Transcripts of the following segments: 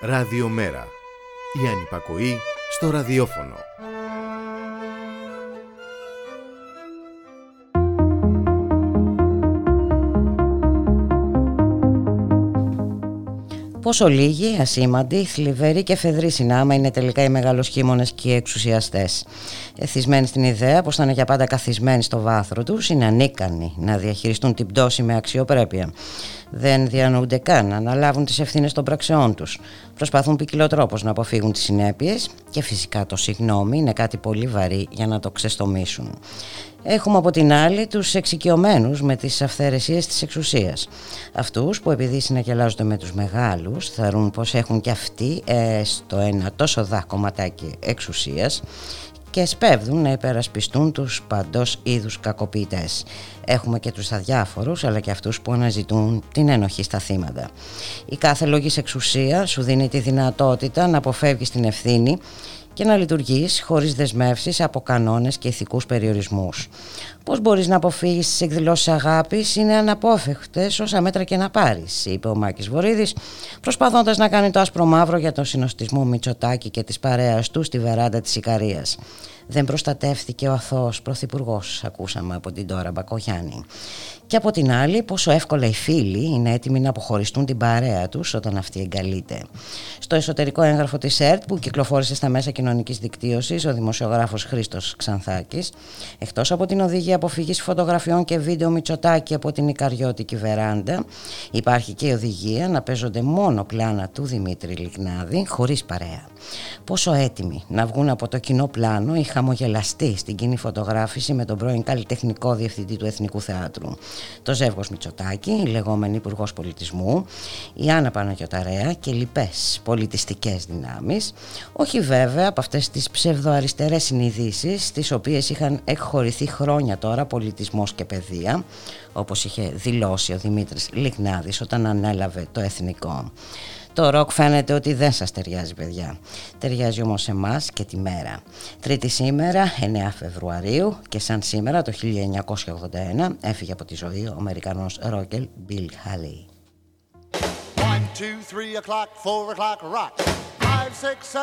Ραδιομέρα. Η ανυπακοή στο ραδιόφωνο. Πόσο λίγοι, ασήμαντοι, θλιβεροί και φεδροί συνάμα είναι τελικά οι μεγαλοσχήμονε και οι εξουσιαστές. Εθισμένοι στην ιδέα πως θα είναι για πάντα καθισμένοι στο βάθρο τους, είναι ανίκανοι να διαχειριστούν την πτώση με αξιοπρέπεια. Δεν διανοούνται καν να αναλάβουν τις ευθύνες των πραξεών τους. Προσπαθούν ποικιλοτρόπως να αποφύγουν τις συνέπειες και φυσικά το συγγνώμη είναι κάτι πολύ βαρύ για να το ξεστομίσουν. Έχουμε από την άλλη τους εξοικειωμένους με τις αυθαιρεσίες της εξουσίας. Αυτούς που επειδή συνακελάζονται με τους μεγάλους θεωρούν πως έχουν και αυτοί ε, στο ένα τόσο δά κομματάκι εξουσίας και σπέβδουν να υπερασπιστούν τους παντός είδους κακοποιητές. Έχουμε και τους αδιάφορους αλλά και αυτούς που αναζητούν την ενοχή στα θύματα. Η κάθε λόγης εξουσία σου δίνει τη δυνατότητα να αποφεύγεις την ευθύνη και να λειτουργείς χωρίς δεσμεύσεις από κανόνες και ηθικούς περιορισμούς. Πώς μπορείς να αποφύγεις τις εκδηλώσεις αγάπης; Είναι αναπόφευκτες όσα μέτρα και να πάρεις, είπε ο Μάκης Βορύδης, προσπαθώντας να κάνει το άσπρο μαύρο για τον συνοστισμό Μητσοτάκη και της παρέας του στη βεράντα της Ικαρίας δεν προστατεύθηκε ο αθώος πρωθυπουργός, ακούσαμε από την τώρα Μπακογιάννη. Και από την άλλη, πόσο εύκολα οι φίλοι είναι έτοιμοι να αποχωριστούν την παρέα τους όταν αυτή εγκαλείται. Στο εσωτερικό έγγραφο της ΕΡΤ που κυκλοφόρησε στα μέσα κοινωνικής δικτύωσης ο δημοσιογράφος Χρήστος Ξανθάκης, εκτός από την οδηγία αποφυγής φωτογραφιών και βίντεο Μητσοτάκη από την Ικαριώτικη βεράντα, υπάρχει και η οδηγία να παίζονται μόνο πλάνα του Δημήτρη Λιγνάδη χωρίς παρέα. Πόσο έτοιμοι να βγουν από το κοινό πλάνο οι χαμογελαστοί στην κοινή φωτογράφηση με τον πρώην καλλιτεχνικό διευθυντή του Εθνικού Θεάτρου. Το Ζεύγος Μητσοτάκη, η λεγόμενη Υπουργός Πολιτισμού, η Άννα Παναγιοταρέα και λοιπές πολιτιστικές δυνάμεις, όχι βέβαια από αυτές τις ψευδοαριστερές συνειδήσεις, τις οποίες είχαν εκχωρηθεί χρόνια τώρα πολιτισμός και παιδεία, όπως είχε δηλώσει ο Δημήτρης Λιγνάδης όταν ανέλαβε το Εθνικό. Το ροκ φαίνεται ότι δεν σας ταιριάζει, παιδιά. Ταιριάζει όμως εμάς και τη μέρα. Τρίτη σήμερα, 9 Φεβρουαρίου, και σαν σήμερα το 1981, έφυγε από τη ζωή ο Αμερικανός ρόκερ, Μπιλ Χάλεϊ. 1, 2, 3 o'clock, 4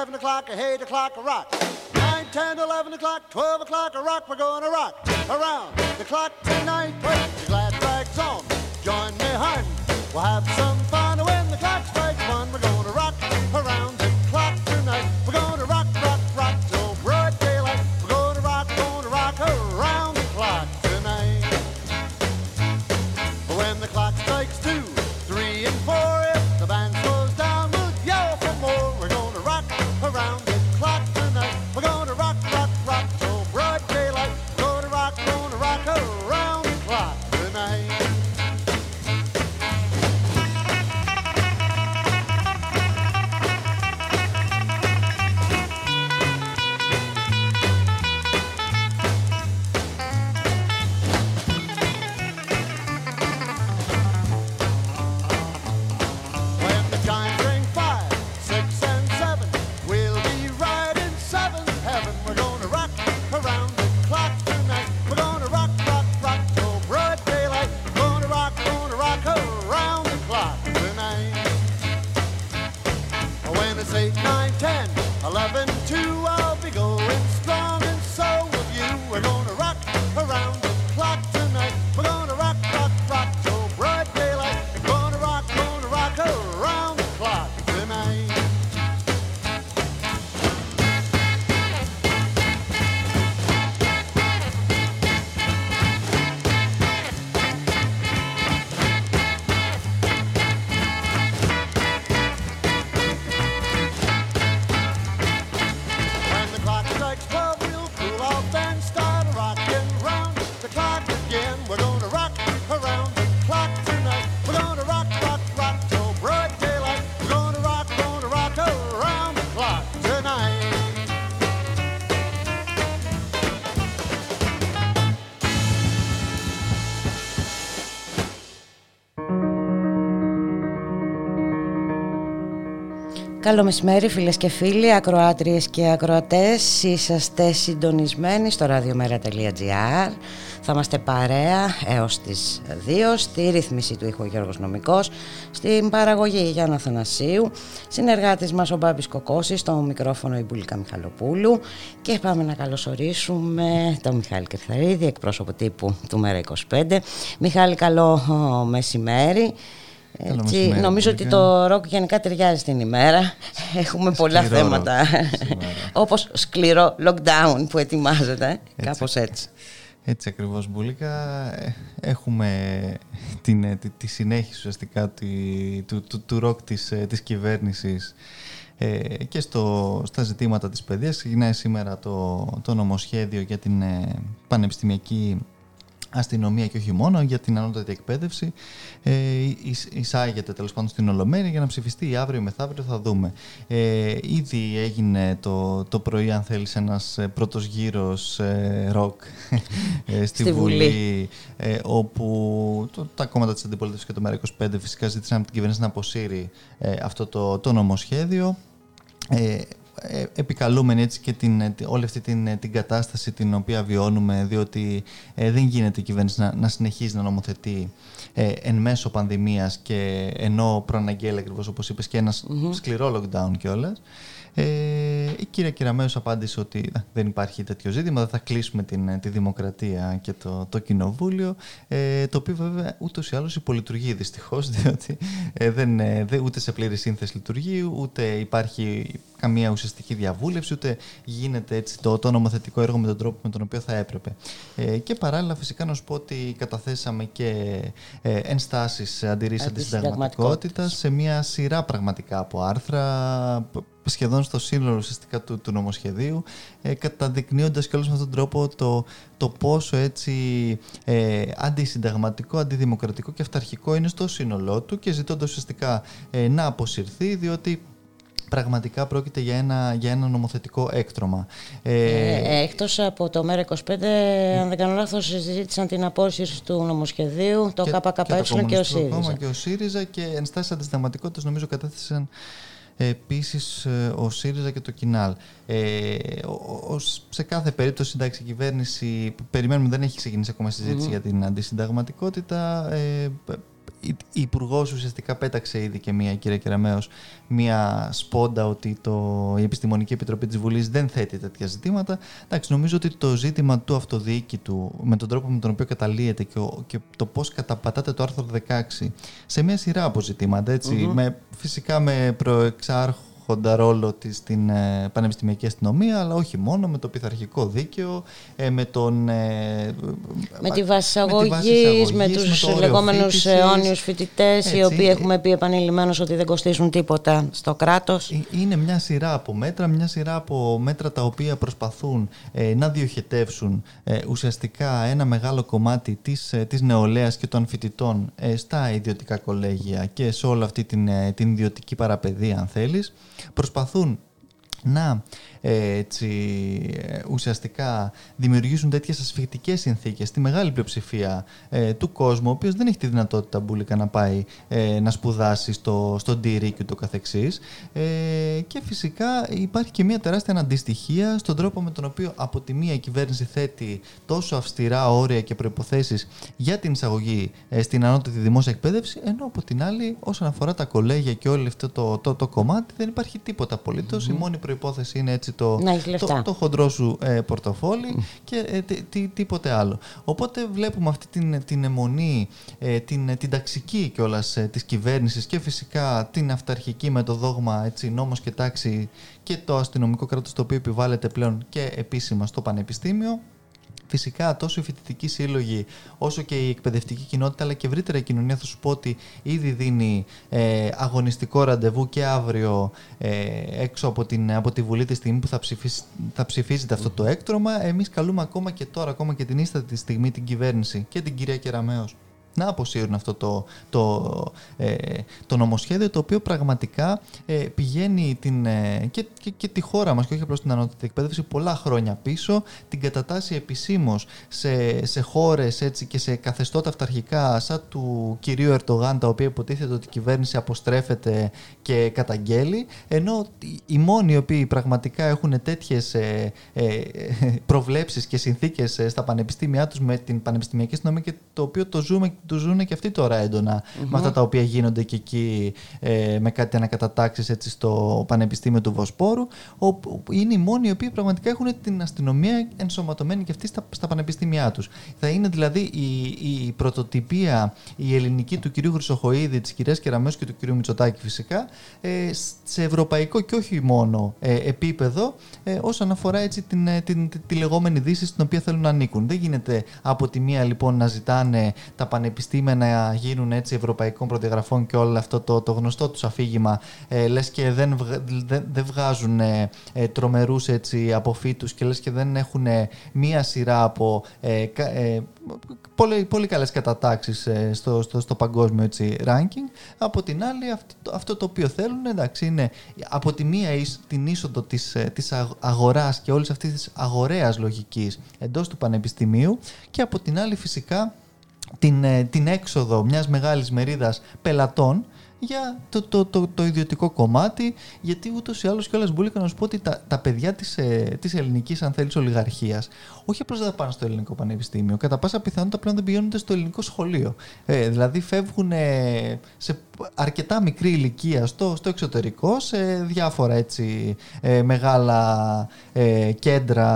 o'clock, 9, 10, 11 o'clock, 12 o'clock, rock, we're gonna rock. Around the clock tonight, we're going to have some fun. The clock strikes one. We're gonna rock around Καλό μεσημέρι φίλες και φίλοι, ακροάτριες και ακροατές. Είσαστε συντονισμένοι στο radiomera.gr Θα είμαστε παρέα έως τις 2 Στη ρύθμιση του ήχου Γιώργος Νομικός Στην παραγωγή Γιάννα Θανασίου Συνεργάτης μας ο Μπάμπης Κοκώσης Στο μικρόφωνο η Μπουλίκα Μιχαλοπούλου. Και πάμε να καλωσορίσουμε τον Μιχάλη Κρυθαρίδη Εκπρόσωπο τύπου του Μέρα 25 Μιχάλη καλό μεσημέρι έτσι, νομίζω ότι το ροκ γενικά ταιριάζει στην ημέρα. Έχουμε πολλά θέματα. Όπως σκληρό lockdown που ετοιμάζεται. Έτσι, κάπως έτσι. Έτσι ακριβώς Μπουλίκα. Έχουμε την, τη, τη συνέχιση ουσιαστικά του, του, του ροκ της, ε, της κυβέρνησης ε, και στο, στα ζητήματα της παιδείας. Ξεκινάει σήμερα το, το νομοσχέδιο για την ε, πανεπιστημιακή αστυνομία και όχι μόνο για την ανώτατη εκπαίδευση ε, εισάγεται τέλος πάντων στην Ολομέλεια για να ψηφιστεί αύριο μεθαύριο θα δούμε. Ε, ήδη έγινε το, το πρωί αν θέλεις ένας ε, πρώτος γύρος ε, ροκ ε, στη, Βουλή, ε, όπου το, τα κόμματα της αντιπολίτευσης και το ΜΕΡΑ25 φυσικά ζήτησαν από την κυβέρνηση να αποσύρει αυτό το, το νομοσχέδιο. Ε, επικαλούμενοι έτσι και την, ε, όλη αυτή την, ε, την κατάσταση την οποία βιώνουμε διότι δεν γίνεται η κυβέρνηση να, να συνεχίζει να νομοθετεί ε, εν μέσω πανδημίας και ενώ προαναγγέλει ακριβώς όπως είπες και ένας σκληρό lockdown κιόλας ε, η κυρία Κυραμέως απάντησε ότι δεν υπάρχει τέτοιο ζήτημα, δεν θα κλείσουμε την, ε, τη δημοκρατία και το, το κοινοβούλιο, ε, το οποίο βέβαια ούτως ή άλλως υπολειτουργεί δυστυχώς, διότι ε, δεν, ε, ούτε σε πλήρη σύνθεση λειτουργεί, ούτε υπάρχει καμία ουσιαστική διαβούλευση, ούτε γίνεται έτσι το, το νομοθετικό έργο με τον τρόπο με τον οποίο θα έπρεπε. Ε, και παράλληλα, φυσικά να σου πω ότι καταθέσαμε και ε, ενστάσεις αντιρρήσει αντισυνταγματικότητας σε μια σειρά πραγματικά από άρθρα σχεδόν στο σύνολο ουσιαστικά του, του νομοσχεδίου, ε, καταδεικνύοντας και όλος με αυτόν τον τρόπο το, το πόσο έτσι ε, αντισυνταγματικό, αντιδημοκρατικό και αυταρχικό είναι στο σύνολό του και ζητώντας ουσιαστικά ε, να αποσυρθεί, διότι πραγματικά πρόκειται για ένα, για ένα νομοθετικό έκτρωμα. Ε, ε, εκτός από το ΜΕΡΑ25, αν δεν κάνω λάθος, συζήτησαν την απόσυρση του νομοσχεδίου, το ΚΚΕ και, και, ο ΣΥΡΙΖΑ. Και ο ΣΥΡΙΖΑ και ενστάσεις αντισυνταγματικότητας νομίζω κατέθεσαν Επίσης, ε, ο ΣΥΡΙΖΑ και το ΚΙΝΑΛ. Ε, σε κάθε περίπτωση, εντάξει, η κυβέρνηση, περιμένουμε, δεν έχει ξεκινήσει ακόμα για την αντισυνταγματικότητα. Ε, η Υπουργός ουσιαστικά πέταξε ήδη και μία, κυρία Κεραμέο, μία σπόντα ότι το, η Επιστημονική Επιτροπή της Βουλής δεν θέτει τέτοια ζητήματα. Εντάξει, νομίζω ότι το ζήτημα του αυτοδιοίκητου, με τον τρόπο με τον οποίο καταλύεται και, και το πώς καταπατάτε το άρθρο 16 σε μία σειρά από ζητήματα, με, φυσικά με προεξάρχους έχοντα ρόλο της στην ε, πανεπιστημιακή αστυνομία, αλλά όχι μόνο, με το πειθαρχικό δίκαιο, ε, με τον... Ε, με τη βάση αγωγής, με, τους λεγόμενους αιώνιους φοιτητές, οι οποίοι έχουμε πει επανειλημμένως ότι δεν κοστίζουν τίποτα στο κράτος. Είναι μια σειρά από μέτρα, μια σειρά από μέτρα τα οποία προσπαθούν να διοχετεύσουν ουσιαστικά ένα μεγάλο κομμάτι της, της νεολαίας και των φοιτητών στα ιδιωτικά κολέγια και σε όλη αυτή την, την ιδιωτική παραπαιδεία αν θέλεις προσπαθούν να ε, έτσι, ε, ουσιαστικά δημιουργήσουν τέτοιες ασφιχτικές συνθήκες στη μεγάλη πλειοψηφία ε, του κόσμου, ο οποίος δεν έχει τη δυνατότητα μπουλικα να πάει να σπουδάσει στο, στο Ντύρι και το καθεξής. και φυσικά υπάρχει και μια τεράστια αντιστοιχία στον τρόπο με τον οποίο από τη μία η κυβέρνηση θέτει τόσο αυστηρά όρια και προϋποθέσεις για την εισαγωγή στην ανώτατη δημόσια εκπαίδευση, ενώ από την άλλη όσον αφορά τα κολέγια και όλο αυτό το, το, το, κομμάτι δεν υπάρχει τίποτα Η μόνη προϋπόθεση είναι έτσι το, το, το, χοντρό σου ε, πορτοφόλι και ε, τι, τίποτε άλλο. Οπότε βλέπουμε αυτή την, την αιμονή, ε, την, την ταξική κιόλας ε, της κυβέρνησης και φυσικά την αυταρχική με το δόγμα έτσι, νόμος και τάξη και το αστυνομικό κράτος το οποίο επιβάλλεται πλέον και επίσημα στο πανεπιστήμιο Φυσικά τόσο η φοιτητική σύλλογη όσο και η εκπαιδευτική κοινότητα αλλά και ευρύτερα η κοινωνία θα σου πω ότι ήδη δίνει ε, αγωνιστικό ραντεβού και αύριο ε, έξω από, την, από τη Βουλή τη στιγμή που θα, ψηφίσει, θα ψηφίζεται αυτό το έκτρωμα. Εμείς καλούμε ακόμα και τώρα, ακόμα και την ίστατη στιγμή την κυβέρνηση και την κυρία Κεραμέως να αποσύρουν αυτό το, το, ε, το νομοσχέδιο το οποίο πραγματικά ε, πηγαίνει την, ε, και, και, και, τη χώρα μας και όχι απλώς την ανώτατη εκπαίδευση πολλά χρόνια πίσω, την κατατάσσει επισήμως σε, σε χώρες έτσι, και σε καθεστώτα αυταρχικά σαν του κυρίου Ερτογάν τα οποία υποτίθεται ότι η κυβέρνηση αποστρέφεται και καταγγέλει ενώ οι μόνοι οι οποίοι πραγματικά έχουν τέτοιες ε, ε, προβλέψεις και συνθήκες στα πανεπιστήμια τους με την πανεπιστημιακή αστυνομία και το οποίο το ζούμε το ζουν και αυτοί τώρα έντονα mm-hmm. με αυτά τα οποία γίνονται και εκεί ε, με κάτι ανακατατάξεις έτσι στο Πανεπιστήμιο του Βοσπόρου όπου είναι οι μόνοι οι οποίοι πραγματικά έχουν την αστυνομία ενσωματωμένη και αυτή στα, στα πανεπιστήμια τους. Θα είναι δηλαδή η, η πρωτοτυπία η ελληνική του κυρίου Χρυσοχοίδη, της κυρίας Κεραμέως και του κυρίου Μητσοτάκη φυσικά ε, σε ευρωπαϊκό και όχι μόνο ε, επίπεδο ε, όσον αφορά έτσι την, ε, την, τη, τη λεγόμενη δύση στην οποία θέλουν να ανήκουν. Δεν γίνεται από τη μία λοιπόν να ζητάνε τα πανεπιστήμια πανεπιστήμια να γίνουν έτσι ευρωπαϊκών προδιαγραφών και όλο αυτό το, το γνωστό τους αφήγημα ε, λες και δεν, δεν, δεν βγάζουν ε, ε, τρομερούς έτσι αποφύτους και λες και δεν έχουν μία σειρά από ε, ε, πολύ, πολύ καλές κατατάξεις ε, στο, στο, στο παγκόσμιο έτσι, ranking. Από την άλλη αυτό, αυτό το οποίο θέλουν εντάξει, είναι από τη μία την είσοδο της, της αγοράς και όλης αυτής της αγορέας λογικής εντός του πανεπιστημίου και από την άλλη φυσικά την, ε, την έξοδο μιας μεγάλης μερίδας πελατών για το, το, το, το, ιδιωτικό κομμάτι, γιατί ούτως ή άλλως κιόλας μπουλίκα να σου πω ότι τα, τα παιδιά της ε, της ελληνικής, αν θέλεις, ολιγαρχίας, όχι απλώς δεν θα πάνε στο ελληνικό πανεπιστήμιο, κατά πάσα πιθανότητα πλέον δεν πηγαίνουν στο ελληνικό σχολείο. Ε, δηλαδή φεύγουν ε, σε αρκετά μικρή ηλικία στο, στο εξωτερικό, σε διάφορα έτσι, ε, μεγάλα ε, κέντρα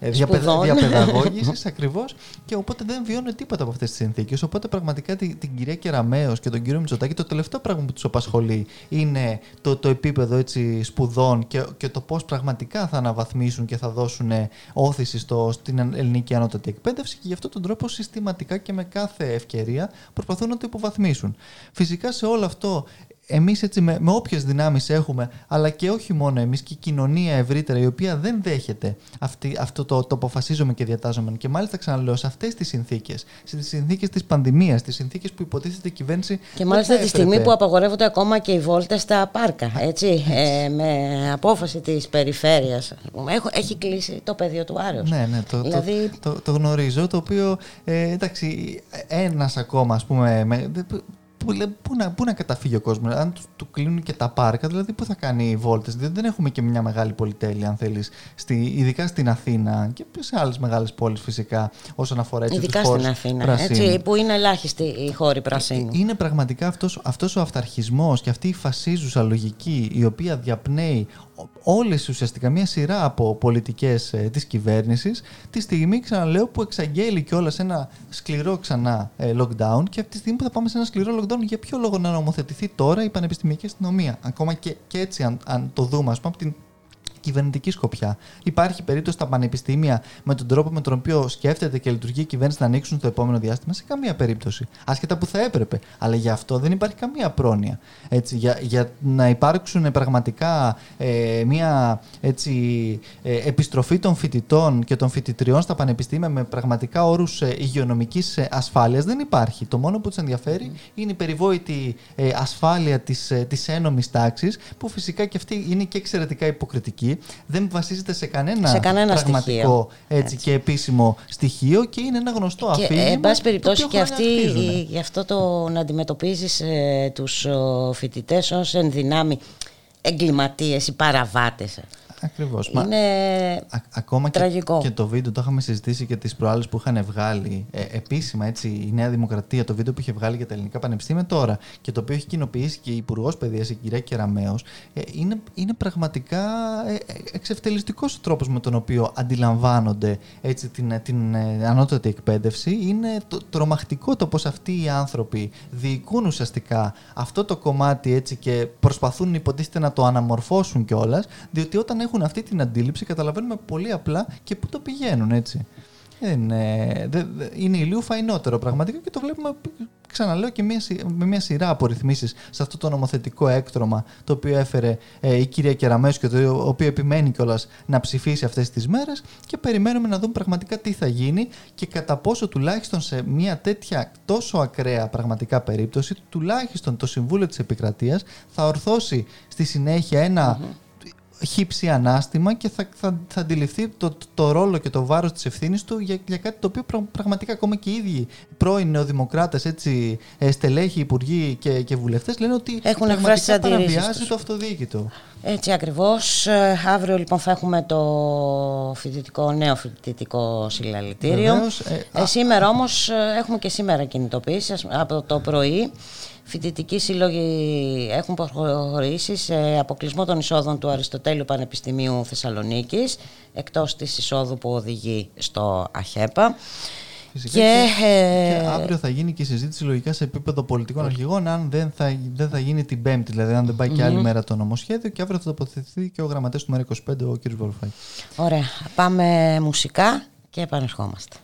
ε, διαπαιδαγώγησης ακριβώς, και οπότε δεν βιώνουν τίποτα από αυτές τις συνθήκες. Οπότε πραγματικά την, την κυρία Κεραμέο και τον κύριο Μητσοτάκη, το τελευταίο πράγμα που τους απασχολεί είναι το, το επίπεδο έτσι, σπουδών και, και το πώς πραγματικά θα αναβαθμίσουν και θα δώσουν όθηση στο, στην ελληνική ανώτατη εκπαίδευση και γι' αυτόν τον τρόπο συστηματικά και με κάθε ευκαιρία προσπαθούν να το υποβαθμίσουν. Φυσικά σε όλο αυτό εμείς έτσι με, με όποιες δυνάμεις έχουμε, αλλά και όχι μόνο εμείς και η κοινωνία ευρύτερα, η οποία δεν δέχεται αυτή, αυτό το, το αποφασίζουμε και διατάζουμε. Και μάλιστα ξαναλέω, σε αυτές τις συνθήκες, στις συνθήκες της πανδημίας, στι συνθήκες που υποτίθεται η κυβέρνηση. Και μάλιστα τη στιγμή που απαγορεύονται ακόμα και οι βόλτες στα πάρκα. Έτσι, ε, με απόφαση της περιφέρειας. Έχει κλείσει το πεδίο του Άρεο. Ναι, ναι, το, δηλαδή... το, το, το, γνωρίζω. Το οποίο ε, εντάξει, ένας ακόμα, ας πούμε. Με, Πού, πού, να, πού να καταφύγει ο κόσμος, αν του, του, κλείνουν και τα πάρκα, δηλαδή πού θα κάνει βόλτες; Δηλαδή δεν έχουμε και μια μεγάλη πολυτέλεια, αν θέλεις, ειδικά στην Αθήνα και σε άλλες μεγάλες πόλεις φυσικά, όσον αφορά έτσι Ειδικά στην Αθήνα, έτσι, που είναι ελάχιστη η χώρη πρασίνου. Είναι πραγματικά αυτός ο αυταρχισμός και αυτή η φασίζουσα λογική η οποία διαπνέει όλες ουσιαστικά μια σειρά από πολιτικές ε, της κυβέρνησης τη στιγμή ξαναλέω που εξαγγέλει και σε ένα σκληρό ξανά ε, lockdown και αυτή τη στιγμή που θα πάμε σε ένα σκληρό lockdown για ποιο λόγο να νομοθετηθεί τώρα η πανεπιστημιακή αστυνομία. Ακόμα και, και έτσι αν, αν το δούμε ας πούμε από την κυβερνητική σκοπιά. Υπάρχει περίπτωση στα πανεπιστήμια με τον τρόπο με τον οποίο σκέφτεται και λειτουργεί η κυβέρνηση να ανοίξουν το επόμενο διάστημα; Σε καμία περίπτωση. Άσχετα που θα έπρεπε. Αλλά για αυτό δεν υπάρχει καμία πρόνοια. Έτσι, για, για να υπάρξουν πραγματικά ε, μια έτσι, ε, επιστροφή των φοιτητών και των φοιτητριών στα πανεπιστήμια με πραγματικά όρους ε, υγειονομικής ε, ασφάλειας δεν υπάρχει. Το μόνο που τους ενδιαφέρει είναι η περιβόητη ε, ασφάλεια της της ένομη τάξης, που φυσικά και αυτή είναι και εξαιρετικά υποκριτική δεν βασίζεται σε κανένα, σε κανένα πραγματικό έτσι, και επίσημο στοιχείο και είναι ένα γνωστό και, αφήγημα. Εν πάση περιπτώσει και αυτή, γι' αυτό το να αντιμετωπίζεις ε, τους φοιτητές ως ενδυνάμει εγκληματίες ή παραβάτες. Ακριβώς. Είναι ακόμα τραγικό. Και, και, το βίντεο το είχαμε συζητήσει και τις προάλλες που είχαν βγάλει ε, επίσημα έτσι, η Νέα Δημοκρατία, το βίντεο που είχε βγάλει για τα ελληνικά πανεπιστήμια τώρα και το οποίο έχει κοινοποιήσει και η Υπουργός Παιδείας, η κυρία Κεραμέο, ε, είναι, είναι πραγματικά ε, ε εξευτελιστικός ο τρόπος με τον οποίο αντιλαμβάνονται έτσι, την, την ε, ανώτατη εκπαίδευση. Είναι το, τρομακτικό το πώς αυτοί οι άνθρωποι διοικούν ουσιαστικά αυτό το κομμάτι έτσι, και προσπαθούν υποτίθεται να το αναμορφώσουν κιόλας, διότι όταν έχουν αυτή την αντίληψη καταλαβαίνουμε πολύ απλά και πού το πηγαίνουν έτσι. Είναι, είναι ηλίου φαϊνότερο πραγματικά και το βλέπουμε ξαναλέω και μια, με μια σειρά από ρυθμίσεις σε αυτό το νομοθετικό έκτρωμα το οποίο έφερε ε, η κυρία Κεραμέσου και το οποίο επιμένει κιόλας να ψηφίσει αυτές τις μέρες και περιμένουμε να δούμε πραγματικά τι θα γίνει και κατά πόσο τουλάχιστον σε μια τέτοια τόσο ακραία πραγματικά περίπτωση τουλάχιστον το Συμβούλιο της Επικρατείας θα ορθώσει στη συνέχεια χύψη ανάστημα και θα, θα, θα αντιληφθεί το, το, ρόλο και το βάρος της ευθύνης του για, για κάτι το οποίο πραγματικά ακόμα και οι ίδιοι πρώην νεοδημοκράτες, έτσι, ε, στελέχοι, υπουργοί και, και βουλευτές λένε ότι Έχουν πραγματικά παραβιάζει το αυτοδιοίκητο. Έτσι ακριβώς. Ε, αύριο λοιπόν θα έχουμε το φοιτητικό, νέο φοιτητικό συλλαλητήριο. ε, ε, σήμερα όμως έχουμε και σήμερα κινητοποίησεις από το πρωί φοιτητικοί σύλλογοι έχουν προχωρήσει σε αποκλεισμό των εισόδων του Αριστοτέλειου Πανεπιστημίου Θεσσαλονίκης εκτός της εισόδου που οδηγεί στο ΑΧΕΠΑ. και, και, ε, αύριο θα γίνει και η συζήτηση λογικά σε επίπεδο πολιτικών αρχηγών αν δεν θα, δεν θα γίνει την Πέμπτη, δηλαδή αν δεν πάει και άλλη μέρα το νομοσχέδιο και αύριο θα τοποθετηθεί και ο γραμματέας του ΜΕΡΑ25 ο κ. Βορφάκη. Ωραία. Πάμε μουσικά και επανερχόμαστε.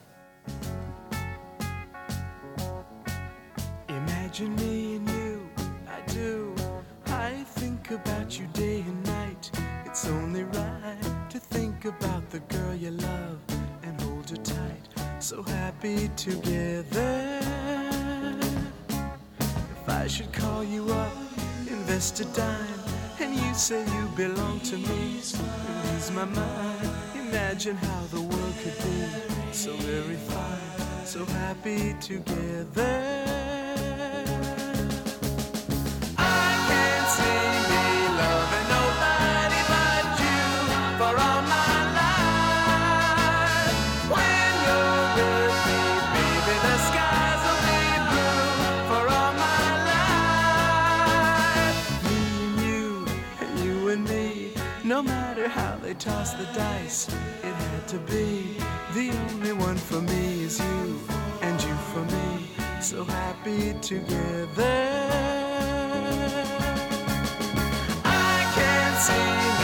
About the girl you love and hold her tight. So happy together. If I should call you up, invest a dime, and you say you belong to me, lose my mind. Imagine how the world could be so very fine, so happy together. The dice, it had to be. The only one for me is you, and you for me. So happy together. I can't see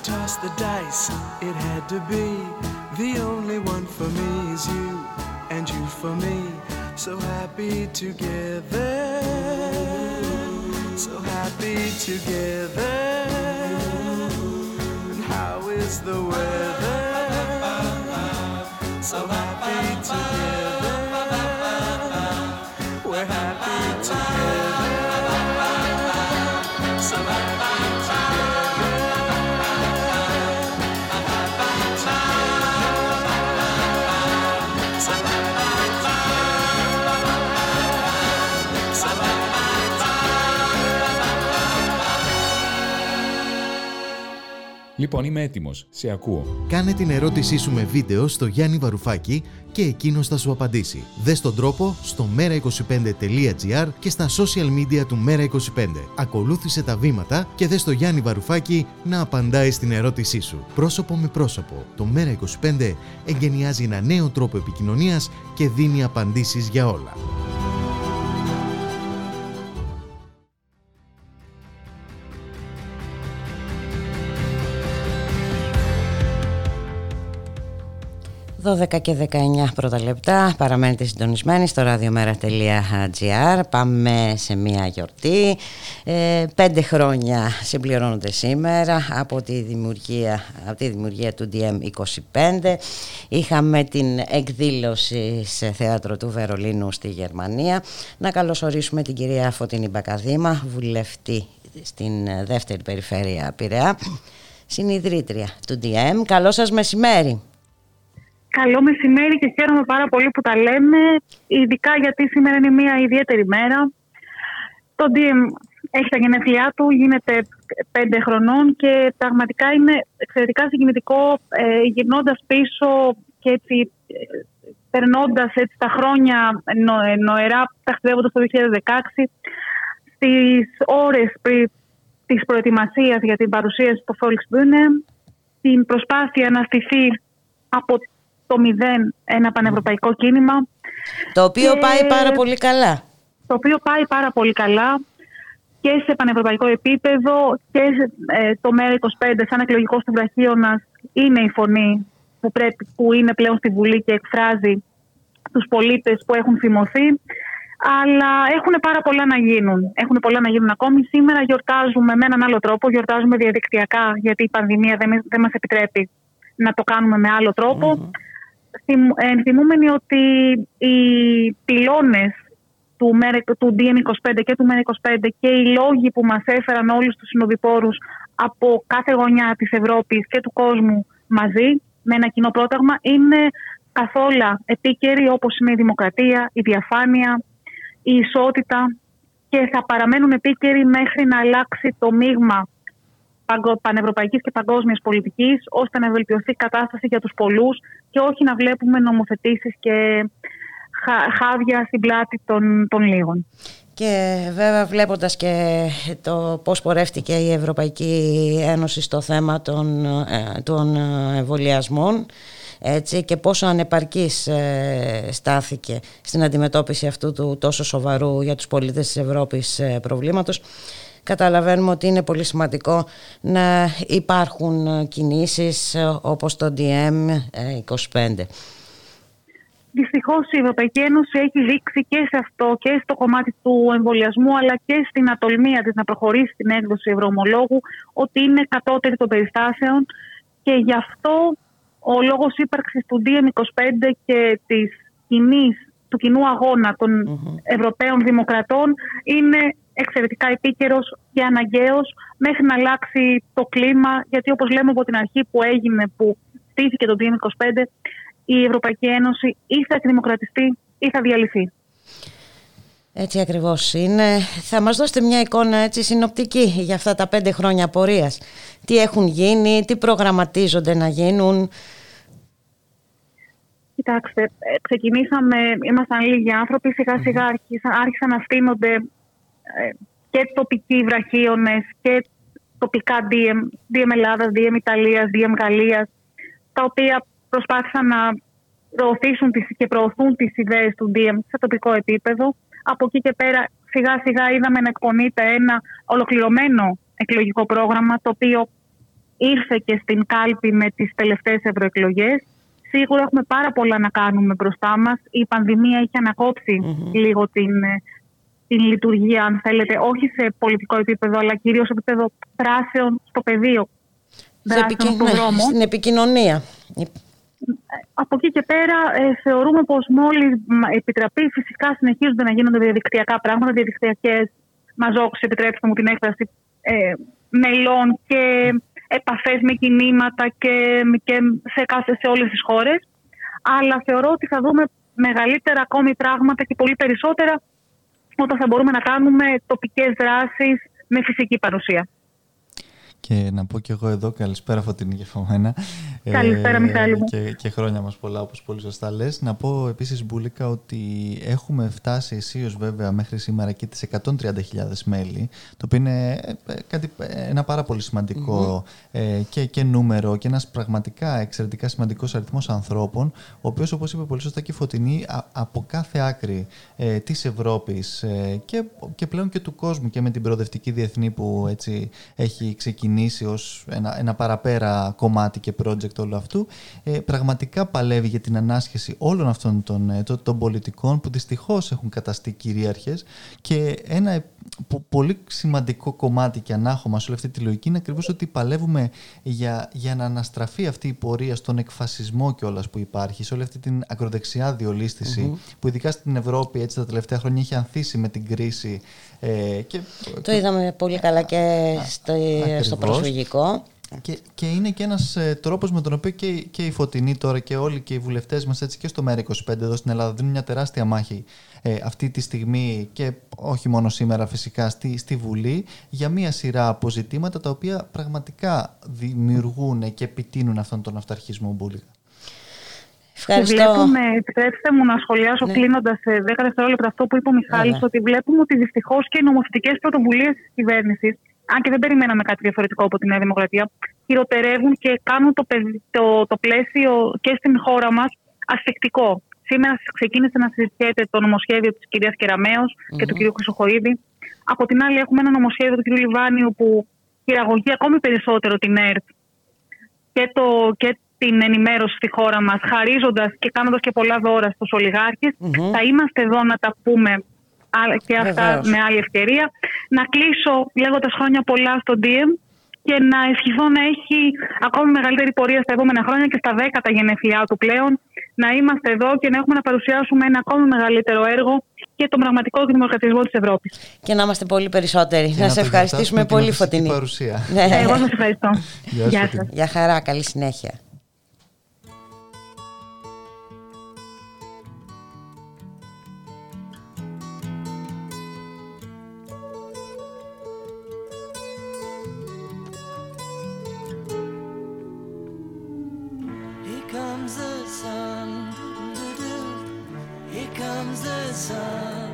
The dice, it had to be. The only one for me is you, and you for me. So happy together, so happy together. And how is the weather? So happy Λοιπόν, είμαι έτοιμος. Σε ακούω. Κάνε την ερώτησή σου με βίντεο στο Γιάννη Βαρουφάκη και εκείνο θα σου απαντήσει. Δες τον τρόπο στο mera25.gr και στα social media του Mera25. Ακολούθησε τα βήματα και δες το Γιάννη Βαρουφάκη να απαντάει στην ερώτησή σου. Πρόσωπο με πρόσωπο. Το Mera25 εγκαινιάζει ένα νέο τρόπο επικοινωνίας και δίνει απαντήσεις για όλα. 12 και 19 πρώτα λεπτά. Παραμένετε συντονισμένοι στο radiomera.gr πάμε σε μια γιορτή. Ε, πέντε χρόνια συμπληρώνονται σήμερα από τη δημιουργία, από τη δημιουργία του DM25 είχαμε την εκδήλωση σε θέατρο του Βερολίνου στη Γερμανία. Να καλωσορίσουμε την κυρία Φωτεινή Μπακαδήμα βουλευτή στην δεύτερη περιφέρεια Πειραιά συνειδρήτρια του DM Καλό σας μεσημέρι Καλό μεσημέρι και χαίρομαι πάρα πολύ που τα λέμε, ειδικά γιατί σήμερα είναι μια ιδιαίτερη μέρα. Το DM έχει τα γενέθλιά του, γίνεται πέντε χρονών και πραγματικά είναι εξαιρετικά συγκινητικό ε, γυρνώντας πίσω και έτσι ε, περνώντας έτσι τα χρόνια νο, ε, νοερά, ταξιδεύοντας το 2016 στις ώρες πριν της προετοιμασίας για την παρουσίαση στο Volksbühne, την προσπάθεια να στηθεί από το μηδέν ένα πανευρωπαϊκό κίνημα. Το οποίο πάει πάρα πολύ καλά. Το οποίο πάει πάρα πολύ καλά και σε πανευρωπαϊκό επίπεδο και ε, το ΜΕΡΑ25 σαν εκλογικό βραχίωνα είναι η φωνή που, πρέπει, που είναι πλέον στη Βουλή και εκφράζει τους πολίτες που έχουν θυμωθεί. Αλλά έχουν πάρα πολλά να γίνουν. Έχουν πολλά να γίνουν ακόμη. Σήμερα γιορτάζουμε με έναν άλλο τρόπο. Γιορτάζουμε διαδικτυακά, γιατί η πανδημία δεν, δεν μας επιτρέπει να το κάνουμε με άλλο ενθυμούμενοι ότι οι πυλώνες του, του DN25 και του MER25 και οι λόγοι που μας έφεραν όλους τους συνοδοιπόρους από κάθε γωνιά της Ευρώπης και του κόσμου μαζί με ένα κοινό πρόταγμα είναι καθόλου επίκαιροι όπως είναι η δημοκρατία, η διαφάνεια, η ισότητα και θα παραμένουν επίκαιροι μέχρι να αλλάξει το μείγμα πανευρωπαϊκής και παγκόσμιας πολιτικής, ώστε να βελτιωθεί η κατάσταση για τους πολλούς και όχι να βλέπουμε νομοθετήσεις και χάδια στην πλάτη των, των λίγων. Και βέβαια βλέποντας και το πώς πορεύτηκε η Ευρωπαϊκή Ένωση στο θέμα των, ε, των εμβολιασμών έτσι, και πόσο ανεπαρκής ε, στάθηκε στην αντιμετώπιση αυτού του τόσο σοβαρού για τους πολίτες της Ευρώπης ε, προβλήματος καταλαβαίνουμε ότι είναι πολύ σημαντικό να υπάρχουν κινήσεις όπως το DM25. Δυστυχώς η Ευρωπαϊκή Ένωση έχει δείξει και σε αυτό και στο κομμάτι του εμβολιασμού αλλά και στην ατολμία της να προχωρήσει στην έκδοση ευρωομολόγου ότι είναι κατώτερη των περιστάσεων και γι' αυτό ο λόγος ύπαρξης του DM25 και της κοινής, του κοινού αγώνα των Ευρωπαίων Δημοκρατών είναι εξαιρετικά επίκαιρος και αναγκαίος μέχρι να αλλάξει το κλίμα. Γιατί όπως λέμε από την αρχή που έγινε, που στήθηκε το 2025, η Ευρωπαϊκή Ένωση ή θα εκδημοκρατιστεί ή θα διαλυθεί. Έτσι ακριβώς είναι. Θα μας δώσετε μια εικόνα έτσι συνοπτική για αυτά τα πέντε χρόνια πορείας. Τι έχουν γίνει, τι προγραμματίζονται να γίνουν; Κοιτάξτε, ε, ξεκινήσαμε, ήμασταν λίγοι άνθρωποι, σιγά σιγά άρχισαν, άρχισαν να στείνονται ε, και τοπικοί βραχίονες και τοπικά DM, DM Ελλάδας, DM Ιταλίας, DM Γαλλίας, τα οποία προσπάθησαν να προωθήσουν τις και προωθούν τις ιδέες του DM σε τοπικό επίπεδο. Από εκεί και πέρα σιγά σιγά είδαμε να εκπονείται ένα ολοκληρωμένο εκλογικό πρόγραμμα το οποίο ήρθε και στην κάλπη με τις τελευταίες ευρωεκλογές. Σίγουρα έχουμε πάρα πολλά να κάνουμε μπροστά μας. Η πανδημία έχει λίγο την την λειτουργία, αν θέλετε, όχι σε πολιτικό επίπεδο, αλλά κυρίως σε επίπεδο δράσεων στο πεδίο. Δράσεων στον δρόμο. Στην επικοινωνία. Από εκεί και πέρα ε, θεωρούμε πως μόλις επιτραπεί φυσικά συνεχίζονται να γίνονται διαδικτυακά πράγματα, διαδικτυακές μαζόξεις, επιτρέψτε μου την έκφραση, ε, μελών και επαφές με κινήματα και, και σε, κάθε, σε όλες τις χώρες. Αλλά θεωρώ ότι θα δούμε μεγαλύτερα ακόμη πράγματα και πολύ περισσότερα όταν θα μπορούμε να κάνουμε τοπικές δράσεις με φυσική παρουσία. Και να πω και εγώ εδώ καλησπέρα Φωτεινή και Φωμένα. Καλησπέρα ε, Και, και χρόνια μας πολλά όπως πολύ σωστά λες. Να πω επίσης Μπούλικα ότι έχουμε φτάσει αισίως βέβαια μέχρι σήμερα και τις 130.000 μέλη το οποίο είναι ε, κάτι, ένα πάρα πολύ ε, και, και νούμερο και ένας πραγματικά εξαιρετικά σημαντικός αριθμός ανθρώπων ο οποίος όπως είπε πολύ σωστά και η Φωτεινή από κάθε άκρη ε, της Ευρώπης ε, και, και πλέον και του κόσμου και με την προοδευτική διεθνή που έτσι έχει ξεκινήσει ξεκινήσει ως ένα, ένα παραπέρα κομμάτι και project project όλου αυτού, ε, πραγματικά παλεύει για την ανάσχεση όλων αυτών των, ε, των, πολιτικών που δυστυχώς έχουν καταστεί κυρίαρχες και ένα πολύ σημαντικό κομμάτι και ανάχωμα σε όλη αυτή τη λογική είναι ακριβώς ότι παλεύουμε για, για να αναστραφεί αυτή η πορεία στον εκφασισμό κιόλας που υπάρχει, σε όλη αυτή την ακροδεξιά που ειδικά στην Ευρώπη έτσι τα τελευταία χρόνια έχει ανθίσει με την κρίση. Ε, και, το είδαμε πολύ καλά και στο, στο προσφυγικό. Και, και είναι και ένας ε, τρόπος με τον οποίο και, και οι φωτεινοί τώρα και όλοι και οι βουλευτές μας έτσι και στο ΜΕΡΑ25 εδώ στην Ελλάδα δίνουν μια τεράστια μάχη ε, αυτή τη στιγμή και όχι μόνο σήμερα φυσικά στη, στη Βουλή για μια σειρά αποζητήματα τα οποία πραγματικά δημιουργούν και επιτείνουν αυτόν τον αυταρχισμό μπουλίκα. Ευχαριστώ. Βλέπουμε, επιτρέψτε μου να σχολιάσω ναι. κλείνοντας σε 10 δευτερόλεπτα αυτό που είπε ο Μιχάλης, ότι βλέπουμε ότι δυστυχώς και οι νομοθετικές πρωτοβουλίες της κυβέρνησης, αν και δεν περιμέναμε κάτι διαφορετικό από τη Νέα Δημοκρατία, χειροτερεύουν και κάνουν το, το, το πλαίσιο και στην χώρα μας ασφικτικό. Σήμερα ξεκίνησε να συζητιέται το νομοσχέδιο της κυρίας Κεραμέως mm-hmm. και του κυρίου Χρυσοχοίδη. Από την άλλη, έχουμε ένα νομοσχέδιο του κυρίου Λιβάνιου που χειραγωγεί ακόμη περισσότερο την ΕΡΤ και, το, και την ενημέρωση στη χώρα μας, χαρίζοντας και κάνοντας και πολλά δώρα στους ολιγαρχε Θα είμαστε εδώ να τα πούμε και αυτά με άλλη ευκαιρία. Να κλείσω λέγοντας χρόνια πολλά στον DM και να ευχηθώ να έχει ακόμη μεγαλύτερη πορεία στα επόμενα χρόνια και στα δέκατα γενεθλιά του πλέον. Να είμαστε εδώ και να έχουμε να παρουσιάσουμε ένα ακόμη μεγαλύτερο έργο και τον πραγματικό δημοκρατισμό της Ευρώπης. Και να είμαστε πολύ περισσότεροι. να, σε ευχαριστήσουμε πολύ, Φωτεινή. Παρουσία. Ναι. Εγώ σας ευχαριστώ. Γεια σας. Γεια χαρά, καλή συνέχεια. sun.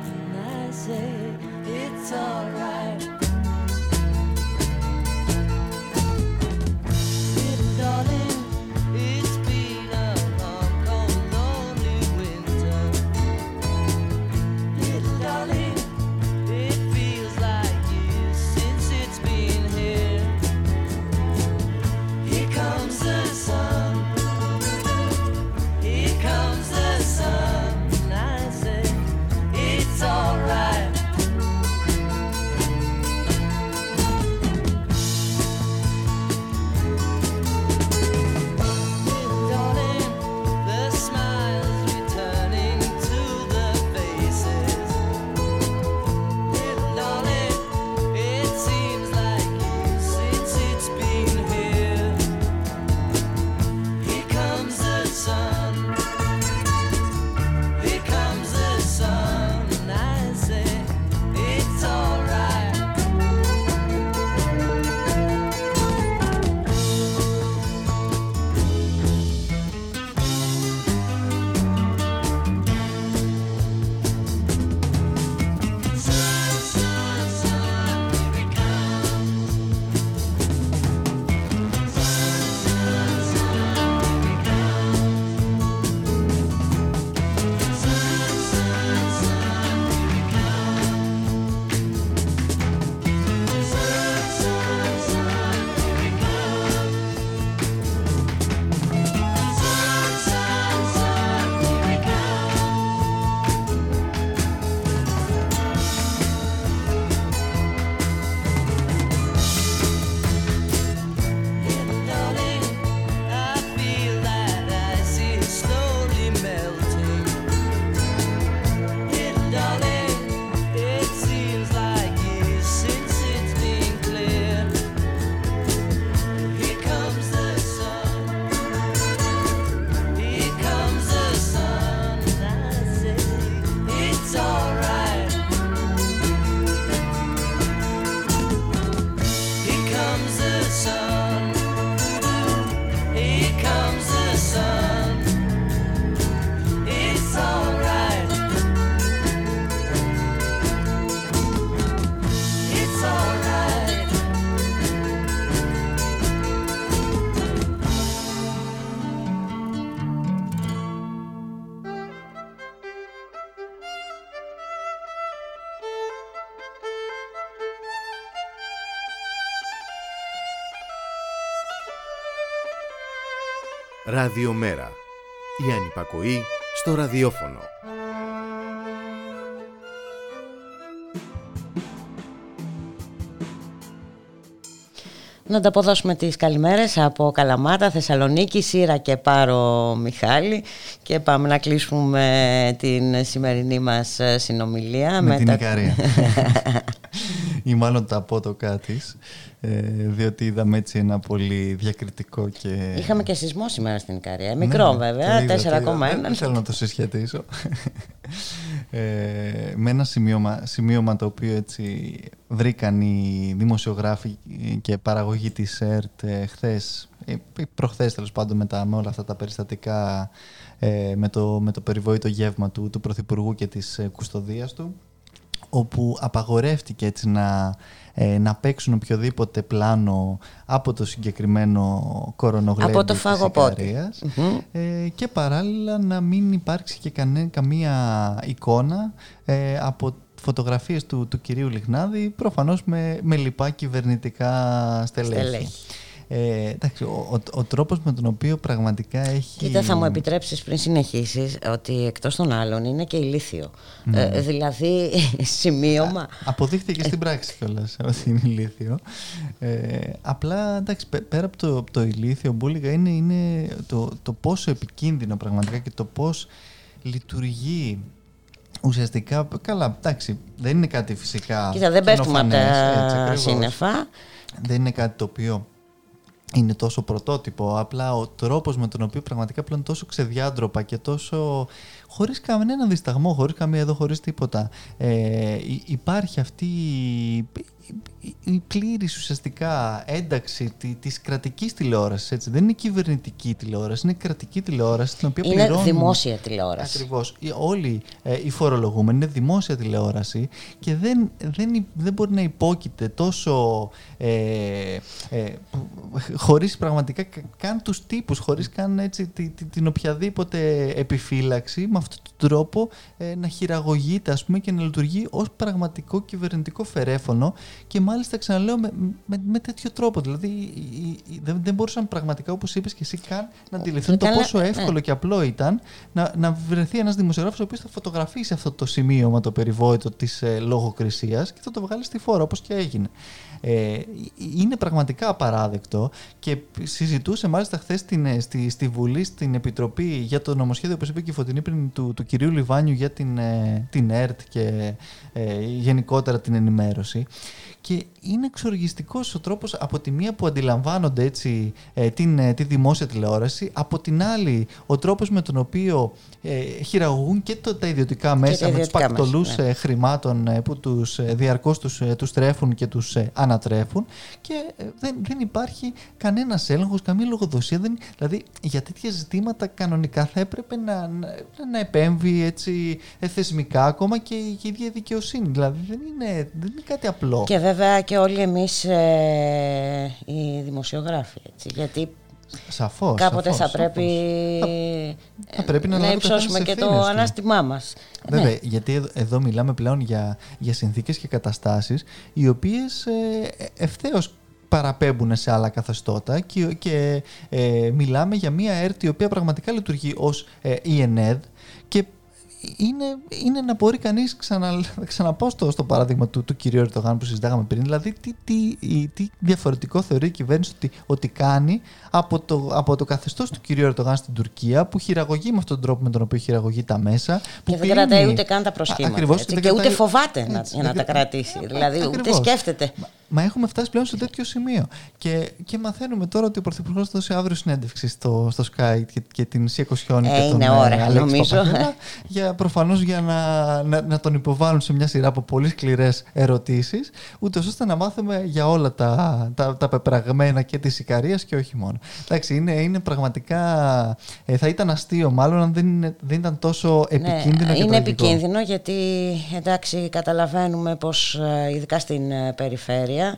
I say it's alright. Ραδιομέρα. Η ανυπακοή στο ραδιόφωνο. Να ανταποδώσουμε τις καλημέρες από Καλαμάτα, Θεσσαλονίκη, Σύρα και Πάρο Μιχάλη και πάμε να κλείσουμε την σημερινή μας συνομιλία. Με, με την Ικαρία. ή μάλλον τα απότοκά τη, ε, διότι είδαμε έτσι ένα πολύ διακριτικό και... Είχαμε και σεισμό σήμερα στην Ικαρία, μικρό ναι, βέβαια, 4,1. Δεν θέλω να το συσχετήσω. ε, με ένα σημείωμα, σημείωμα το οποίο έτσι βρήκαν οι δημοσιογράφοι και παραγωγή της ΕΡΤ ε, χθες, ε, προχθές τέλος πάντων με, τα, με όλα αυτά τα περιστατικά ε, με, το, με το περιβόητο γεύμα του, του Πρωθυπουργού και της ε, κουστοδίας του όπου απαγορεύτηκε έτσι να, ε, να παίξουν οποιοδήποτε πλάνο από το συγκεκριμένο κορονογλέμπι από το ε, και παράλληλα να μην υπάρξει και καμία εικόνα ε, από φωτογραφίες του, του κυρίου Λιχνάδη προφανώς με, με λοιπά κυβερνητικά στελέχη. Ε, εντάξει, ο, ο, ο τρόπος με τον οποίο πραγματικά έχει... Κοίτα, θα μου επιτρέψεις πριν συνεχίσεις ότι εκτός των άλλων είναι και ηλίθιο. Ναι. Ε, δηλαδή, σημείωμα... αποδείχθηκε στην πράξη κιόλας ότι είναι ηλίθιο. Ε, απλά, εντάξει, πέρα από το, το ηλίθιο, μπουλίγα είναι, είναι το, το πόσο επικίνδυνο πραγματικά και το πώς λειτουργεί ουσιαστικά, καλά, εντάξει, δεν είναι κάτι φυσικά. Κοίτα, δεν πέφτουμε από τα σύννεφα. Δεν είναι κάτι το οποίο είναι τόσο πρωτότυπο. Απλά ο τρόπος με τον οποίο πραγματικά πλέον τόσο ξεδιάντροπα και τόσο χωρίς κανένα δισταγμό, χωρίς καμία εδώ, χωρίς τίποτα. Ε, υπάρχει αυτή η πλήρης ουσιαστικά ένταξη τη της κρατικής τηλεόρασης. Δεν είναι κυβερνητική τηλεόραση, είναι κρατική τηλεόραση την οποία είναι πληρώνουν... Είναι δημόσια τηλεόραση. Ακριβώς. Όλοι ε, οι φορολογούμενοι είναι δημόσια τηλεόραση και δεν, δεν, δεν μπορεί να υπόκειται τόσο ε, ε, χωρίς πραγματικά καν τους τύπους, χωρίς καν έτσι, την, την οποιαδήποτε επιφύλαξη με αυτόν τον τρόπο ε, να χειραγωγείται ας πούμε, και να λειτουργεί ως πραγματικό κυβερνητικό φερέφωνο και μάλιστα ξαναλέω με, με, με τέτοιο τρόπο. Δηλαδή δεν, δεν μπορούσαν πραγματικά, όπως είπες και εσύ, καν να αντιληφθούν το πόσο ναι. εύκολο και απλό ήταν να, να βρεθεί ένας δημοσιογράφος ο οποίος θα φωτογραφίσει αυτό το σημείωμα το περιβόητο της ε, λογοκρισίας και θα το βγάλει στη φόρα όπως και έγινε. Ε, είναι πραγματικά απαράδεκτο και συζητούσε μάλιστα χθες ε, στη, στη Βουλή, στην Επιτροπή για το νομοσχέδιο, όπως είπε και η Φωτεινή πριν, του, του κυρίου Λιβάνιου για την, ε, την ΕΡΤ και ε, γενικότερα την ενημέρωση. Και είναι εξοργιστικός ο τρόπος από τη μία που αντιλαμβάνονται έτσι, ε, την, ε, τη δημόσια τηλεόραση, από την άλλη ο τρόπος με τον οποίο ε, χειραγωγούν και το, τα ιδιωτικά μέσα με τους πακτολούς ναι. Ε, χρημάτων ε, που τους, διαρκώς τους τους τρέφουν και τους ανατρέφουν. Και δεν, δεν υπάρχει κανένας έλεγχος, καμία λογοδοσία. Δεν, δηλαδή για τέτοια ζητήματα κανονικά θα έπρεπε να, να, να επέμβει έτσι, θεσμικά ακόμα και η ίδια δικαιοσύνη. Δηλαδή δεν είναι, δεν είναι κάτι απλό. Και βέβαια και όλοι εμείς ε, οι δημοσιογράφοι, έτσι, γιατί Σαφώς, κάποτε σαφώς, θα, πρέπει, θα, πρέπει να, να υψώσουμε και το ανάστημά μας. Βέβαια, ναι. γιατί εδώ, μιλάμε πλέον για, για συνθήκες και καταστάσεις οι οποίες ε, ευθέως παραπέμπουν σε άλλα καθεστώτα και, και ε, μιλάμε για μια ΕΡΤ η οποία πραγματικά λειτουργεί ως ε, ΕΝΕΔ και είναι, είναι να μπορεί κανείς, ξανα, ξαναπώ στο, στο παράδειγμα του, του κυρίου Ερτογάν που συζητάγαμε πριν, δηλαδή τι, τι, τι διαφορετικό θεωρεί η κυβέρνηση ότι, ότι κάνει από το, από το καθεστώς του κυρίου Ερτογάν στην Τουρκία, που χειραγωγεί με αυτόν τον τρόπο με τον οποίο χειραγωγεί τα μέσα. Που και δεν κρατάει ούτε καν τα προσχήματα. Ακριβώς, και, και ούτε φοβάται να, για να τα κρατήσει. Δηλαδή, ούτε σκέφτεται. Μα έχουμε φτάσει πλέον σε τέτοιο σημείο. Και, και μαθαίνουμε τώρα ότι ο Πρωθυπουργός θα δώσει αύριο συνέντευξη στο, στο Sky και, και την Σία Κοσιόνη ε, και τον είναι ώρα, Αλέξη νομίζω. για, προφανώς για να, να, να, τον υποβάλουν σε μια σειρά από πολύ σκληρές ερωτήσεις, ούτως ώστε να μάθουμε για όλα τα, τα, τα πεπραγμένα και της Ικαρίας και όχι μόνο. Εντάξει, είναι, είναι πραγματικά. Ε, θα ήταν αστείο, μάλλον αν δεν, δεν ήταν τόσο ναι, επικίνδυνο ναι, και Είναι τραγικό. επικίνδυνο γιατί εντάξει, καταλαβαίνουμε πως ε, ειδικά στην ε, περιφέρεια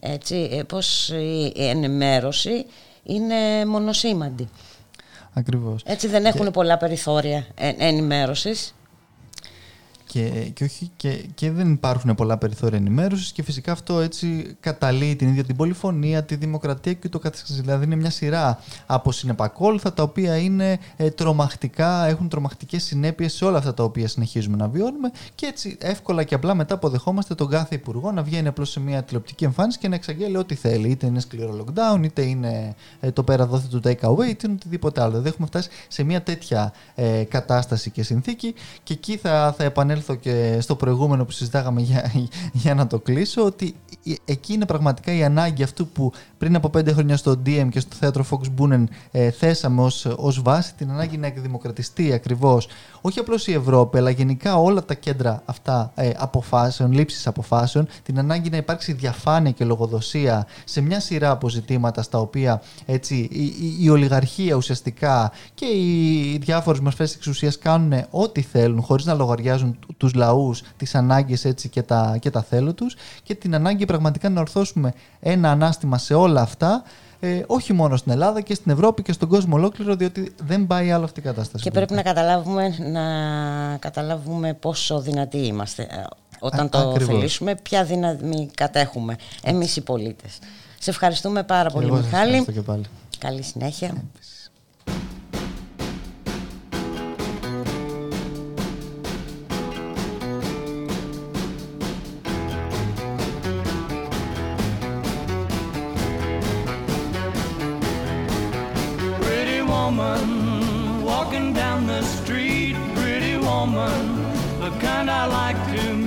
έτσι, ε, πως η ενημέρωση είναι μονοσήμαντη. Ακριβώς. Έτσι δεν έχουν πολλά περιθώρια ενημέρωσης. Και, και, όχι, και, και δεν υπάρχουν πολλά περιθώρια ενημέρωσης και φυσικά αυτό έτσι καταλύει την ίδια την πολυφωνία, τη δημοκρατία και το καθεξής. Δηλαδή είναι μια σειρά από συνεπακόλουθα τα οποία είναι ε, τρομακτικά, έχουν τρομακτικές συνέπειες σε όλα αυτά τα οποία συνεχίζουμε να βιώνουμε και έτσι εύκολα και απλά μετά αποδεχόμαστε τον κάθε υπουργό να βγαίνει απλώς σε μια τηλεοπτική εμφάνιση και να εξαγγέλει ό,τι θέλει. Είτε είναι σκληρό lockdown, είτε είναι ε, το πέρα δόθε του take away, είτε είναι οτιδήποτε άλλο. Δηλαδή έχουμε φτάσει σε μια τέτοια ε, κατάσταση και συνθήκη και εκεί θα, θα επανέλθω και στο προηγούμενο που συζητάγαμε για, για να το κλείσω ότι εκεί είναι πραγματικά η ανάγκη αυτού που πριν από πέντε χρόνια στο DM και στο θέατρο Fox Boonen ε, θέσαμε ως, ως βάση την ανάγκη να εκδημοκρατιστεί ακριβώς όχι απλώς η Ευρώπη αλλά γενικά όλα τα κέντρα αυτά ε, αποφάσεων, λήψης αποφάσεων την ανάγκη να υπάρξει διαφάνεια και λογοδοσία σε μια σειρά αποζητήματα στα οποία έτσι, η, η, η ολιγαρχία ουσιαστικά και οι διάφορες μορφές εξουσίας κάνουν ό,τι θέλουν χωρίς να λογαριάζουν τους λαούς, τις ανάγκες έτσι και τα, και τα θέλω τους και την ανάγκη πραγματικά να ορθώσουμε ένα ανάστημα σε όλα αυτά ε, όχι μόνο στην Ελλάδα και στην Ευρώπη και στον κόσμο ολόκληρο, διότι δεν πάει άλλο αυτή η κατάσταση. Και πρέπει να καταλάβουμε, να καταλάβουμε πόσο δυνατοί είμαστε. Ε, όταν Α, το ακριβώς. θελήσουμε, ποια δύναμη κατέχουμε εμείς οι πολίτες. Σε ευχαριστούμε πάρα πολύ, Εγώ σας Μιχάλη. ευχαριστώ και πάλι. Καλή συνέχεια. Pretty kind I like to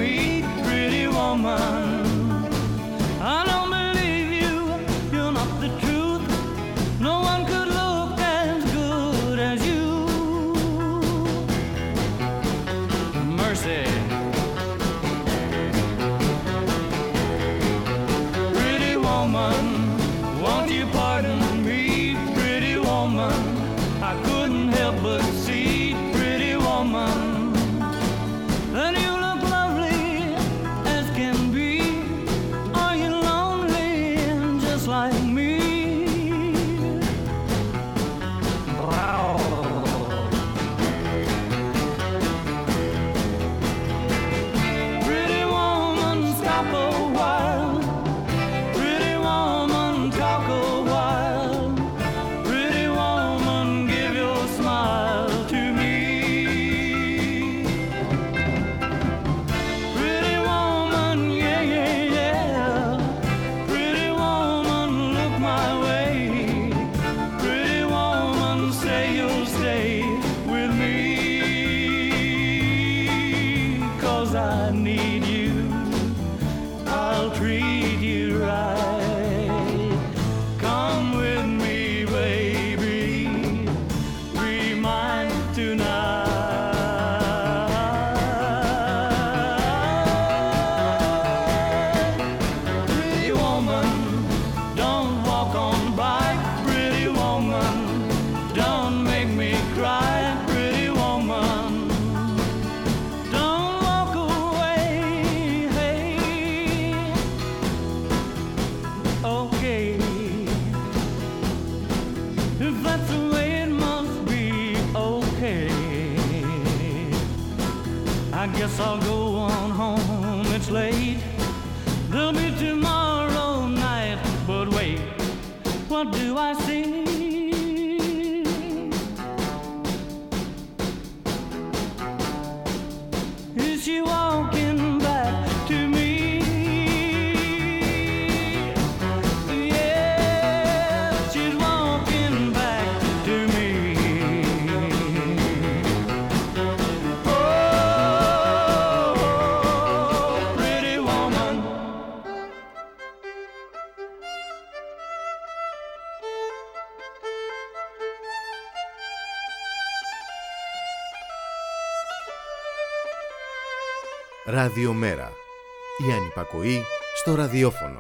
Η ανυπακοή στο ραδιόφωνο.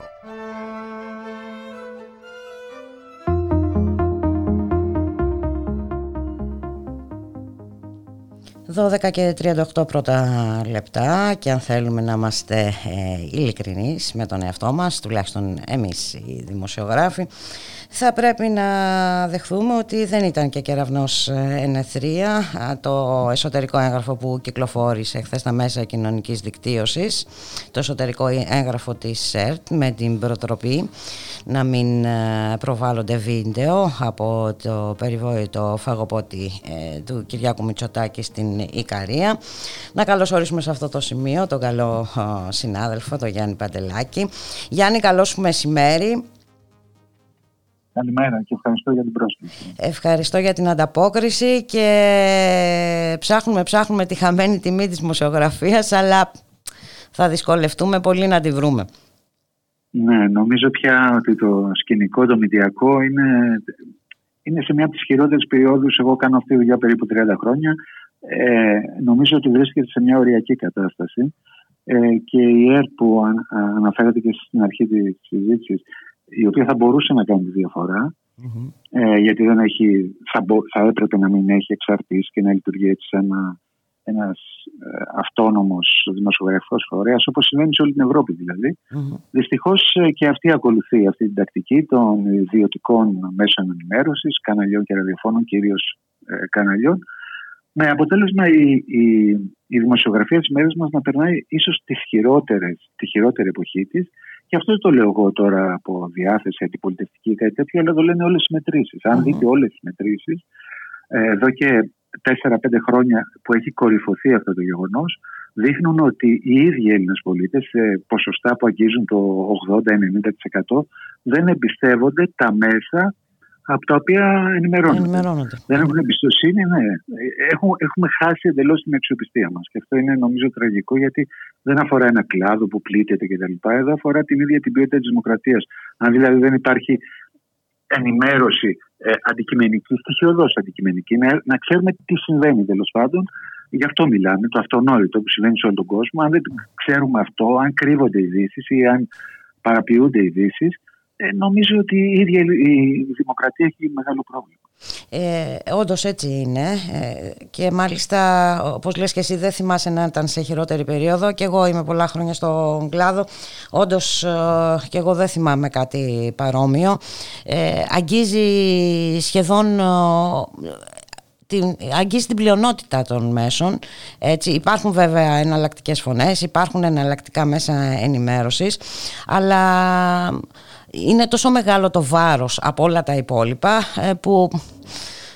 12 και 38 πρώτα λεπτά και αν θέλουμε να είμαστε ε, ειλικρινείς με τον εαυτό μας, τουλάχιστον εμείς οι δημοσιογράφοι, θα πρέπει να δεχθούμε ότι δεν ήταν και κεραυνός ε, ενεθρία το εσωτερικό έγγραφο που κυκλοφόρησε χθες στα μέσα κοινωνικής δικτύωσης, το εσωτερικό έγγραφο της ΣΕΡΤ με την προτροπή να μην ε, προβάλλονται βίντεο από το περιβόητο φαγοπότη ε, του Κυριάκου Μητσοτάκη στην Ικαρία. Να καλωσορίσουμε σε αυτό το σημείο τον καλό συνάδελφο, τον Γιάννη Παντελάκη. Γιάννη, καλό σου μεσημέρι. Καλημέρα και ευχαριστώ για την πρόσκληση. Ευχαριστώ για την ανταπόκριση και ψάχνουμε, ψάχνουμε τη χαμένη τιμή της δημοσιογραφίας αλλά θα δυσκολευτούμε πολύ να τη βρούμε. Ναι, νομίζω πια ότι το σκηνικό, το μηδιακό είναι, είναι σε μια από τις χειρότερες περιόδους. Εγώ κάνω αυτή τη δουλειά περίπου 30 χρόνια. Ε, νομίζω ότι βρίσκεται σε μια οριακή κατάσταση ε, και η ΕΡΤ που αναφέρεται και στην αρχή της συζήτησης η οποία θα μπορούσε να κάνει τη διαφορα ε, γιατί δεν έχει, θα, θα έπρεπε να μην έχει εξαρτήσει και να λειτουργεί έτσι ένα ένας ε, αυτόνομος δημοσιογραφικός φορέας όπως συμβαίνει σε όλη την Ευρώπη δηλαδή. Mm-hmm. Δυστυχώς ε, και αυτή ακολουθεί αυτή την τακτική των ιδιωτικών μέσων ενημέρωσης, καναλιών και ραδιοφώνων, κυρίως ε, καναλιών, με αποτέλεσμα η, η, η δημοσιογραφία της μέρες μας να περνάει ίσως τις χειρότερες, τη χειρότερη εποχή της και αυτό το λέω εγώ τώρα από διάθεση αντιπολιτευτική ή κάτι τέτοιο, αλλά το λένε όλες τι μετρήσεις. Αν mm-hmm. δείτε όλες τις μετρήσεις, εδώ και 4-5 χρόνια που έχει κορυφωθεί αυτό το γεγονός, δείχνουν ότι οι ίδιοι Έλληνες πολίτες, σε ποσοστά που αγγίζουν το 80-90%, δεν εμπιστεύονται τα μέσα από τα οποία ενημερώνονται. ενημερώνονται. Δεν έχουν εμπιστοσύνη, ναι. Έχουμε, έχουμε χάσει εντελώς την αξιοπιστία μας. Και αυτό είναι νομίζω τραγικό γιατί δεν αφορά ένα κλάδο που πλήττεται κτλ. Εδώ αφορά την ίδια την ποιότητα της δημοκρατίας. Αν δηλαδή δεν υπάρχει ενημέρωση ε, αντικειμενική, στοιχειοδός αντικειμενική, να, να ξέρουμε τι συμβαίνει τέλος πάντων. Γι' αυτό μιλάμε, το αυτονόητο που συμβαίνει σε όλο τον κόσμο. Αν δεν ξέρουμε αυτό, αν κρύβονται ειδήσεις ή αν παραποιούνται ειδήσεις, ε, νομίζω ότι η ίδια η δημοκρατία έχει μεγάλο πρόβλημα. Ε, Όντως έτσι είναι ε, και μάλιστα όπως λες και εσύ δεν θυμάσαι να ήταν σε χειρότερη περίοδο και εγώ είμαι πολλά χρόνια στον κλάδο όντως ε, και εγώ δεν θυμάμαι κάτι παρόμοιο ε, αγγίζει σχεδόν ε, την, αγγίζει την πλειονότητα των μέσων. Έτσι, υπάρχουν βέβαια εναλλακτικές φωνές, υπάρχουν εναλλακτικά μέσα ενημέρωσης, αλλά είναι τόσο μεγάλο το βάρος από όλα τα υπόλοιπα ε, που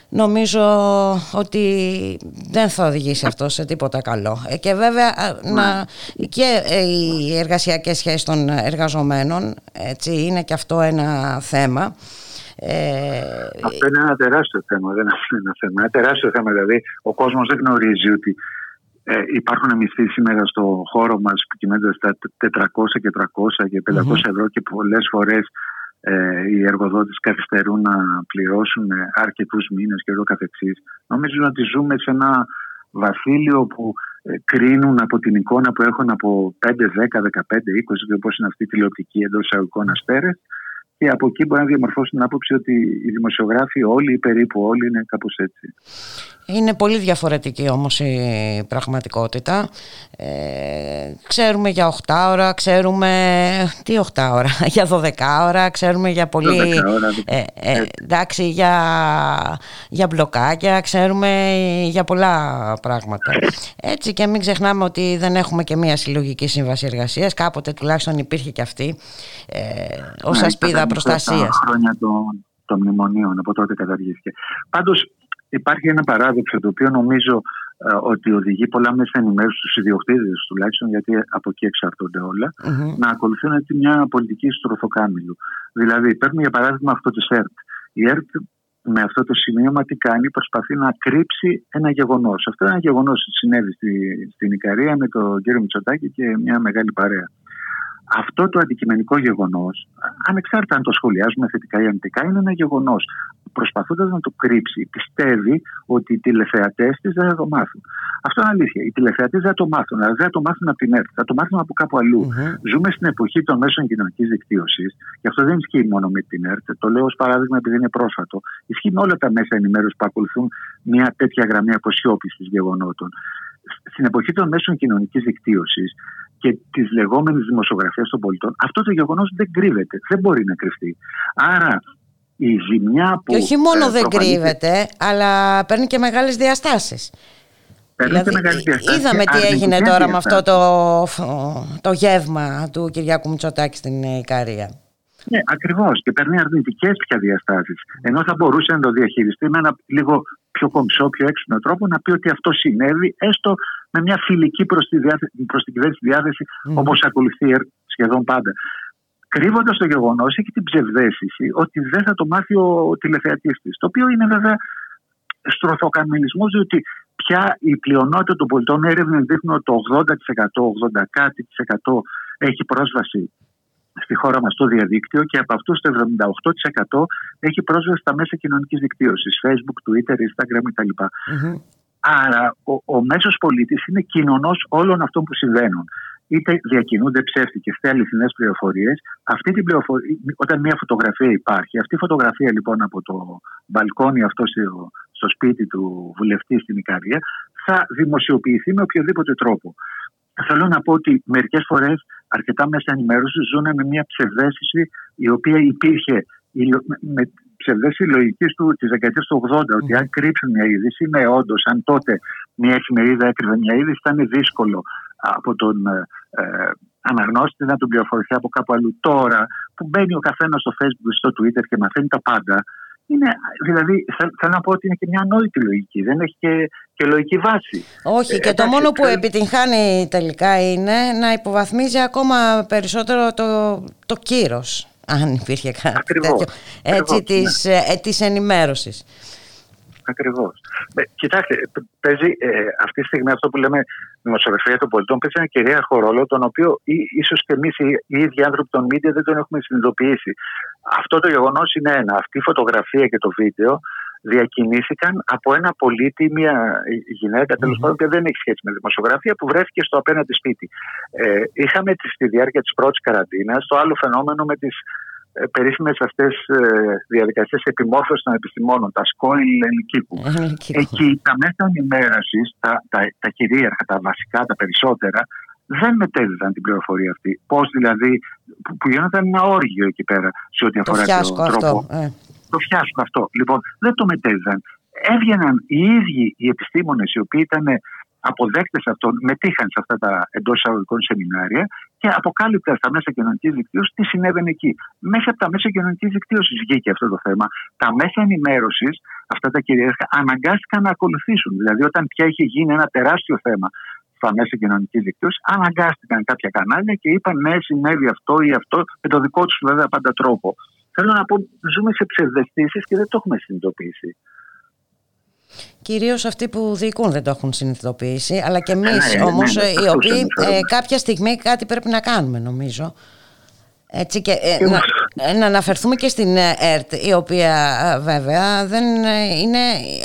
νομίζω ότι δεν θα οδηγήσει αυτό σε τίποτα καλό. Ε, και βέβαια ε, να, και οι εργασιακές σχέσεις των εργαζομένων, έτσι, είναι και αυτό ένα θέμα. Αυτό είναι ένα τεράστιο θέμα, δεν είναι ένα θέμα. Ένα τεράστιο θέμα, δηλαδή ο κόσμος δεν γνωρίζει ότι ε, υπάρχουν μισθοί σήμερα στο χώρο μας που κυμαίνονται στα 400 και 300 και 500 ευρώ και πολλές φορές ε, οι εργοδότες καθυστερούν να πληρώσουν αρκετούς μήνες και εδώ καθεξής. Νομίζω ότι ζούμε σε ένα βασίλειο που ε, κρίνουν από την εικόνα που έχουν από 5, 10, 15, 20 και όπως είναι αυτή η τηλεοπτική εντός εισαγωγικών αστέρες και από εκεί μπορεί να διαμορφώσει την άποψη ότι οι δημοσιογράφοι όλοι ή περίπου όλοι είναι κάπως έτσι. Είναι πολύ διαφορετική όμως η πραγματικότητα. Ε, ξέρουμε για 8 ώρα, ξέρουμε... Τι 8 ώρα, για 12 ώρα, ξέρουμε για πολύ... Ώρα, ε, ε, εντάξει, για, για μπλοκάκια, ξέρουμε για πολλά πράγματα. Έτσι και μην ξεχνάμε ότι δεν έχουμε και μία συλλογική σύμβαση εργασίας. Κάποτε τουλάχιστον υπήρχε και αυτή ε, ως ναι, ασπίδα προστασίας. χρόνια των, των μνημονίων, από τότε καταργήθηκε. Πάντως υπάρχει ένα παράδοξο το οποίο νομίζω ε, ότι οδηγεί πολλά μέσα ενημέρωση στους ιδιοκτήτες τουλάχιστον, γιατί από εκεί εξαρτώνται να ακολουθούν έτσι μια πολιτική στροφοκάμιλου. Δηλαδή, παίρνουμε για παράδειγμα αυτό τη ΕΡΤ. Η ΕΡΤ με αυτό το σημείωμα τι κάνει, προσπαθεί να κρύψει ένα γεγονός. Αυτό είναι ένα γεγονός που συνέβη στη, στην Ικαρία με τον κύριο Μητσοτάκη και μια μεγάλη παρέα. Αυτό το αντικειμενικό γεγονός, ανεξάρτητα αν το σχολιάζουμε θετικά ή αρνητικά, είναι ένα γεγονός προσπαθώντας να το κρύψει, πιστεύει ότι οι τηλεθεατές της δεν θα το μάθουν. Αυτό είναι αλήθεια. Οι τηλεθεατές δεν θα το μάθουν, αλλά δεν θα το μάθουν από την ΕΡΤ, θα το μάθουν από κάπου αλλού. Ζούμε στην εποχή των μέσων κοινωνικής δικτύωσης και αυτό δεν ισχύει μόνο με την ΕΡΤ. Το λέω ως παράδειγμα επειδή είναι πρόσφατο. Ισχύει με όλα τα μέσα ενημέρωσης που ακολουθούν μια τέτοια γραμμή αποσιώπησης γεγονότων. Στην εποχή των μέσων κοινωνικής δικτύωσης και τη λεγόμενη δημοσιογραφία των πολιτών, αυτό το γεγονός δεν κρύβεται. Δεν μπορεί να κρυφτεί. Άρα η ζημιά που. Και όχι μόνο ε, δεν προφανείται- κρύβεται, αλλά παίρνει και μεγάλες διαστάσεις. Παίρνει και μεγάλες διαστάσεις είδαμε και τι έγινε αρνητικές τώρα με αυτό διαστάσεις. το, το γεύμα του Κυριάκου Μητσοτάκη στην Ικαρία. Ναι, ακριβώς. Και παίρνει αρνητικές πια διαστάσεις. Ενώ θα μπορούσε να το διαχειριστεί με ένα λίγο πιο κομψό, πιο έξυπνο τρόπο, να πει ότι αυτό συνέβη, έστω με μια φιλική προς τη διάθεση, προς την κυβέρνηση διάθεση, Μμμ. όπως ακολουθεί η ΕΡΤ σχεδόν πάντα. Κρύβοντας το γεγονός, έχει την ψευδέστηση ότι δεν θα το μάθει ο τηλεθεατής της. Το οποίο είναι βέβαια στροφοκαμιλισμό, διότι πια η πλειονότητα των πολιτών έρευνες δείχνουν ότι το 80%, 80% κάτι της εκατό έχει πρόσβαση στη χώρα μας στο διαδίκτυο και από αυτούς το 78% έχει πρόσβαση στα μέσα κοινωνικής δικτύωσης, Facebook, Twitter, Instagram κτλ. Μμμ. Άρα ο, ο μέσος πολίτης είναι κοινωνός όλων αυτών που συμβαίνουν. Είτε διακινούνται ψεύτικε είτε αληθινές πληροφορίες. Αυτή την πληροφορία, όταν μια φωτογραφία υπάρχει, αυτή η φωτογραφία λοιπόν από το μπαλκόνι αυτό στο, στο σπίτι του βουλευτή στην Ικαρία θα δημοσιοποιηθεί με οποιοδήποτε τρόπο. Θέλω να πω ότι μερικές φορές αρκετά μέσα ενημέρωσης ζουν με μια ψευδέστηση η οποία υπήρχε η λο- με- με ψευδέστηση λογικής της δεκαετίας του 80, ότι αν κρύψουν μια είδηση, ναι, όντως, αν τότε μια εφημερίδα έκρυβε μια είδηση, ήταν δύσκολο από τον ε, ε, αναγνώστη να τον πληροφορηθεί από κάπου αλλού. Τώρα που μπαίνει ο καθένας στο Facebook, στο Twitter και μαθαίνει τα πάντα, είναι, δηλαδή θέλ- θέλω να πω ότι είναι και μια ανόητη λογική, δεν έχει και, και λογική βάση. Όχι, Ε, και το εντάξει, μόνο που θέλω- επιτυγχάνει τελικά είναι να υποβαθμίζει ακόμα περισσότερο το, το κύρος, αν υπήρχε κάτι Ακριβώς, τέτοιο, έτσι, ακριβώς, της, ε, της ενημέρωσης. Ακριβώς. Κοιτάξτε, π- παίζει ε, αυτή τη στιγμή αυτό που λέμε δημοσιογραφία των πολιτών παίζει ένα κυρίαρχο ρόλο, τον οποίο ίσως και εμείς οι, οι ίδιοι άνθρωποι των media δεν τον έχουμε συνειδητοποιήσει. Αυτό το γεγονός είναι ένα. Αυτή η φωτογραφία και το βίντεο διακινήθηκαν από ένα πολίτη, μια γυναίκα τέλος πάντων, που δεν έχει σχέση με δημοσιογραφία, που βρέθηκε στο απέναντι σπίτι. Ε, είχαμε τη- στη διάρκεια της πρώτης καραντίνας το άλλο φαινόμενο με τις ε, περίφημες αυτές ε, διαδικασίες επιμόρφωσης των επιστημόνων, τα σκόιλ ελικίκου. Ελικίκου. Εκεί τα μέσα ενημέρωσης, τα, τα, τα κυρίαρχα, τα βασικά, τα περισσότερα, δεν μετέδιδαν την πληροφορία αυτή. Πώς δηλαδή, που, που γινόταν ένα όργιο εκεί πέρα σε ό,τι Το αφορά φιάσκο τον τρόπο. αυτό. ε. Το φιάσκο αυτό. Λοιπόν, δεν το μετέδιδαν. Έβγαιναν οι ίδιοι οι επιστήμονες οι οποίοι ήταν αποδέκτες αυτών, μετήχαν σε αυτά τα εντός εισαγωγικών σεμινάρια και αποκάλυπταν στα μέσα κοινωνικής δικτύωσης τι συνέβαινε εκεί. Μέσα από τα μέσα κοινωνικής δικτύωσης βγήκε αυτό το θέμα. Τα μέσα ενημέρωσης, αυτά τα κυρίαρχα, αναγκάστηκαν να ακολουθήσουν. Δηλαδή, όταν πια είχε γίνει ένα τεράστιο θέμα στα μέσα κοινωνικής δικτύωσης, αναγκάστηκαν κάποια κανάλια και είπαν ναι, συνέβη αυτό ή αυτό, με το δικό τους βέβαια πάντα τρόπο. Θέλω να πω, ζούμε σε ψευδεστήσεις και δεν το έχουμε συνειδητοποιήσει. Κυρίως αυτοί που διοικούν δεν το έχουν συνειδητοποιήσει, αλλά και εμείς ναι, ναι, όμως ναι, ε, οι αυτούς οποίοι ενδιαφέρονται. ε, κάποια στιγμή κάτι πρέπει να κάνουμε νομίζω. Έτσι και ε, Και να, εγώ. ε, να αναφερθούμε και στην ε, ΕΡΤ η οποία ε, βέβαια δεν ε, είναι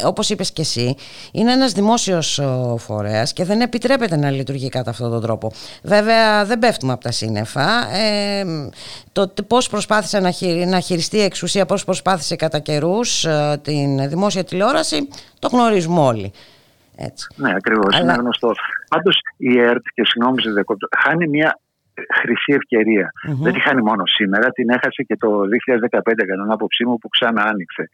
όπως είπες και εσύ είναι ένας δημόσιος ο, φορέας και δεν επιτρέπεται να λειτουργεί κατά αυτόν τον τρόπο. Βέβαια δεν πέφτουμε από τα σύννεφα. Ε, το τι- πώς προσπάθησε να, χειρι- να χειριστεί η εξουσία, πώς προσπάθησε κατά καιρούς την δημόσια τηλεόραση το γνωρίζουμε όλοι. Έτσι. Ναι, ακριβώς. Αλλά- Είναι γνωστό. Πάντως η ΕΡΤ, και συγγνώμη σε διακόπτω, χάνει μια χρυσή ευκαιρία. Μμμ. Δεν τη χάνει μόνο σήμερα, την έχασε και το 2015 κατά την άποψή μου που ξανά άνοιξε.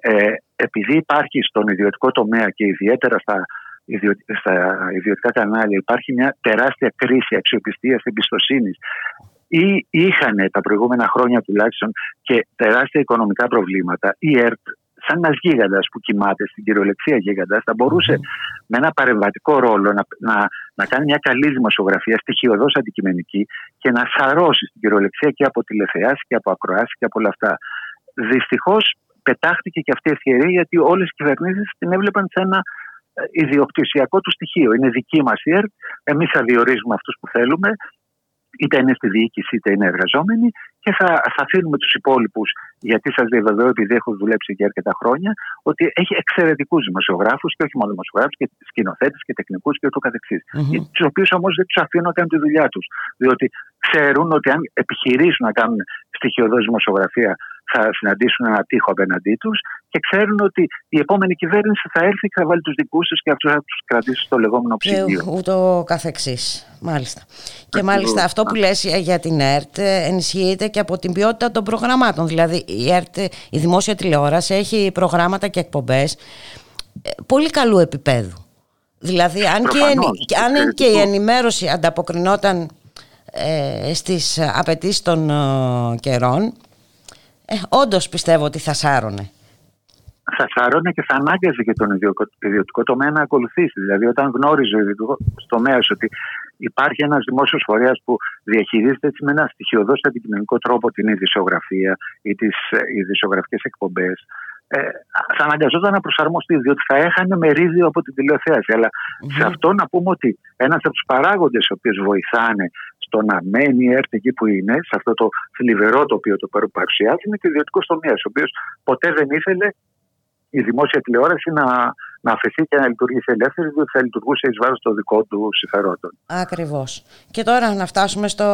Ε, επειδή υπάρχει στον ιδιωτικό τομέα και ιδιαίτερα στα, ιδιο- στα ιδιωτικά κανάλια υπάρχει μια τεράστια κρίση αξιοπιστίας εμπιστοσύνης. Ή είχαν τα προηγούμενα χρόνια τουλάχιστον και τεράστια οικονομικά προβλήματα. Η ΕΡΤ, σαν ένας γίγαντας που κοιμάται, στην κυριολεξία γίγαντας, θα μπορούσε με ένα παρεμβατικό ρόλο να, να, να κάνει μια καλή δημοσιογραφία, στοιχειοδός αντικειμενική και να σαρώσει στην κυριολεξία και από τηλεθεάσει και από ακροάσει και από όλα αυτά. Δυστυχώς πετάχτηκε και αυτή η ευκαιρία γιατί όλες οι κυβερνήσεις την έβλεπαν σε ένα ε, ιδιοκτησιακό του στοιχείο. Είναι δική μας η ΕΡΤ, εμείς θα διορίζουμε αυτούς που θέλουμε, είτε είναι στη διοίκηση είτε είναι εργαζόμενοι και θα, θα αφήνουμε τους υπόλοιπους, γιατί σας διαβεβαιώ, επειδή έχω δουλέψει για αρκετά χρόνια, ότι έχει εξαιρετικούς δημοσιογράφους και όχι μόνο δημοσιογράφους, και σκηνοθέτες και τεχνικούς και ούτω καθεξής. Μμμ. Τους οποίους όμως δεν τους αφήνω να κάνουν τη δουλειά τους. Διότι ξέρουν ότι αν επιχειρήσουν να κάνουν στοιχειοδός δημοσιογραφία, θα συναντήσουν ένα τείχο απέναντί τους και ξέρουν ότι η επόμενη κυβέρνηση θα έρθει και θα βάλει τους δικούς τους και αυτούς θα τους κρατήσει στο λεγόμενο και ψυγείο. ούτω καθεξής. Μάλιστα. Και Ακριβώς. μάλιστα αυτό που λες για την ΕΡΤ ε, ενισχύεται και από την ποιότητα των προγραμμάτων. Δηλαδή η ΕΡΤ, η δημόσια τηλεόραση έχει προγράμματα και εκπομπές ε, πολύ καλού επίπεδου. Δηλαδή αν, και, η ενη- Προφανώς, και αν και η εξαιρετικό. ενημέρωση ανταποκρινόταν ε, στις απαιτήσεις των ε, καιρών ε, όντως πιστεύω ότι θα σάρωνε. θα σάρωνε και θα ανάγκαζε και τον ιδιωτικό- ιδιωτικό τομέα να ακολουθήσει. Δηλαδή, όταν γνώριζε ο ιδιωτικό τομέας ότι υπάρχει ένας δημόσιος φορέας που διαχειρίζεται έτσι με ένα στοιχειοδός αντικειμενικό τρόπο την ειδησιογραφία ή τις ειδησιογραφικές εκπομπές, ε, θα αναγκαζόταν να προσαρμοστεί, διότι θα έχανε μερίδιο από την τηλεοθέαση. Αλλά σε αυτό να πούμε ότι ένας από τους παράγοντες ο οποίος βοηθάνε στο να μένει η ΕΡΤ εκεί που είναι, σε αυτό το θλιβερό το οποίο το παρουσιάζει, είναι και ο ιδιωτικός τομέας, ο οποίος ποτέ δεν ήθελε η δημόσια τηλεόραση να, να αφαιθεί και να λειτουργήσει ελεύθερη, διότι θα λειτουργούσε εις βάρος των δικών του συμφερόντων. Ακριβώς. Και τώρα να φτάσουμε στο,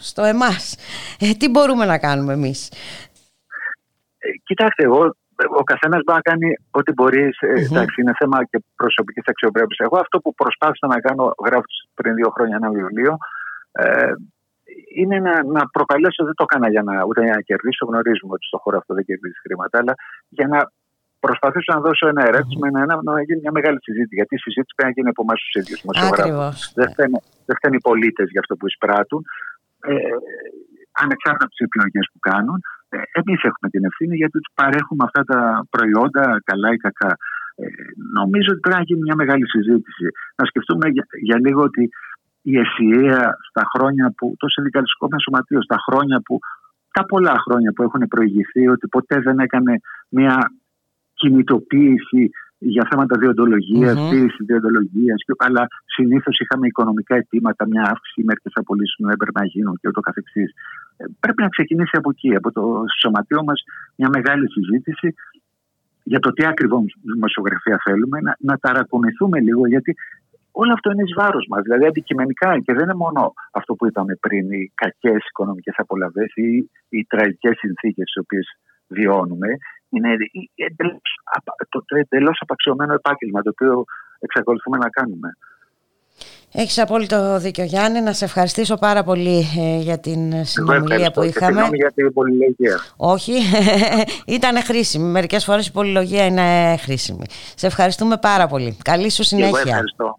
στο εμάς. Ε, τι μπορούμε να κάνουμε εμείς; Ε, κοιτάξτε, εγώ, ο καθένας μπορεί να κάνει ό,τι μπορεί. Ε, εντάξει, είναι θέμα και προσωπικής αξιοπρέπειας. Εγώ αυτό που προσπάθησα να κάνω, γράφω πριν δύο χρόνια ένα βιβλίο, ε, είναι να, να προκαλέσω, δεν το έκανα για να, ούτε για να κερδίσω, γνωρίζουμε ότι στο χώρο αυτό δεν κερδίζεις χρήματα, αλλά για να προσπαθήσω να δώσω ένα ερέθισμα, να, να, να γίνει μια μεγάλη συζήτηση. Γιατί η συζήτηση πρέπει να γίνει από εμάς τους ίδιους δημοσιογράφους. Ακριβώς. Δεν φταίνε, δεν φταίνε οι πολίτες για αυτό που εισπράττουν. Ε, ανεξάρτητα από τις επιλογές που κάνουν, ε, εμείς έχουμε την ευθύνη γιατί τους παρέχουμε αυτά τα προϊόντα, καλά ή κακά. Ε, νομίζω ότι πρέπει να γίνει μια μεγάλη συζήτηση. Να σκεφτούμε για, για λίγο ότι η ΕΣΥΑ στα χρόνια που, το συνδικαλιστικό μα σωματείο, στα χρόνια που, τα πολλά χρόνια που έχουν προηγηθεί, ότι ποτέ δεν έκανε μια κινητοποίηση για θέματα διοντολογίας, Μμμ. τήρηση διοντολογίας, και- αλλά συνήθως είχαμε οικονομικά αιτήματα, μια αύξηση ή μερικέ απολύσεις που έπρεπε να γίνουν και ούτω καθεξής. Ε, Πρέπει να ξεκινήσει από εκεί, από το σωματείο μας, μια μεγάλη συζήτηση για το τι ακριβώς δημοσιογραφία θέλουμε, να, να ταρακουνηθούμε λίγο, γιατί όλο αυτό είναι εις βάρος μας. Δηλαδή, αντικειμενικά και δεν είναι μόνο αυτό που είπαμε πριν, οι κακές οικονομικές απολαυές ή οι τραγικές συνθήκες τις οποίες βιώνουμε. Είναι η- εντελώς απα- το, το εντελώς απαξιωμένο επάγγελμα το οποίο εξακολουθούμε να κάνουμε. Έχεις απόλυτο δίκιο Γιάννη. Να σε ευχαριστήσω πάρα πολύ ε, για την Εγώ συνομιλία ευχαριστώ που και είχαμε. συγγνώμη για την πολυλογία. Όχι, ήταν χρήσιμη. Μερικές φορές η πολυλογία είναι χρήσιμη. Σε ευχαριστούμε πάρα πολύ. Καλή σου Και εγώ συνέχεια. ευχαριστώ.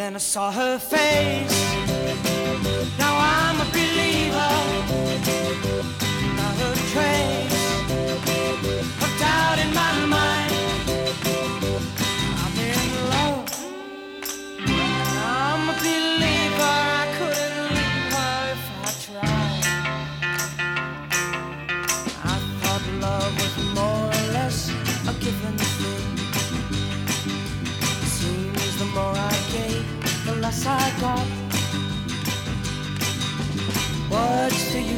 Then I saw her face. Now I'm a believer not a trace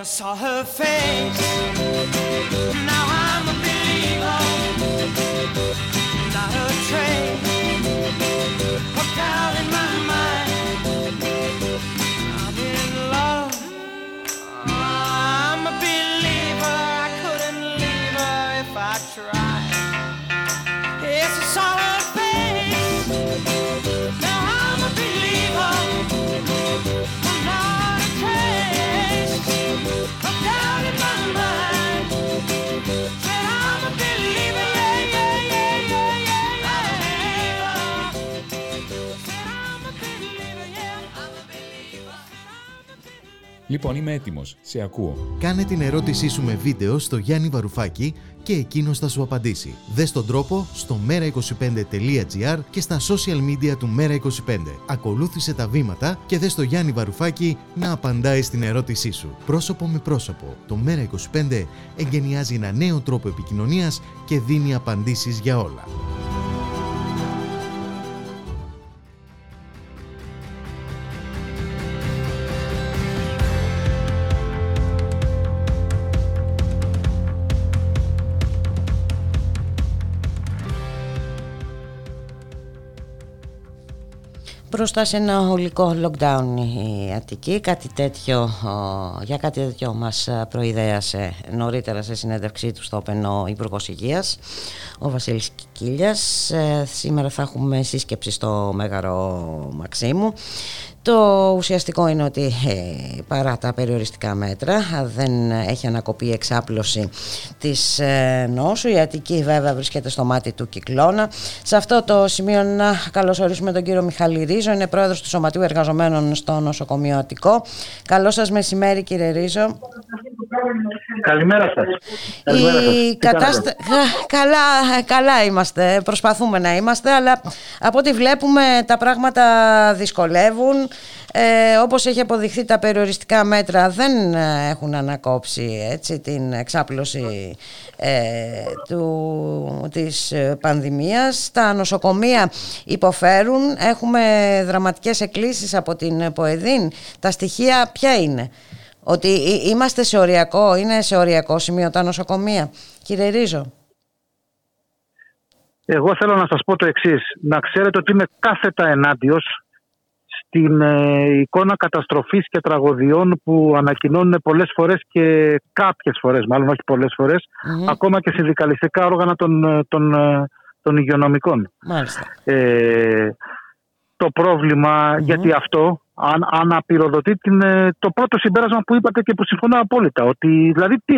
I saw her face. Now I'm Λοιπόν, είμαι έτοιμος. Σε ακούω. Κάνε την ερώτησή σου με βίντεο στο Γιάννη Βαρουφάκη και εκείνος θα σου απαντήσει. Δες τον τρόπο στο mera25.gr και στα social media του Mera25. Ακολούθησε τα βήματα και δες το Γιάννη Βαρουφάκη να απαντάει στην ερώτησή σου. Πρόσωπο με πρόσωπο. Το Mera25 εγκαινιάζει ένα νέο τρόπο επικοινωνίας και δίνει απαντήσεις για όλα. Μπροστά σε ένα ολικό lockdown η Αττική, κάτι τέτοιο, ο, για κάτι τέτοιο μας προειδέασε νωρίτερα σε συνέντευξή του στο ΟΠΕΝΟ Υπουργός Υγείας, ο Βασίλης Κικίλιας. Ε, σήμερα θα έχουμε σύσκεψη στο Μέγαρο Μαξίμου. Το ουσιαστικό είναι ότι ε, παρά τα περιοριστικά μέτρα δεν έχει ανακοπεί η εξάπλωση της ε, νόσου. Η Αττική βέβαια βρίσκεται στο μάτι του κυκλώνα. Σε αυτό το σημείο να καλωσορίσουμε τον κύριο Μιχάλη Ρίζο, είναι πρόεδρος του Σωματείου Εργαζομένων στο νοσοκομείο Αττικό. Καλό σας μεσημέρι κύριε Ρίζο. Καλημέρα σας. Η Καλημέρα σας. Τι κατάστα... κάνετε; καλά, καλά είμαστε, προσπαθούμε να είμαστε, αλλά από ό,τι βλέπουμε τα πράγματα δυσκολεύουν. Ε, όπως έχει αποδειχθεί τα περιοριστικά μέτρα δεν ε, έχουν ανακόψει έτσι, την εξάπλωση ε, του, της ε, πανδημίας. Τα νοσοκομεία υποφέρουν, έχουμε δραματικές εκκλήσεις από την ΠΟΕΔΗΝ. Τα στοιχεία ποια είναι; Ότι εί- είμαστε σε οριακό, είναι σε οριακό σημείο τα νοσοκομεία. Κύριε Ρίζο. Εγώ θέλω να σας πω το εξής. Να ξέρετε ότι είμαι κάθετα ενάντιος στην ε, εικόνα καταστροφής και τραγωδιών που ανακοινώνουν πολλές φορές και κάποιες φορές, μάλλον όχι πολλές φορές, Μμμ. ακόμα και συνδικαλιστικά όργανα των, ε, των, ε, των υγειονομικών. Μάλιστα. Ε, το προβλημα γιατί αυτό αν, αν απειροδοτεί την, ε, το πρώτο συμπέρασμα που είπατε και που συμφωνώ απόλυτα. Ότι δηλαδή τι,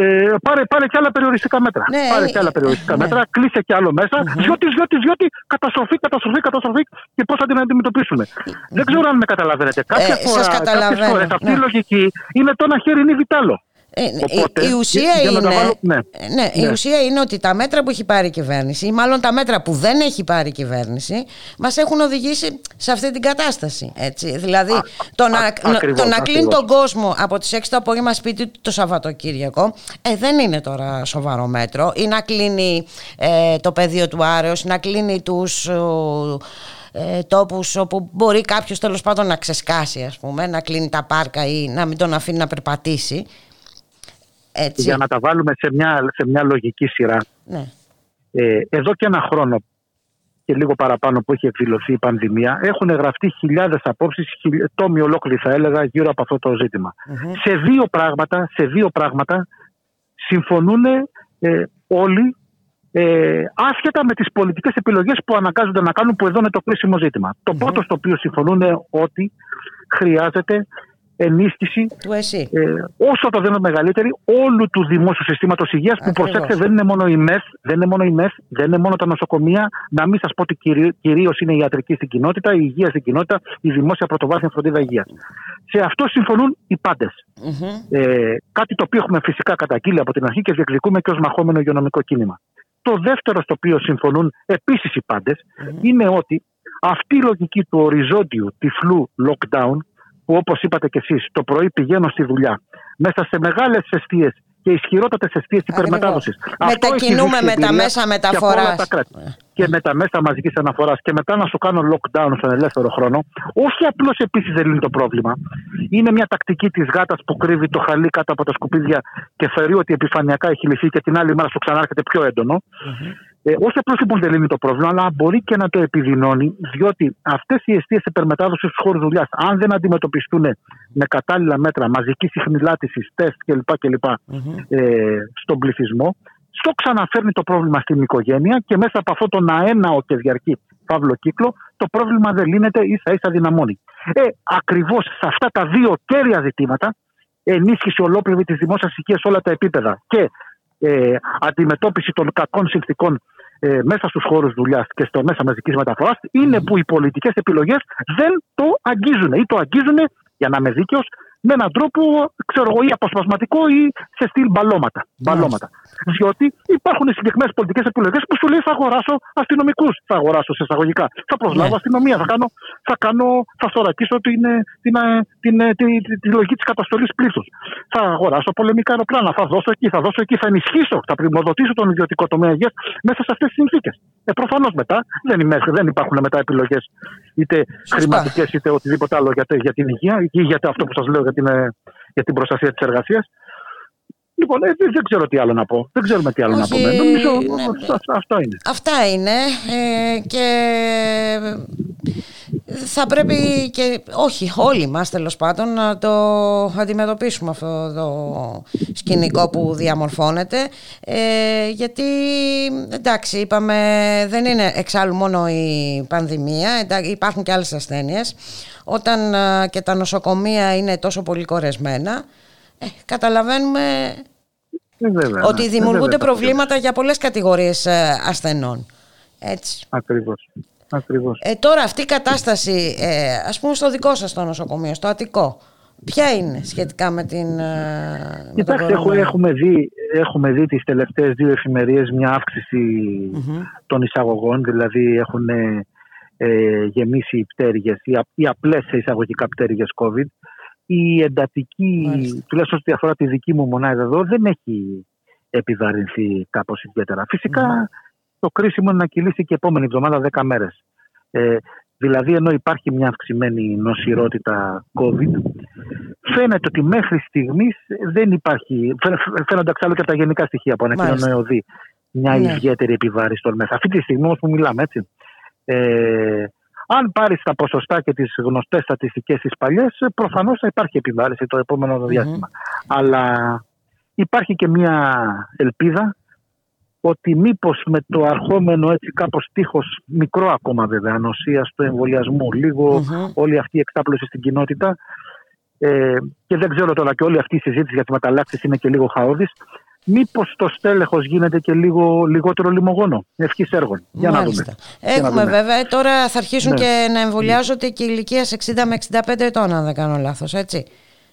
ε, πάρε, πάρε και άλλα περιοριστικά μέτρα. Ναι, πάρε ε, και άλλα περιοριστικά ναι. μέτρα, κλείσε και άλλο μέσα. Διότι, διότι, διότι καταστροφή, καταστροφή, καταστροφή και πώς θα την αντιμετωπίσουμε. Δεν ξέρω αν με καταλαβαίνετε. Κάποια Ε, σας φορά, καταλαβαίνω, κάποιες φορές αυτή ναι. η λογική είναι το ένα χέρι είναι βιτάλο. Ε, Οπότε, η, η ουσία για- για να είναι, τα βάλω- ναι. ε, ναι, η Ναι. ουσία είναι ότι τα μέτρα που έχει πάρει η κυβέρνηση ή μάλλον τα μέτρα που δεν έχει πάρει η κυβέρνηση μας έχουν οδηγήσει σε αυτή την κατάσταση. Έτσι. Δηλαδή το να, α- να- ακριβώς, το να κλείνει ακριβώς. τον κόσμο από τις 6 το απόγευμα σπίτι του το Σαββατοκύριακο ε, δεν είναι τώρα σοβαρό μέτρο ή να κλείνει ε, το πεδίο του Άρεος ή να κλείνει τους... ο, ε, τόπους όπου μπορεί κάποιος τέλος πάντων να ξεσκάσει ας πούμε, να κλείνει τα πάρκα ή να μην τον αφήνει να περπατήσει έτσι. Για να τα βάλουμε σε μια, σε μια λογική σειρά. Ναι. Ε, εδώ και ένα χρόνο και λίγο παραπάνω που έχει εκδηλωθεί η πανδημία, έχουν γραφτεί χιλιάδες απόψεις, τόμοι ολόκληροι θα έλεγα, γύρω από αυτό το ζητημα Σε δύο πράγματα, σε δύο πράγματα συμφωνούν ε, όλοι ε, άσχετα με τις πολιτικές επιλογές που αναγκάζονται να κάνουν που εδώ είναι το κρίσιμο ζήτημα. Το πρώτο στο οποίο συμφωνούν είναι ότι χρειάζεται ενίσχυση Του εσύ. ε, όσο το δυνατόν μεγαλύτερη όλου του δημόσιου συστήματος υγείας που Ακριβώς. προσέξτε δεν είναι μόνο η ΜΕΘ, δεν είναι μόνο η ΜΕΘ, δεν είναι μόνο τα νοσοκομεία. Να μην σας πω ότι κυρίως είναι η ιατρική στην κοινότητα, η υγεία στην κοινότητα, η δημόσια πρωτοβάθμια φροντίδα υγείας. Σε αυτό συμφωνούν οι πάντες. Μμμ. Ε, κάτι το οποίο έχουμε φυσικά καταγγείλει από την αρχή και διεκδικούμε και ως μαχόμενο υγειονομικό κίνημα. Το δεύτερο στο οποίο συμφωνούν επίσης οι παντε είναι ότι αυτή η λογική του οριζόντιου τυφλού lockdown, που όπως είπατε κι εσείς, το πρωί πηγαίνω στη δουλειά, μέσα σε μεγάλες αιστείες και ισχυρότατες αιστείες υπερμετάδοσης. Μετακινούμε με τα μέσα μεταφοράς. Και με τα μέσα μαζικής αναφοράς και μετά να σου κάνω lockdown στον ελεύθερο χρόνο. Όχι απλώς επίσης δεν λύνει το πρόβλημα. Είναι μια τακτική της γάτας που κρύβει το χαλί κάτω από τα σκουπίδια και θεωρεί ότι επιφανειακά έχει λυθεί και την άλλη μέρα σου ξανάρχεται πιο έντονο. Ε, όχι απλώ λοιπόν δεν λύνει το πρόβλημα, αλλά μπορεί και να το επιδεινώνει, διότι αυτές οι αιστείες υπερμετάδοση στους χώρους δουλειάς, αν δεν αντιμετωπιστούν με κατάλληλα μέτρα μαζική συχνηλάτηση, τεστ κλπ. κλπ ε, στον πληθυσμό, στο ξαναφέρνει το πρόβλημα στην οικογένεια και μέσα από αυτό τον αέναο και διαρκή παύλο κύκλο, το πρόβλημα δεν λύνεται, ίσα ίσα δυναμώνει. Ε, Ακριβώς σε αυτά τα δύο κέρια ζητήματα, ενίσχυση ολόκληρη της δημόσιας υγείας σε όλα τα επίπεδα και ε, αντιμετώπιση των κακών συνθήκων ε, μέσα στους χώρους δουλειάς και στο μέσα μαζικής μεταφοράς, είναι που οι πολιτικές επιλογές δεν το αγγίζουν ή το αγγίζουν, για να είμαι δίκαιος, με έναν τρόπο, ξέρω εγώ, ή αποσπασματικό ή σε στυλ μπαλώματα. μπαλώματα. Διότι υπάρχουν συγκεκριμένες πολιτικές επιλογές που σου λέει θα αγοράσω αστυνομικούς. Θα αγοράσω σε εισαγωγικά. Θα προσλάβω ναι. αστυνομία. Θα, κάνω, θα, κάνω, θα θωρακίσω την, την, την, την, τη λογική της καταστολής πλήθους. Θα αγοράσω πολεμικά αεροπλάνα. Θα δώσω εκεί, θα δώσω εκεί, θα ενισχύσω, θα πρημοδοτήσω τον ιδιωτικό τομέα υγείας μέσα σε αυτές τις συνθήκες. Ε, Προφανώς μετά δεν, δεν υπάρχουν μετά επιλογές είτε χρηματικές είτε οτιδήποτε άλλο για, για την υγεία ή για αυτό που σας λέω για την, ε, για την προστασία της εργασίας. Λοιπόν, ε, δεν ξέρω τι άλλο να πω. Δεν ξέρουμε τι άλλο να πούμε. Νομίζω ναι, ναι. αυτό είναι. Αυτά είναι. Ε, και θα πρέπει και όχι όλοι μας τέλος πάντων να το αντιμετωπίσουμε αυτό το σκηνικό που διαμορφώνεται ε, γιατί εντάξει είπαμε δεν είναι εξάλλου μόνο η πανδημία υπάρχουν και άλλες ασθένειες όταν ε, και τα νοσοκομεία είναι τόσο πολύ κορεσμένα ε, καταλαβαίνουμε ε, ότι δημιουργούνται προβλήματα για πολλές κατηγορίες ασθενών. Έτσι. Ακριβώς. Ακριβώς. Ε, τώρα αυτή η κατάσταση, ε, ας πούμε στο δικό σας το νοσοκομείο, στο Αττικό, ποια είναι σχετικά με την... Ε, Κοιτάξτε, έχουμε, έχουμε, δει, έχουμε δει τις τελευταίες δύο εφημερίες μια αυξηση των εισαγωγών, δηλαδή έχουν ε, γεμίσει πτέρυγες ή, ή απλές εισαγωγικά πτέρυγες COVID. Η εντατική, Μάλιστα. τουλάχιστον ό,τι αφορά τη δική μου μονάδα εδώ, δεν έχει επιβαρυνθεί κάπως ιδιαίτερα. το κρίσιμο είναι να κυλήσει και επόμενη εβδομάδα 10 μέρες. Ε, δηλαδή ενώ υπάρχει μια αυξημένη νοσηρότητα COVID, φαίνεται ότι μέχρι στιγμής δεν υπάρχει, φαίνονται εξάλλου και τα γενικά στοιχεία που ανακοινώνει ο ΕΟΔΗ, μια ναι. ιδιαίτερη επιβάρηση των μέσα. Αυτή τη στιγμή όμως που μιλάμε έτσι, ε, αν πάρεις τα ποσοστά και τις γνωστές στατιστικές τις παλιές, προφανώς θα υπάρχει επιβάρηση το επόμενο Αλλά υπάρχει και μια ελπίδα ότι μήπως με το αρχόμενο έτσι κάπως τείχος μικρό ακόμα βέβαια ανοσίας του εμβολιασμού, όλη αυτή η εκτάπλωση στην κοινότητα ε, και δεν ξέρω τώρα και όλη αυτή η συζήτηση για τι μεταλλάξει είναι και λίγο χαόδης μήπως το στέλεχος γίνεται και λίγο λιγότερο λιμογόνο ευχής έργων. Για να δούμε. Έχουμε βέβαια, τώρα θα αρχίσουν ναι. και να εμβολιάζονται και ηλικία 60 με 65 ετών αν δεν κάνω λάθος, έτσι.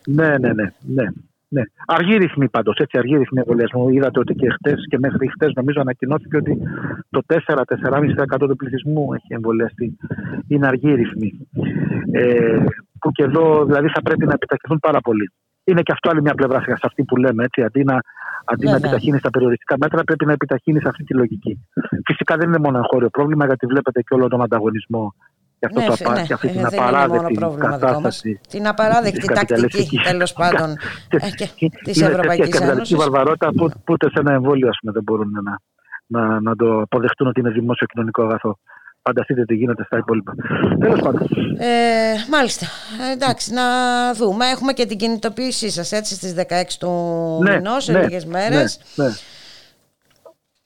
Ναι, ναι, ναι. ναι. Ναι. Αργή ρυθμή πάντως, έτσι, αργή ρυθμή εμβολιασμού. Είδατε ότι και χτες και μέχρι χτες νομίζω ανακοινώθηκε ότι το 4-4,5% του πληθυσμού έχει εμβολιαστεί. Είναι αργή ρυθμή. Ε, που και εδώ δηλαδή θα πρέπει να επιταχυνθούν πάρα πολύ είναι και αυτό άλλη μια πλευρά σε αυτή που λέμε. Έτσι. Αντί να, αντί να επιταχύνεις τα περιοριστικά μέτρα, πρέπει να επιταχύνεις αυτή τη λογική. Φυσικά δεν είναι μόνο εγχώριο πρόβλημα, γιατί βλέπετε και όλο τον ανταγωνισμό και, αυτό ναι, το, ναι, και αυτή την απαράδεκτη κατάσταση. Την απαράδεκτη τακτική τέλος πάντων της Ευρωπαϊκής Ένωσης. Και βαρβαρότητα που, που ούτε σε ένα εμβόλιο δεν μπορούν να, να, να το αποδεχτούν ότι είναι δημόσιο κοινωνικό αγαθό. Φανταστείτε τι γίνεται στα υπόλοιπα. Τέλος πάντων. Ε, μάλιστα. Εντάξει, να δούμε. Έχουμε και την κινητοποίησή σας έτσι στις 16 του ναι, μηνός, σε ναι, λίγες μέρες. Ναι, ναι.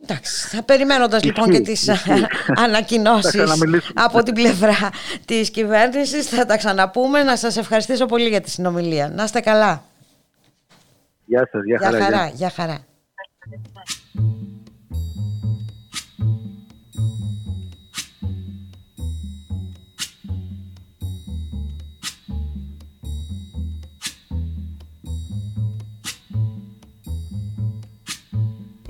Εντάξει, θα περιμένοντας λοιπόν και τις ανακοινώσεις από την πλευρά της κυβέρνησης, θα τα ξαναπούμε. Να σας ευχαριστήσω πολύ για τη συνομιλία. Να είστε καλά. Γεια σας, γεια, χαρά. χαρά. Γεια χαρά.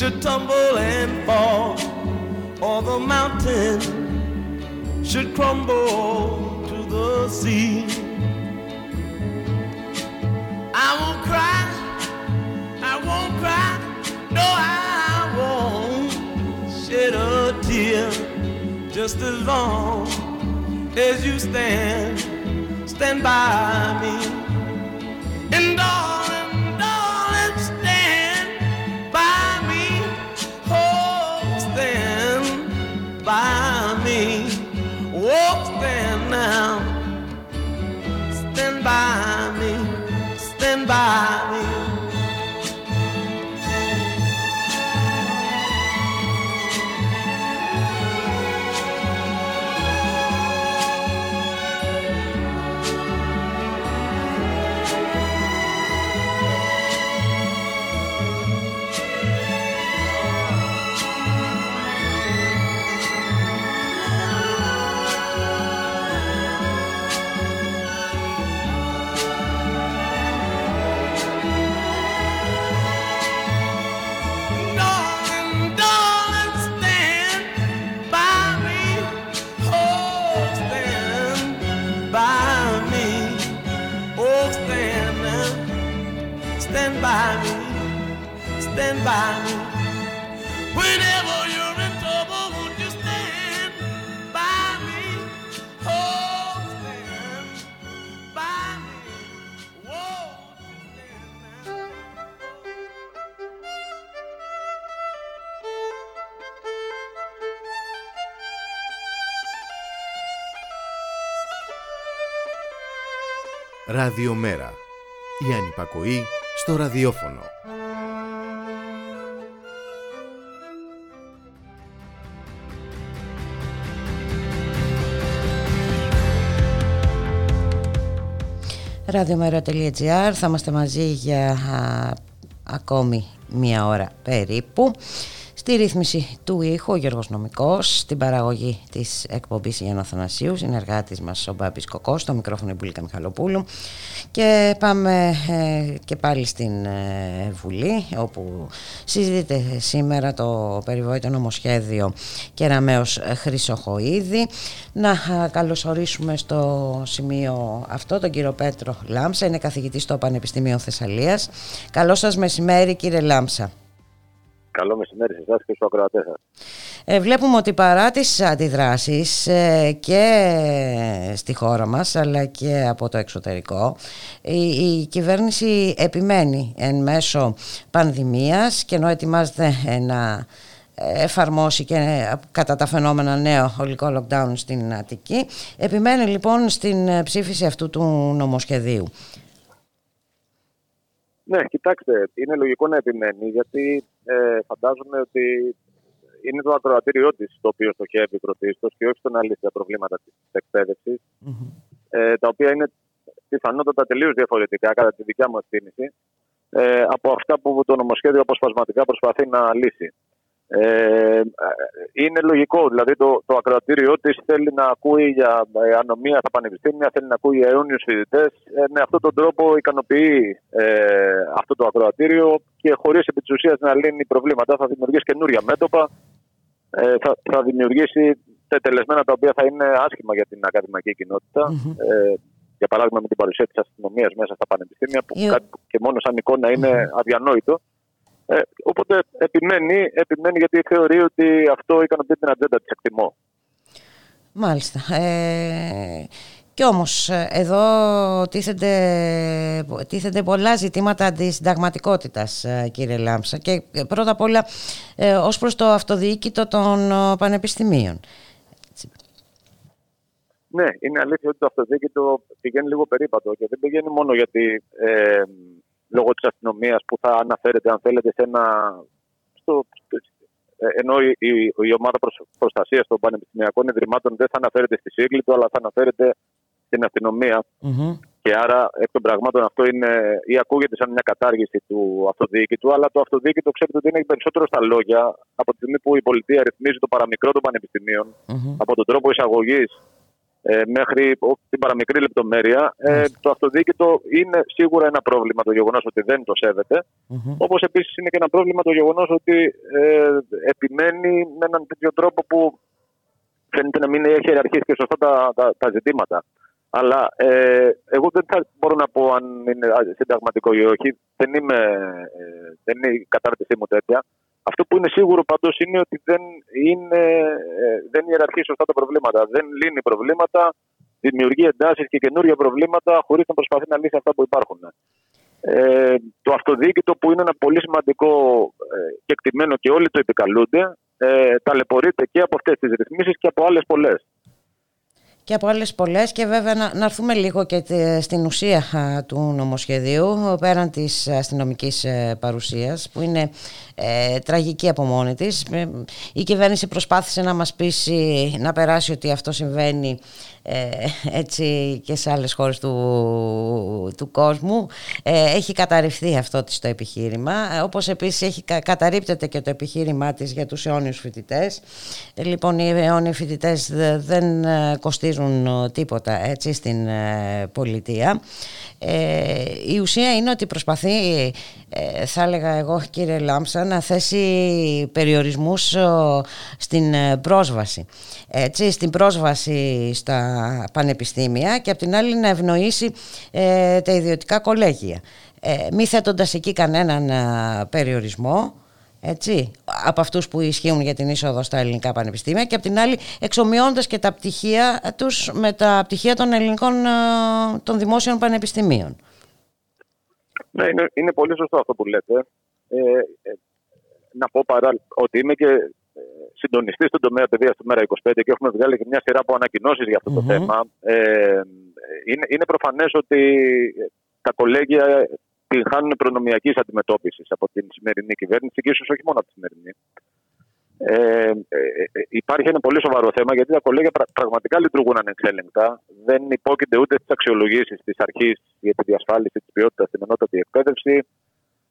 Should tumble and fall, or the mountain should crumble to the sea. I won't cry, I won't cry, no, I won't shed a tear just as long as you stand, stand by me. And darling, darling, stand by me. Oh, stand by. Oh, stand now. Stand by me. Stand by me. By me. Whenever you're in trouble, won't you stand by me? Oh, stand by me. Whoa, stand now. Ραδιομέρα. Η ανυπακοή στο ραδιόφωνο. Ραδιομέρα.gr Θα είμαστε μαζί για α, ακόμη μία ώρα περίπου. Στη ρύθμιση του ήχου ο Γιώργος Νομικός, στην παραγωγή της εκπομπής Γιάννα Θανασίου, συνεργάτης μας ο Μπάμπης Κοκός, στο μικρόφωνο η Μπουλίκα Μιχαλοπούλου και πάμε ε, και πάλι στην ε, Βουλή όπου συζητείται σήμερα το περιβόητο νομοσχέδιο Κεραμέως Χρυσοχοίδη. Να α, καλωσορίσουμε στο σημείο αυτό τον κύριο Πέτρο Λάμψα, είναι καθηγητής στο Πανεπιστήμιο Θεσσαλίας. Καλό σας μεσημέρι κύριε Λάμψα. Καλό μεσημέρι σε εσάς και στους ακροατές σας. Ε, βλέπουμε ότι παρά τις αντιδράσεις ε, και στη χώρα μας αλλά και από το εξωτερικό η, η κυβέρνηση επιμένει εν μέσω πανδημίας και ενώ ετοιμάζεται ε, να εφαρμόσει και ε, κατά τα φαινόμενα νέο ολικό lockdown στην Αττική επιμένει λοιπόν στην ε, ψήφιση αυτού του νομοσχεδίου. Ναι, κοιτάξτε, είναι λογικό να επιμένει γιατί ε, φαντάζομαι ότι είναι το ακροατήριό της το οποίο στοχεύει πρωτίστω και όχι στο να λύσει τα προβλήματα της εκπαίδευσης, ε, τα οποία είναι πιθανότατα τελείως διαφορετικά κατά τη δικιά μου εκτίμηση ε, από αυτά που το νομοσχέδιο αποσπασματικά προσπαθεί να λύσει. Ε, είναι λογικό, δηλαδή το, το ακροατήριό της θέλει να ακούει για ε, ανομία στα πανεπιστήμια, θέλει να ακούει για αιώνιους φοιτητές. Ε, με αυτόν τον τρόπο ικανοποιεί ε, αυτό το ακροατήριο και χωρίς επί της ουσίας να λύνει προβλήματα. Θα δημιουργήσει καινούρια μέτωπα, ε, θα, θα δημιουργήσει τελεσμένα τα οποία θα είναι άσχημα για την ακαδημαϊκή κοινότητα. Ε, για παράδειγμα, με την παρουσία της αστυνομίας μέσα στα πανεπιστήμια, που Ε, κάτι που και μόνο σαν εικόνα είναι αδιανόητο. Ε, οπότε επιμένει, επιμένει γιατί θεωρεί ότι αυτό ικανοποιεί την ατζέντα της εκτιμώ. Μάλιστα. Ε, κι όμως ε, εδώ τίθενται, τίθενται πολλά ζητήματα αντισυνταγματικότητας ε, κύριε Λάμψα και ε, πρώτα απ' όλα ε, ως προς το αυτοδιοίκητο των ε, πανεπιστημίων. Ναι, είναι αλήθεια ότι το αυτοδίκητο πηγαίνει λίγο περίπατο και δεν πηγαίνει μόνο γιατί ε, λόγω της αστυνομίας που θα αναφέρεται, αν θέλετε, σε ένα. Στο, ε, ενώ η, η, η ομάδα προστασίας των πανεπιστημιακών ιδρυμάτων δεν θα αναφέρεται στη σύγκλη του, αλλά θα αναφέρεται στην αστυνομία. Mm-hmm. Και άρα, εκ των πραγμάτων, αυτό είναι ή ακούγεται σαν μια κατάργηση του αυτοδιοίκητου, αλλά το αυτοδιοίκητο ξέρετε ότι είναι περισσότερο στα λόγια από τη στιγμή που η πολιτεία ρυθμίζει το παραμικρό των πανεπιστημίων, mm-hmm. από τον τρόπο εισαγωγής ε, μέχρι την παραμικρή λεπτομέρεια. Ε, το αυτοδιοίκητο είναι σίγουρα ένα πρόβλημα το γεγονός ότι δεν το σέβεται. Mm-hmm. Όπως επίσης είναι και ένα πρόβλημα το γεγονός ότι ε, επιμένει με έναν τέτοιο τρόπο που φαίνεται να μην έχει ιεραρχήσει και σωστά τα, τα, τα ζητήματα. Αλλά ε, εγώ δεν θα μπορώ να πω αν είναι συνταγματικό ή όχι. Δεν, είμαι, ε, δεν είναι η κατάρτισή μου τέτοια. Αυτό που είναι σίγουρο πάντως είναι ότι δεν, είναι, ε, δεν ιεραρχεί σωστά τα προβλήματα. Δεν λύνει προβλήματα, δημιουργεί εντάσεις και καινούργια προβλήματα χωρίς να προσπαθεί να λύσει αυτά που υπάρχουν. Ε, το αυτοδιοίκητο που είναι ένα πολύ σημαντικό ε, και εκτιμένο και όλοι το επικαλούνται, ε, ταλαιπωρείται και από αυτές τις ρυθμίσεις και από άλλες πολλές και από άλλες πολλές και βέβαια να, να έρθουμε λίγο και στην ουσία του νομοσχεδίου πέραν της αστυνομικής ε, παρουσίας που είναι ε, τραγική από μόνη της. Ε, η κυβέρνηση προσπάθησε να μας πείσει να περάσει ότι αυτό συμβαίνει ε, έτσι και σε άλλες χώρες του, του κόσμου. Ε, έχει καταρριφθεί αυτό της το επιχείρημα, ε, όπως επίσης έχει, καταρρύπτεται και το επιχείρημά της για τους αιώνιους φοιτητές. Λοιπόν, οι αιώνιοι φοιτητές δεν κοστίζουν τίποτα έτσι στην πολιτεία. η ουσία είναι ότι προσπαθεί, θα έλεγα εγώ κύριε Λάμψα, να θέσει περιορισμούς στην πρόσβαση. Έτσι, στην πρόσβαση στα πανεπιστήμια και απ' την άλλη να ευνοήσει ε, τα ιδιωτικά κολέγια. Ε, μη θέτοντας εκεί κανέναν ε, περιορισμό έτσι, από αυτούς που ισχύουν για την είσοδο στα ελληνικά πανεπιστήμια και απ' την άλλη εξομοιώντας και τα πτυχία τους με τα πτυχία των ελληνικών ε, των δημόσιων πανεπιστημίων. Ναι, είναι, είναι πολύ σωστό αυτό που λέτε. Ε, να πω παρά ότι είμαι και συντονιστής στον τομέα παιδείας του Μέρα 25 και έχουμε βγάλει και μια σειρά από ανακοινώσεις για αυτό το θέμα. Ε, είναι, είναι προφανές ότι τα κολέγια την χάνουν προνομιακής αντιμετώπισης από την σημερινή κυβέρνηση και ίσως όχι μόνο από τη σημερινή. Ε, ε, ε, υπάρχει ένα πολύ σοβαρό θέμα γιατί τα κολέγια πραγματικά λειτουργούν ανεξέλεγκτα. Δεν υπόκεινται ούτε στις αξιολογήσεις της αρχής για τη διασφάλιση της ποιότητας στην ενότατη εκπαίδευση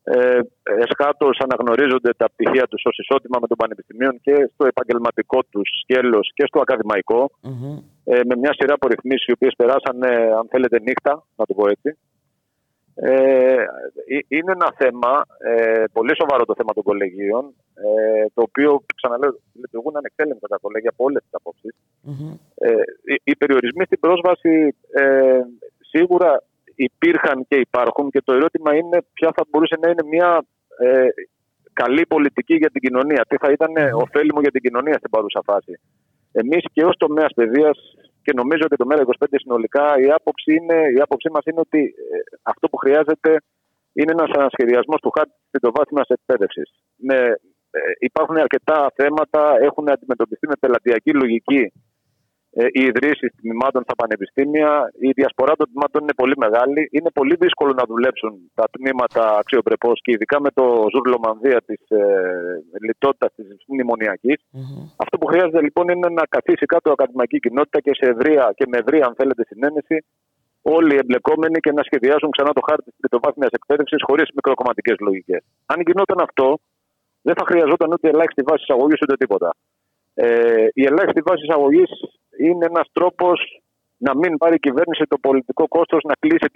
ε, εσχάτω αναγνωρίζονται τα πτυχία τους ως ισότιμα με των πανεπιστημίων και στο επαγγελματικό τους σκέλος και στο ακαδημαϊκό. Ε, με μια σειρά από ρυθμίσει οι οποίες περάσανε, αν θέλετε, νύχτα, να το πω έτσι. Ε, ε, είναι ένα θέμα, ε, πολύ σοβαρό το θέμα των κολεγίων, ε, το οποίο, ξαναλέω, λειτουργούν ανεξέλεγκτα τα κολέγια από όλες τις αποψει Ε, οι, οι, περιορισμοί στην πρόσβαση ε, σίγουρα υπήρχαν και υπάρχουν και το ερώτημα είναι ποια θα μπορούσε να είναι μια ε, καλή πολιτική για την κοινωνία. Τι θα ήταν ωφέλιμο για την κοινωνία στην παρούσα φάση. Εμείς και ως τομέας παιδείας και νομίζω ότι το ΜΕΡΑ25 συνολικά η άποψη, είναι, η άποψή μας είναι ότι ε, αυτό που χρειάζεται είναι ένας ανασχεδιασμός του χάρτη της τριτοβάθμιας εκπαίδευσης. Με, ε, υπάρχουν αρκετά θέματα, έχουν αντιμετωπιστεί με πελατειακή λογική ε, οι ιδρύσεις τμήματων στα πανεπιστήμια. Η διασπορά των τμήματων είναι πολύ μεγάλη. Είναι πολύ δύσκολο να δουλέψουν τα τμήματα αξιοπρεπώς και ειδικά με το ζουρλομανδία της ε, λιτότητας της μνημονιακής. Mm-hmm. Αυτό που χρειάζεται λοιπόν είναι να καθίσει κάτω η ακαδημαϊκή κοινότητα και σε ευρεία και με ευρεία, αν θέλετε, συνένεση όλοι οι εμπλεκόμενοι και να σχεδιάσουν ξανά το χάρτη της τριτοβάθμιας εκπαίδευσης χωρίς μικροκομματικές λογικές. Αν γινόταν αυτό, δεν θα χρειαζόταν ούτε ελάχιστη βάση εισαγωγής ούτε τίποτα. Ε, η ελάχιστη βάση εισαγωγής είναι ένας τρόπος να μην πάρει η κυβέρνηση το πολιτικό κόστος να κλείσει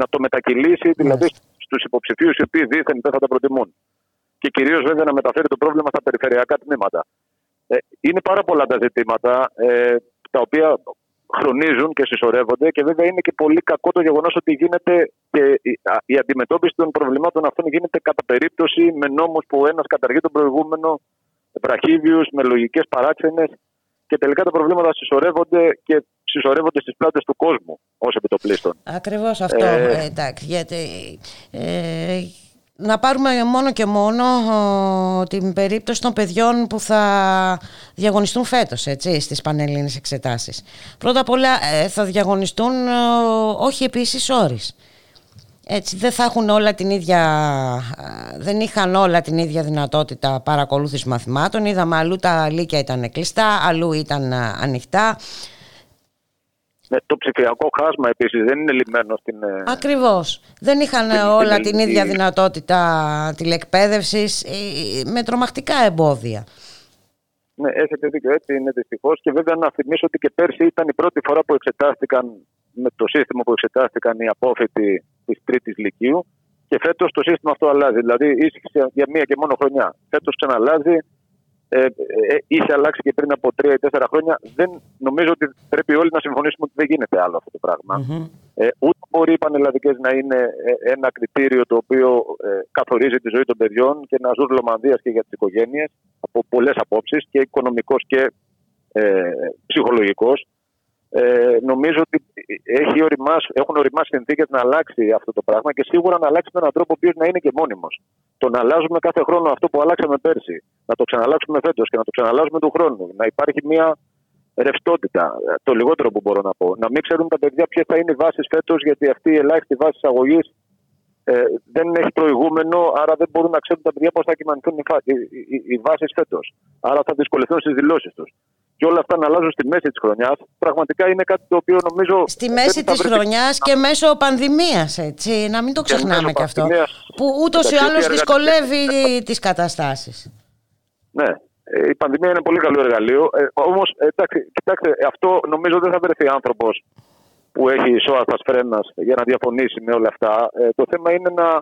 Να το μετακυλήσει δηλαδή στους υποψηφίους οι οποίοι δίθεν δεν θα τα προτιμούν. Και κυρίως βέβαια να μεταφέρει το πρόβλημα στα περιφερειακά τμήματα. Ε, είναι πάρα πολλά τα ζητήματα ε, τα οποία χρονίζουν και συσσωρεύονται και βέβαια είναι και πολύ κακό το γεγονός ότι γίνεται και η αντιμετώπιση των προβλημάτων αυτών γίνεται κατά περίπτωση με νόμους που ένας καταργεί τον προηγούμενο, βραχίβιους, με λογικές παράξενες και τελικά τα προβλήματα συσσωρεύονται και συσσωρεύονται στις πλάτες του κόσμου ως επιτοπλίστων. Ακριβώς αυτό, ε, ε εντάξει, γιατί ε, να πάρουμε μόνο και μόνο την περίπτωση των παιδιών που θα διαγωνιστούν φέτος έτσι, στις πανελλήνες εξετάσεις. Πρώτα απ' όλα ε, θα διαγωνιστούν όχι επίσης όρις. Έτσι, δεν θα έχουν όλα την ίδια, δεν είχαν όλα την ίδια δυνατότητα παρακολούθηση μαθημάτων. Είδαμε αλλού τα λύκια ήταν κλειστά, αλλού ήταν ανοιχτά. Ναι, το ψηφιακό χάσμα επίσης δεν είναι λυμμένο στην... Ε, Ακριβώς. Δεν είχαν όλα την ίδια δυνατότητα τηλεκπαίδευσης ε, με τρομακτικά εμπόδια. Ναι, έχετε δίκιο. Έτσι είναι δυστυχώς. Και βέβαια να θυμίσω ότι και πέρσι ήταν η πρώτη φορά που εξετάστηκαν με το σύστημα που εξετάστηκαν οι απόφοιτοι της Τρίτης Λυκείου. Και φέτος το σύστημα αυτό αλλάζει. Δηλαδή ίσχυσε για μία και μόνο χρονιά. Φέτος ξαναλάζει ε, ε, είχε αλλάξει και πριν από τρία ή τέσσερα χρόνια. Δεν νομίζω ότι πρέπει όλοι να συμφωνήσουμε ότι δεν γίνεται άλλο αυτό το πραγμα Ε, ούτε μπορεί οι πανελλαδικές να είναι ε, ένα κριτήριο το οποίο ε, καθορίζει τη ζωή των παιδιών και να ζουν λομανδίας και για τις οικογένειες από πολλές απόψεις και οικονομικός και ε, ψυχολογικός. Ε, νομίζω ότι έχει οριμάς, έχουν οριμάσει συνθήκες να αλλάξει αυτό το πράγμα και σίγουρα να αλλάξει με έναν τρόπο που να είναι και μόνιμος. Το να αλλάζουμε κάθε χρόνο αυτό που αλλάξαμε πέρσι, να το ξαναλλάξουμε φέτος και να το ξαναλλάζουμε του χρόνου, να υπάρχει μια ρευστότητα, το λιγότερο που μπορώ να πω. Να μην ξέρουν τα παιδιά ποιες θα είναι οι βάσεις φέτος, γιατί αυτή η ελάχιστη βάση αγωγή ε, δεν έχει προηγούμενο, άρα δεν μπορούν να ξέρουν τα παιδιά πώς θα κοιμανθούν οι, οι, οι βάσεις φέτος. Άρα θα δυσκολευτούν στις δηλώσεις τους και όλα αυτά να αλλάζουν στη μέση της χρονιάς, πραγματικά είναι κάτι το οποίο νομίζω. Στη μέση της χρονιάς και μέσω πανδημίας, έτσι. Να μην το ξεχνάμε και, αυτό. Που ούτως ή άλλως δυσκολεύει τις καταστάσεις. Ναι. Ε, η πανδημία είναι πολύ καλό εργαλείο. Ε, Όμως, κοιτάξτε, αυτό νομίζω δεν θα βρεθεί άνθρωπος που έχει σώα φρένα για να διαφωνήσει με όλα αυτά. Ε, το θέμα είναι να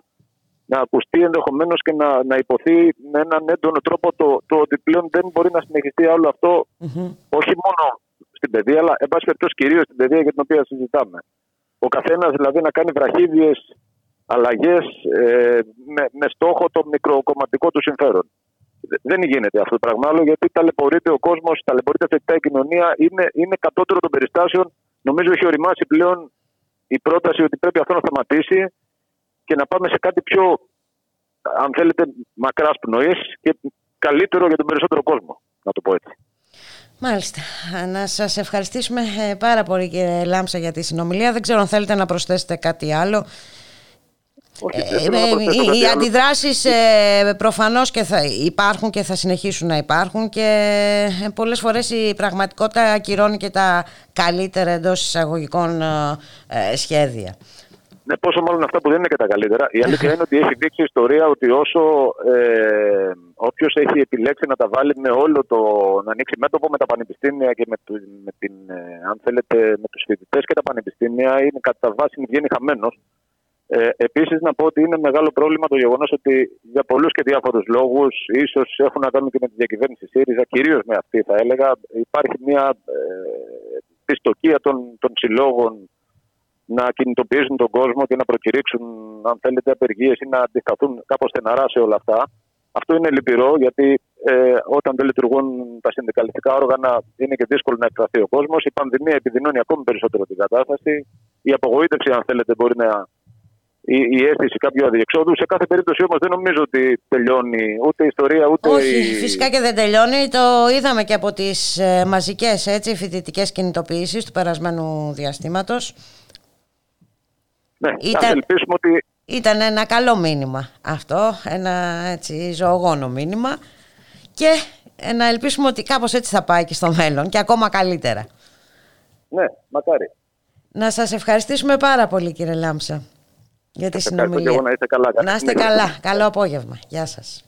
να ακουστεί ενδεχομένως και να, να υποθεί με έναν έντονο τρόπο το, το ότι πλέον δεν μπορεί να συνεχιστεί άλλο όχι μόνο στην παιδεία, αλλά εν πάση περιπτώσει κυρίως στην παιδεία για την οποία συζητάμε. Ο καθένας δηλαδή να κάνει βραχίδιες αλλαγές ε, με, με στόχο το μικροκομματικό του συμφέρον. Δεν γίνεται αυτό το πράγμα άλλο γιατί ταλαιπωρείται ο κόσμος, ταλαιπωρείται αυτή η κοινωνία, είναι, είναι κατώτερο των περιστάσεων. Νομίζω έχει οριμάσει πλέον η πρόταση ότι πρέπει αυτό να σταματήσει και να πάμε σε κάτι πιο, αν θέλετε, μακράς πνοής και καλύτερο για τον περισσότερο κόσμο, να το πω έτσι. Μάλιστα. Να σας ευχαριστήσουμε ε, πάρα πολύ κύριε Λάμψα για τη συνομιλία. Δεν ξέρω αν θέλετε να προσθέσετε κάτι άλλο. Όχι, ε, ε, οι αντιδράσεις ε, προφανώς και θα υπάρχουν και θα συνεχίσουν να υπάρχουν και ε, πολλές φορές η πραγματικότητα ακυρώνει και τα καλύτερα εντός εισαγωγικών σχέδια. Ναι, πόσο μάλλον αυτά που δεν είναι και τα καλύτερα. Η αλήθεια είναι ότι έχει δείξει η ιστορία ότι όσο ε, όποιος έχει επιλέξει να τα βάλει με όλο το. να ανοίξει μέτωπο με τα πανεπιστήμια και με, με, την, ε, αν θέλετε, με τους φοιτητές και τα πανεπιστήμια, είναι κατά βάση βγαίνει χαμένος. Ε, Επίσης, να πω ότι είναι μεγάλο πρόβλημα το γεγονός ότι για πολλούς και διάφορους λόγους, ίσως έχουν να κάνουν και με τη διακυβέρνηση ΣΥΡΙΖΑ, κυρίως με αυτή θα έλεγα, υπάρχει μια ε, πιστοκία των, των συλλόγων να κινητοποιήσουν τον κόσμο και να προκηρύξουν, αν θέλετε, απεργίες ή να αντισταθούν κάπως στεναρά σε όλα αυτά. Αυτό είναι λυπηρό γιατί ε, όταν δεν λειτουργούν τα συνδικαλιστικά όργανα είναι και δύσκολο να εκφραθεί ο κόσμος. Η πανδημία επιδεινώνει ακόμη περισσότερο την κατάσταση. Η απογοήτευση, αν θέλετε, μπορεί να. Η, η αίσθηση κάποιου αδιεξόδου. Σε κάθε περίπτωση όμως δεν νομίζω ότι τελειώνει ούτε η ιστορία ούτε Όχι, η. φυσικά και δεν τελειώνει. Το είδαμε και από τις ε, μαζικές φοιτητικές κινητοποιήσεις του περασμένου διαστήματος. Ναι, ήταν, ελπίσουμε ότι... Ήταν ένα καλό μήνυμα αυτό, ένα έτσι ζωογόνο μήνυμα και να ελπίσουμε ότι κάπως έτσι θα πάει και στο μέλλον και ακόμα καλύτερα. Ναι, μακάρι. Να σας ευχαριστήσουμε πάρα πολύ κύριε Λάμψα για τη συνομιλία. να είστε καλά. Να είστε καλά. Καλό απόγευμα. Γεια σας.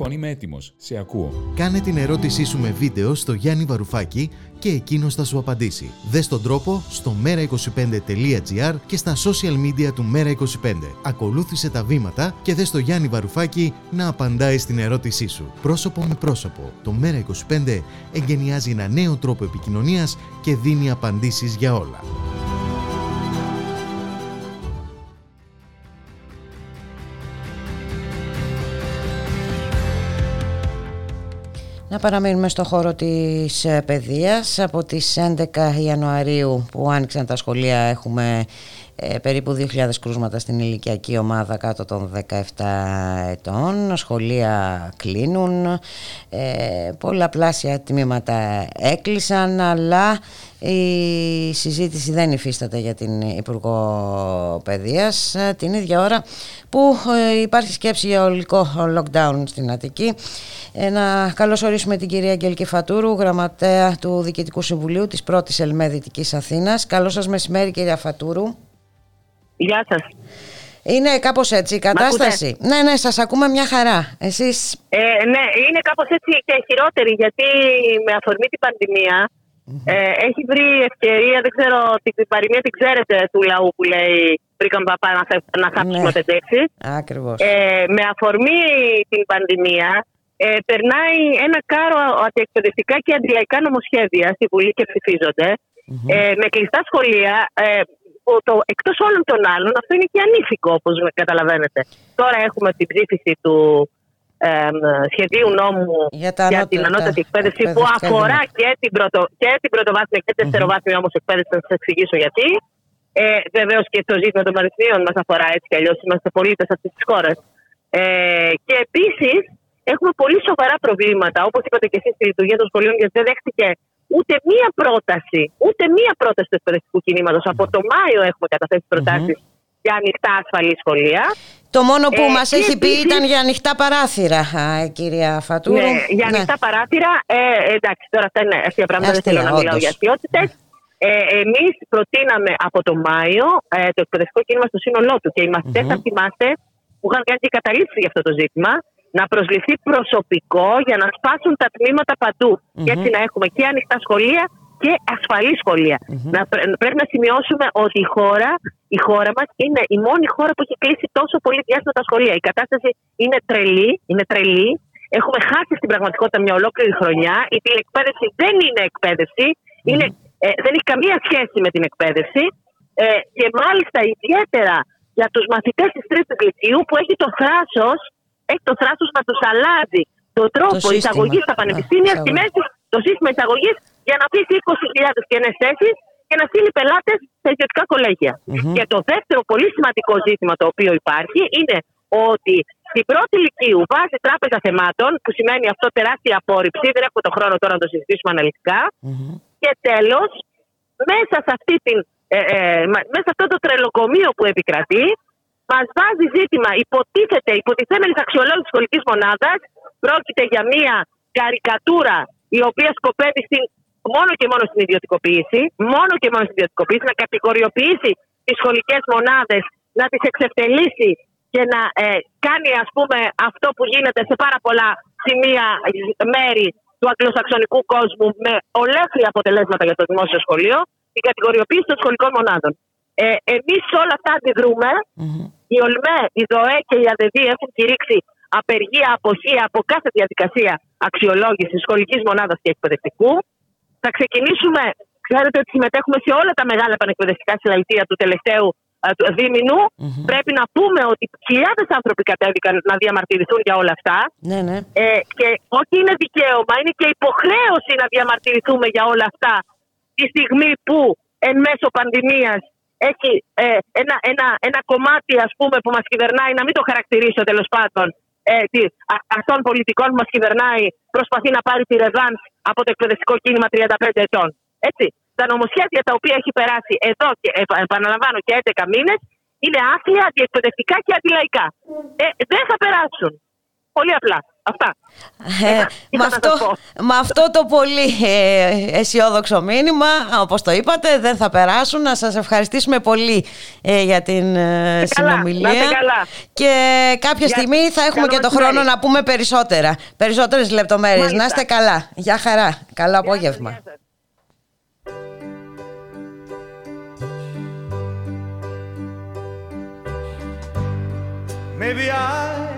Λοιπόν, είμαι έτοιμος. Σε ακούω. Κάνε την ερώτησή σου με βίντεο στο Γιάννη Βαρουφάκη και εκείνος θα σου απαντήσει. Δες τον τρόπο στο mera25.gr και στα social media του Mera25. Ακολούθησε τα βήματα και δες το Γιάννη Βαρουφάκη να απαντάει στην ερώτησή σου. Πρόσωπο με πρόσωπο. Το Mera25 εγκαινιάζει ένα νέο τρόπο επικοινωνίας και δίνει απαντήσεις για όλα. Να παραμείνουμε στο χώρο της ε, παιδείας. Από τις 11 Ιανουαρίου που άνοιξαν τα σχολεία έχουμε ε, περίπου 2.000 κρούσματα στην ηλικιακή ομάδα κάτω των 17 ετών. Σχολεία κλείνουν, ε, πολλαπλάσια τμήματα έκλεισαν, αλλά η συζήτηση δεν υφίσταται για την Υπουργό Παιδείας ε, την ίδια ώρα που ε, υπάρχει σκέψη για ολικό lockdown στην Αττική. Ε, να καλωσορίσουμε την κυρία Αγγελική Φατούρου, γραμματέα του Διοικητικού Συμβουλίου της πρώτης ΕΛΜΕ Δυτικής Αθήνας. Καλό σας μεσημέρι κυρία Φατούρου. Γεια σας. Είναι κάπως έτσι η κατάσταση. Ναι, ναι, σας ακούμε μια χαρά. Εσείς... Ε, ναι, είναι κάπως έτσι και χειρότερη γιατί με αφορμή την πανδημία ε, έχει βρει ευκαιρία, δεν ξέρω, την παροιμία την ξέρετε του λαού που λέει βρήκαμε παπά να, να θάψουμε ναι. Ακριβώς. Ε, με αφορμή την πανδημία ε, περνάει ένα κάρο αντιεκπαιδευτικά και αντιλαϊκά νομοσχέδια στη Βουλή και ψηφιζονται ε, με κλειστά σχολεία ε, το, εκτός όλων των άλλων αυτό είναι και ανήθικο όπως καταλαβαίνετε. Τώρα έχουμε την ψήφιση του ε, σχεδίου νόμου για, για την ανώτατη εκπαίδευση που αφορά και την, πρωτο, και την πρωτοβάθμια και την δευτεροβάθμια όμως εκπαίδευση θα σας εξηγήσω γιατί. Ε, Βεβαίως και το ζήτημα των πανεπιστημίων μας αφορά έτσι κι αλλιώς. Είμαστε πολίτες αυτής της χώρας. Ε, και επίσης έχουμε πολύ σοβαρά προβλήματα, όπως είπατε και εσείς, στη λειτουργία των σχολείων, γιατί δεν δέχτηκε ούτε μία πρόταση, ούτε μία πρόταση του εκπαιδευτικού κινήματος. Από το Μάιο έχουμε καταθέσει για ανοιχτά ασφαλή σχολεία. Το μόνο που ε, μας έχει πει ήταν για ανοιχτά παράθυρα, κυρία Φατούρου. Ναι, για ναι. ανοιχτά παράθυρα. Ε, εντάξει, τώρα αυτά είναι αστεία πράγματα. Δεν θέλω να μιλάω για αστείωτε. Ε, Εμείς προτείναμε από το Μάιο ε, το εκπαιδευτικό κίνημα στο σύνολό του και οι μαθητε mm-hmm. θα θυμάστε, που είχαν κάνει και καταλήψεις για αυτό το ζήτημα, να προσληφθεί προσωπικό για να σπάσουν τα τμήματα παντού. Mm-hmm. Και έτσι να έχουμε και ανοιχτά σχολεία και ασφαλή σχολεία. Mm-hmm. Να, πρέπει να σημειώσουμε ότι η χώρα, η χώρα μας είναι η μόνη χώρα που έχει κλείσει τόσο πολύ διάστημα τα σχολεία. Η κατάσταση είναι τρελή, είναι τρελή. Έχουμε χάσει στην πραγματικότητα μια ολόκληρη χρονιά. Η τηλεκπαίδευση δεν είναι εκπαίδευση. Είναι, ε, δεν έχει καμία σχέση με την εκπαίδευση. Ε, και μάλιστα ιδιαίτερα για τους μαθητές της τρίτης λυκείου που έχει το θράσος, έχει το θράσος να τους αλλάζει τον τρόπο εισαγωγής στα πανεπιστήμια στη μέση, το σύστημα εισαγωγής για να αφήσει 20.000 κενέ θέσεις και να στείλει πελάτες σε ιδιωτικά Και το δεύτερο πολύ σημαντικό ζήτημα το οποίο υπάρχει είναι ότι στην πρώτη ηλικίου βάζει τράπεζα θεμάτων, που σημαίνει αυτό τεράστια απόρριψη, δεν έχουμε τον χρόνο τώρα να το συζητήσουμε Και τέλος, μέσα σε αυτή την ε, ε, μέσα σε αυτό το τρελοκομείο που επικρατεί, μα βάζει ζήτημα υποτίθεται, υποτιθέμενη αξιολόγησης σχολικής μονάδας. Πρόκειται για μία καρικατούρα η οποία σκοπεύει στην, μόνο και μόνο στην ιδιωτικοποίηση, μόνο και μόνο στην ιδιωτικοποίηση, να κατηγοριοποιήσει τις σχολικές μονάδες, να τις εξευτελίσει και να ε, κάνει ας πούμε αυτό που γίνεται σε πάρα πολλά σημεία μέρη του αγγλοσαξονικού κόσμου με ολέθρια αποτελέσματα για το δημόσιο σχολείο, την κατηγοριοποίηση των σχολικών μονάδων. Ε, Εμείς όλα αυτά αντιδρούμε. Mm-hmm. Η ΟΛΜΕ, η ΔΟΕ και η ΑΔΕΔΗ έχουν κηρύξει απεργία, αποχή από κάθε διαδικασία αξιολόγησης σχολικής μονάδας και εκπαιδευτικού. Θα ξεκινήσουμε, ξέρετε ότι συμμετέχουμε σε όλα τα μεγάλα πανεκπαιδευτικά συλλαλητήρια του τελευταίου του δίμηνου, πρέπει να πούμε ότι χιλιάδες άνθρωποι κατέβηκαν να διαμαρτυρηθούν για όλα αυτά. Ναι, ναι. Ε, και όχι είναι δικαίωμα, είναι και υποχρέωση να διαμαρτυρηθούμε για όλα αυτά τη στιγμή που εν μέσω πανδημίας έχει ε, ένα, ένα, ένα κομμάτι ας πούμε, που μας κυβερνάει, να μην το χαρακτηρίσω τέλος πάντων, ε, αυτών πολιτικών που μας κυβερνάει προσπαθεί να πάρει τη ρεβάνς από το εκπαιδευτικό κίνημα 35 ετών. Έτσι. Τα νομοσχέδια τα οποία έχει περάσει εδώ και επαναλαμβάνω και 11 μήνες είναι άθλια, αντιεκπαιδευτικά και αντιλαϊκά. Ε, δεν θα περάσουν. Πολύ απλά. Αυτά. Ε, με, αυτό, με αυτό το πολύ ε, αισιόδοξο μήνυμα, όπως το είπατε, δεν θα περάσουν. Να σας ευχαριστήσουμε πολύ ε, για την ε, συνομιλία. Καλά, Και κάποια στιγμή θα έχουμε και το χρόνο να πούμε περισσότερα. Περισσότερες λεπτομέρειες. Να είστε καλά. Γεια χαρά. Καλό απόγευμα. Maybe I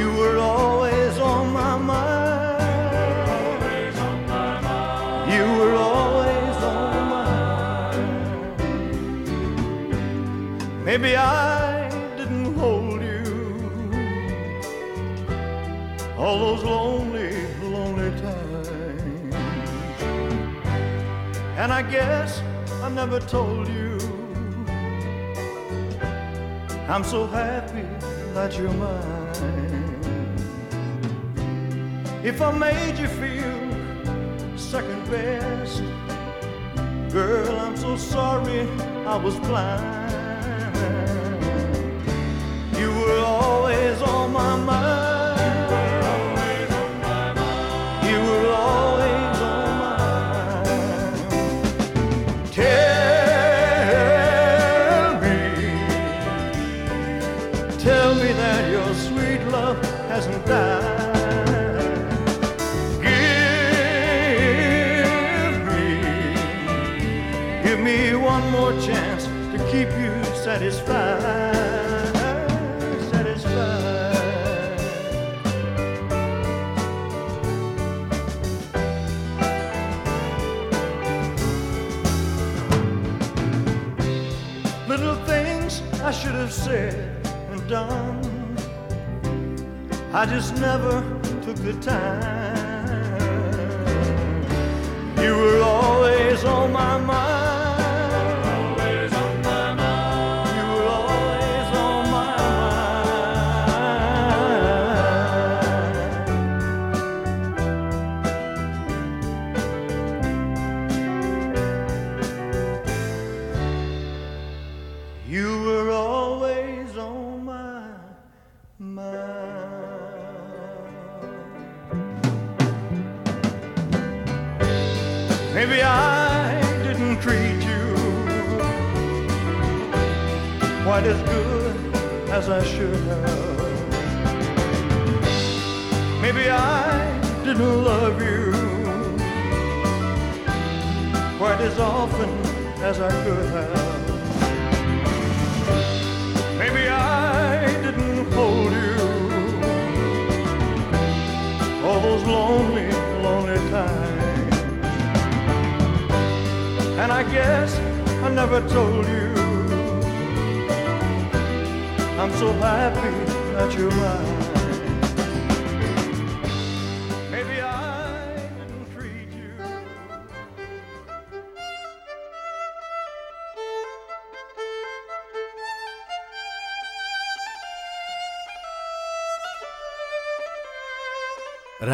You were always on my mind. You were always on my mind. Maybe I didn't hold you all those lonely, lonely times. And I guess I never told you I'm so happy that you're mine. If I made you feel second best. Girl, I'm so sorry I was blind. You were always on my mind. I just never took the time. You were always on my mind. Maybe I didn't love you quite as often as I could have. Maybe I didn't hold you all those lonely, lonely times. And I guess I never told you I'm so happy that you're mine.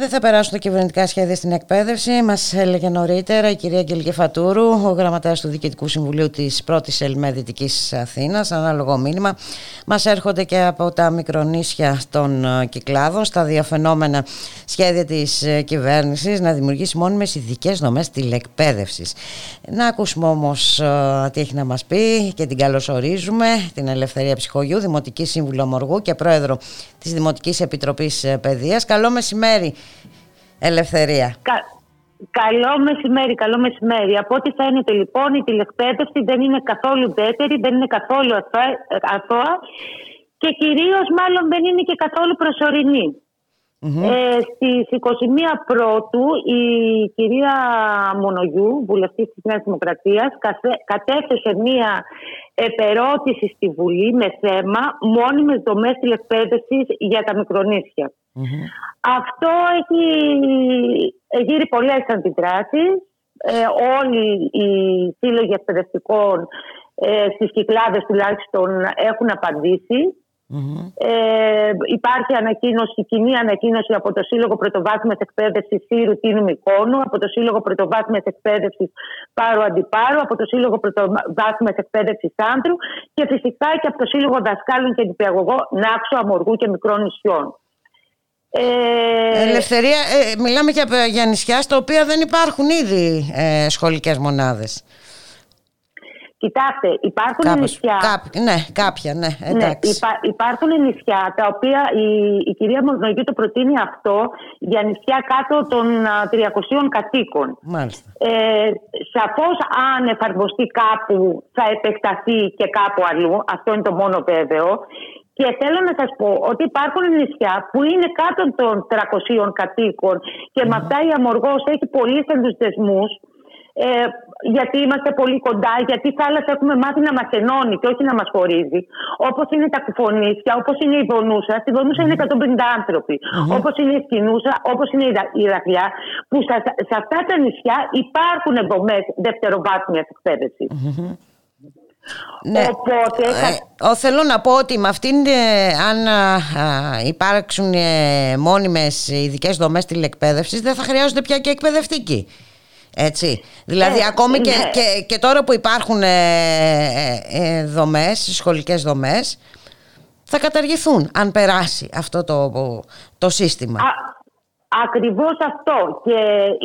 Δεν θα περάσουν τα κυβερνητικά σχέδια στην εκπαίδευση. Μας έλεγε νωρίτερα η κυρία Αγγελική Φατούρου, ο γραμματέας του Διοικητικού Συμβουλίου της πρώτης ΕΛΜΕ Δυτικής Αθήνας. Ανάλογο μήνυμα. Μας έρχονται και από τα μικρονίσια των ε, κυκλάδων στα διαφαινόμενα σχέδια της ε, κυβέρνησης να δημιουργήσει μόνιμες ειδικές δομές τηλεκπαίδευσης. Να ακούσουμε όμως ε, τι έχει να μας πει και την καλωσορίζουμε την Ελευθερία Ψυχογιού, Δημοτική Σύμβουλο Μοργού και πρόεδρο της Δημοτικής Επιτροπής Παιδείας. Καλό μεσημέρι. Ελευθερία. Καλό μεσημέρι, καλό μεσημέρι. Από ό,τι φαίνεται λοιπόν η τηλεκπαίδευση δεν είναι καθόλου δεύτερη, δεν είναι καθόλου αθώα και κυρίως μάλλον δεν είναι και καθόλου Ε, στις 21 Πρώτου η κυρία Μονογιού, βουλευτής της Νέας Δημοκρατίας, κατέθεσε μία επερώτηση στη Βουλή με θέμα μόνιμες δομές τηλεκπαίδευσης για τα μικρονησια αυτό έχει γύρει πολλές αντιδράσεις. Ε, όλοι οι σύλλογοι εκπαιδευτικών ε, στις κυκλάδες τουλάχιστον έχουν Ε, υπάρχει ανακοίνωση, κοινή ανακοίνωση από το Σύλλογο Πρωτοβάθμιας Εκπαίδευσης Σύρου Τίνου Μικόνου, από το Σύλλογο Πρωτοβάθμιας Εκπαίδευσης Πάρου Αντιπάρου, από το Σύλλογο Πρωτοβάθμιας Εκπαίδευσης Άντρου και φυσικά και από το Σύλλογο Δασκάλων και Νηπιαγωγό Νάξου, Αμοργού και Μικρών Νησιών. Ε... Ελευθερία, ε, μιλάμε για, για νησιά στα οποία δεν υπάρχουν ήδη ε, σχολικές μονάδες. Κοιτάξτε, υπάρχουν νησιά. ναι, κάποια, ναι, ναι εντάξει. Ναι, υπάρχουν νησιά τα οποία η, η κυρία Μορνογιού το προτείνει αυτό για νησιά κάτω των 300 κατοίκων. Μάλιστα. Ε, Σαφώς, αν εφαρμοστεί κάπου, θα επεκταθεί και κάπου αλλού. Αυτό είναι το μόνο βέβαιο. Και θέλω να σας πω ότι υπάρχουν νησιά που είναι κάτω των 300 κατοίκων και με αυτά η Αμοργός έχει πολύ στενούς δεσμούς ε, γιατί είμαστε πολύ κοντά, γιατί η θάλασσα έχουμε μάθει να μας ενώνει και όχι να μας χωρίζει. Όπως είναι τα κουφονίσια, όπως είναι η Βονούσα. Στη Βονούσα είναι 150 άνθρωποι. Όπως είναι η Σκηνούσα, όπως είναι η Ηρακλιά, που σε αυτά τα νησιά υπάρχουν δομές δευτεροβάθμιας ναι. Οπότε, ε, θέλω να πω ότι με αυτήν ε, αν υπάρξουν ε, μόνιμες ειδικές δομές τηλεκπαίδευσης δεν θα χρειάζονται πια και εκπαιδευτικοί. Έτσι. Δηλαδή ακόμη και, ναι. και, και, τώρα που υπάρχουν ε, δομές, σχολικές δομές θα καταργηθούν αν περάσει αυτό το, το σύστημα. Ακριβώς αυτό. Και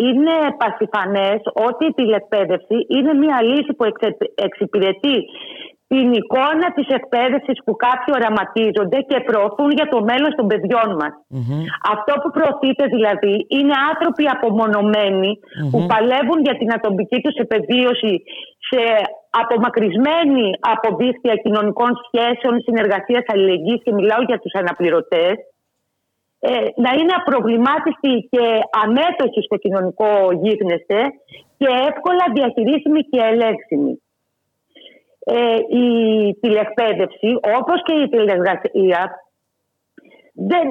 είναι πασιφανές ότι η τηλεκπαίδευση είναι μια λύση που εξυπηρετεί την εικόνα της εκπαίδευσης που κάποιοι οραματίζονται και προωθούν για το μέλλον των παιδιών μας. Αυτό που προωθείται δηλαδή είναι άνθρωποι που παλεύουν για την ατομική τους επαιδείωση σε απομακρυσμένη από δίκτυα κοινωνικών σχέσεων, συνεργασίας αλληλεγγύης και μιλάω για τους αναπληρωτές. ε, να είναι απροβλημάτιστη και αμέτωχη στο κοινωνικό γίγνεσθε και εύκολα διαχειρίσιμη και ελέγξιμη. Ε, η τηλεκπαίδευση, όπως και η τηλεργασία, δεν,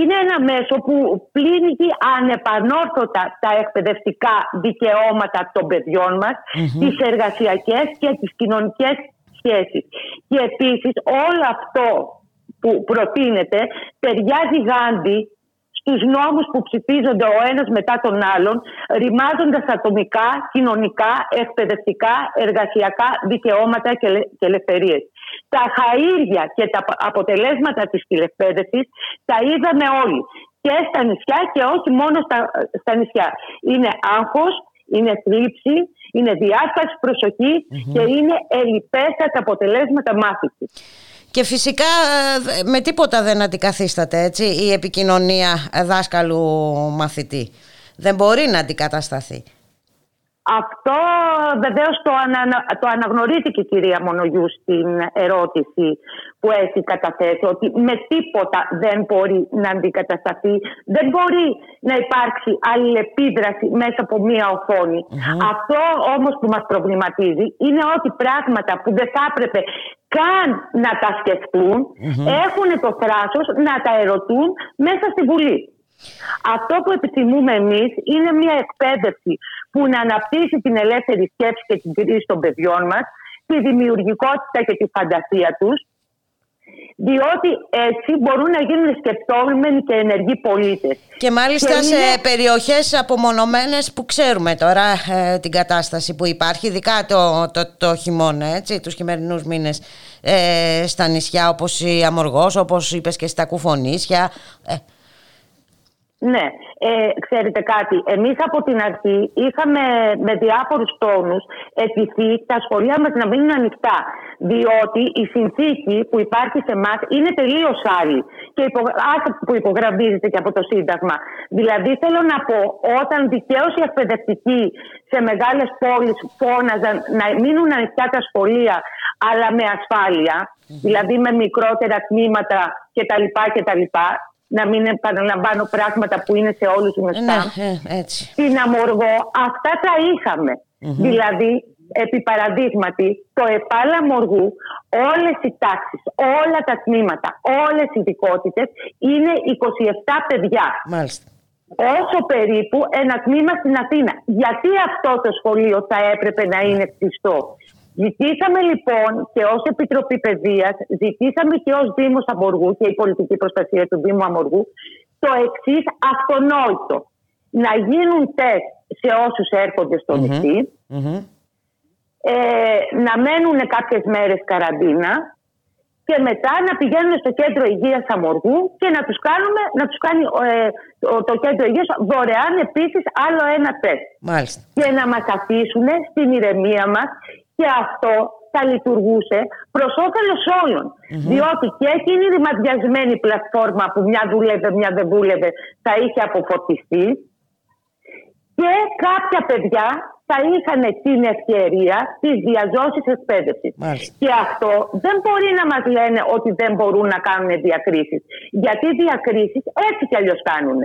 είναι ένα μέσο που πλύνει ανεπανόρθωτα τα εκπαιδευτικά δικαιώματα των παιδιών μας, mm-hmm. τις εργασιακές και τις κοινωνικές σχέσεις. Και επίσης όλο αυτό που προτείνεται ταιριάζει γάντι στους νόμους που ψηφίζονται ο ένας μετά τον άλλον, ρημάζοντας ατομικά, κοινωνικά, εκπαιδευτικά, εργασιακά δικαιώματα και ελευθερίες. Τα χαΐρια και τα αποτελέσματα της τηλεκπαίδευσης τα είδαμε όλοι και στα νησιά και όχι μόνο στα, στα νησιά. Είναι άγχος, είναι θλίψη, είναι διάσταση και είναι ελλειπέστατα αποτελέσματα μάθησης. Και φυσικά ε, με τίποτα δεν αντικαθίσταται έτσι, η επικοινωνία δάσκαλου μαθητή. Δεν μπορεί να αντικατασταθεί. Αυτό βεβαίως το, ανα, το αναγνωρίζει και η κυρία Μονογιού στην ερώτηση που έχει καταθέσει ότι με τίποτα δεν μπορεί να αντικατασταθεί. Δεν μπορεί να υπάρξει αλληλεπίδραση μέσα από μία Αυτό όμως που μας προβληματίζει είναι ότι πράγματα που δεν θα έπρεπε καν να τα σκεφτούν έχουν το θράσος να τα ερωτούν μέσα στη Βουλή. Αυτό που επιθυμούμε εμείς είναι μια εκπαίδευση που να αναπτύσσει την ελεύθερη σκέψη και την κρίση των παιδιών μας, τη δημιουργικότητα και τη φαντασία τους διότι έτσι μπορούν να γίνουν σκεπτόμενοι και ενεργοί πολίτες. Και μάλιστα σε περιοχές απομονωμένες που ξέρουμε τώρα ε, την κατάσταση που υπάρχει, ειδικά το, το, το χειμώνα, έτσι, τους χειμερινούς μήνες ε, στα νησιά όπως η Αμοργός, όπως είπες και στα Κουφονίσια. Ε, ναι, ε, ξέρετε κάτι, εμείς από την αρχή είχαμε με διάφορους τόνους ετηθεί τα σχολεία μας να μείνουν ανοιχτά, διότι η συνθήκη που υπάρχει σε εμάς είναι τελείως άλλη και υπο, που υπογραμμίζεται και από το Σύνταγμα. Δηλαδή θέλω να πω, όταν δικαίως οι εκπαιδευτικοί σε μεγάλες πόλεις φώναζαν να μείνουν ανοιχτά τα σχολεία αλλά με ασφάλεια, δηλαδή με μικρότερα τμήματα κτλ. κτλ να μην επαναλαμβάνω πράγματα που είναι σε όλους γνωστά. Ναι, ε, έτσι. Στην Αμοργό αυτά τα είχαμε. Δηλαδή, επί παραδείγματι, το ΕΠΑΛΑ Αμοργού, όλες οι τάξεις, όλα τα τμήματα, όλες οι ειδικότητες είναι 27 παιδιά. Μάλιστα. Όσο περίπου ένα τμήμα στην Αθήνα. Γιατί αυτό το σχολείο θα έπρεπε να είναι κλειστό; Ζητήσαμε λοιπόν και ως Επιτροπή Παιδείας, ζητήσαμε και ως Δήμος Αμοργού και η πολιτική προστασία του Δήμου Αμοργού το εξής αυτονόητο. Να γίνουν τεστ σε όσους έρχονται στο νησι ε, να μένουν κάποιες μέρες καραντίνα και μετά να πηγαίνουν στο κέντρο υγείας Αμοργού και να τους, κάνουμε, να τους κάνει ε, το, κέντρο υγείας δωρεάν επίσης άλλο ένα τεστ. Μάλιστα. Και να μας αφήσουν στην ηρεμία μας και αυτό θα λειτουργούσε προς όφελος Διότι και εκείνη η ρημαδιασμένη πλατφόρμα που μια δούλευε, μια δεν δούλευε, θα είχε αποφορτιστεί και κάποια παιδιά θα είχαν την ευκαιρία τη διαζώση εκπαίδευσης. Και αυτό δεν μπορεί να μας λένε ότι δεν μπορούν να κάνουν διακρίσεις. Γιατί διακρίσεις έτσι κι αλλιώς κάνουν.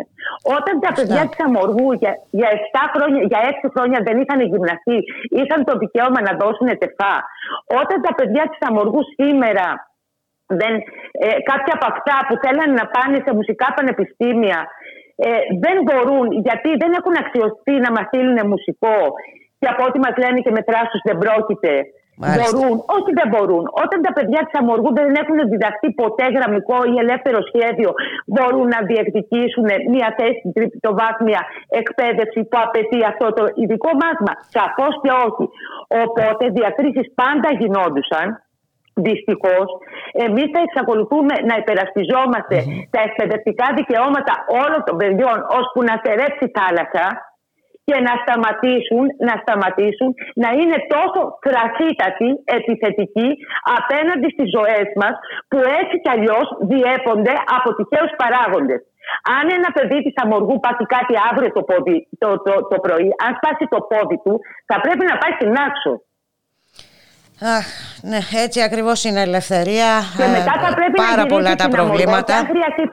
Όταν τα παιδιά της Αμοργού για, για, 7 χρόνια, για 6 χρόνια δεν είχαν γυμναστεί, είχαν το δικαίωμα να δώσουν τεφά. Όταν τα παιδιά της Αμοργού σήμερα δεν, ε, κάποια από αυτά που θέλανε να πάνε σε μουσικά πανεπιστήμια ε, δεν μπορούν γιατί δεν έχουν αξιωστεί να μας στείλουν μουσικό και από ό,τι μας λένε και με τράσους δεν πρόκειται. Μπορούν, όχι δεν μπορούν. Όταν τα παιδιά της Αμοργού δεν έχουν διδαχθεί ποτέ γραμμικό ή ελεύθερο σχέδιο, μπορούν να διεκδικήσουν μια θέση στην τριτοβάθμια εκπαίδευση που απαιτεί αυτό το ειδικό μάθημα. Σαφώς και όχι. Οπότε διακρίσεις πάντα γινόντουσαν. Δυστυχώς, εμείς θα εξακολουθούμε να υπερασπιζόμαστε τα εκπαιδευτικά δικαιώματα όλων των παιδιών ώσπου να στερέψει θάλασσα και να σταματήσουν, να σταματήσουν να είναι τόσο θρασίτατοι, επιθετικοί απέναντι στις ζωές μας που έτσι κι αλλιώς διέπονται από τυχαίους παράγοντες. Αν ένα παιδί της αμοργού πάθει κάτι αύριο το, πόδι, το, το, το πρωί, αν σπάσει το πόδι του, θα πρέπει να πάει στην άξο. Αχ, ναι, έτσι ακριβώς είναι ελευθερία. Και μετά θα πρέπει πάρα να πολλά τα προβλήματα. Αν χρειαστεί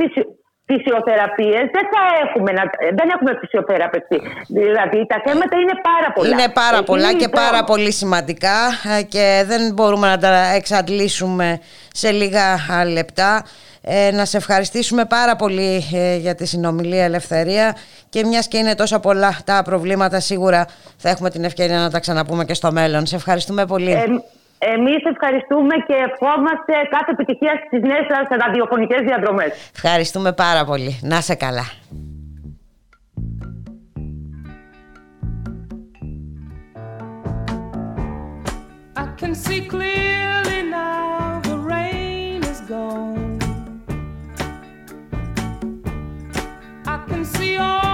φυσιοθεραπείες δεν θα έχουμε, δεν έχουμε φυσιοθεραπευτεί. Δηλαδή τα θέματα είναι πάρα πολλά. Είναι πάρα πολλά και λοιπόν- πάρα πολύ σημαντικά ε, και δεν μπορούμε να τα εξαντλήσουμε σε λίγα λεπτά. Ε, να σε ευχαριστήσουμε πάρα πολύ ε, για τη συνομιλία Ελευθερία και μιας και είναι τόσα πολλά τα προβλήματα σίγουρα θα έχουμε την ευκαιρία να τα ξαναπούμε και στο μέλλον. Σε ευχαριστούμε πολύ. Ε, εμείς ευχαριστούμε και ευχόμαστε κάθε επιτυχία στις νέες σας ραδιοφωνικές διαδρομές. Ευχαριστούμε πάρα πολύ. Να σε καλά. I can see clearly now the rain is gone. I can see all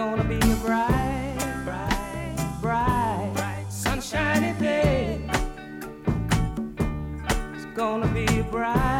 gonna be a bright, bright, bright, bright sunshiny day. It's gonna be a bright,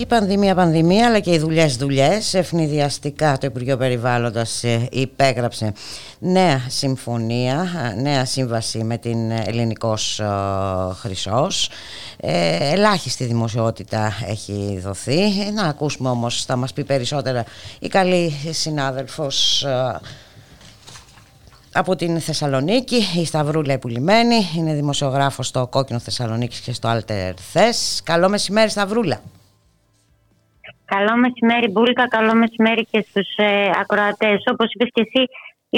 Η πανδημία πανδημία αλλά και οι δουλειές δουλειές ευνηδιαστικά το Υπουργείο Περιβάλλοντας ε, υπέγραψε νέα συμφωνία, ε, νέα σύμβαση με την Ελληνικός ε, Χρυσός ελάχιστη δημοσιότητα έχει δοθεί να ακούσουμε όμως θα μας πει περισσότερα η καλή συνάδελφος από την Θεσσαλονίκη, η Σταυρούλα Επουλημένη, είναι δημοσιογράφος στο Κόκκινο Θεσσαλονίκης και στο Alter Θες. Καλό μεσημέρι Σταυρούλα. Καλό μεσημέρι, Μπούλκα. Καλό μεσημέρι και στους ε, ακροατές. Όπως είπες και εσύ,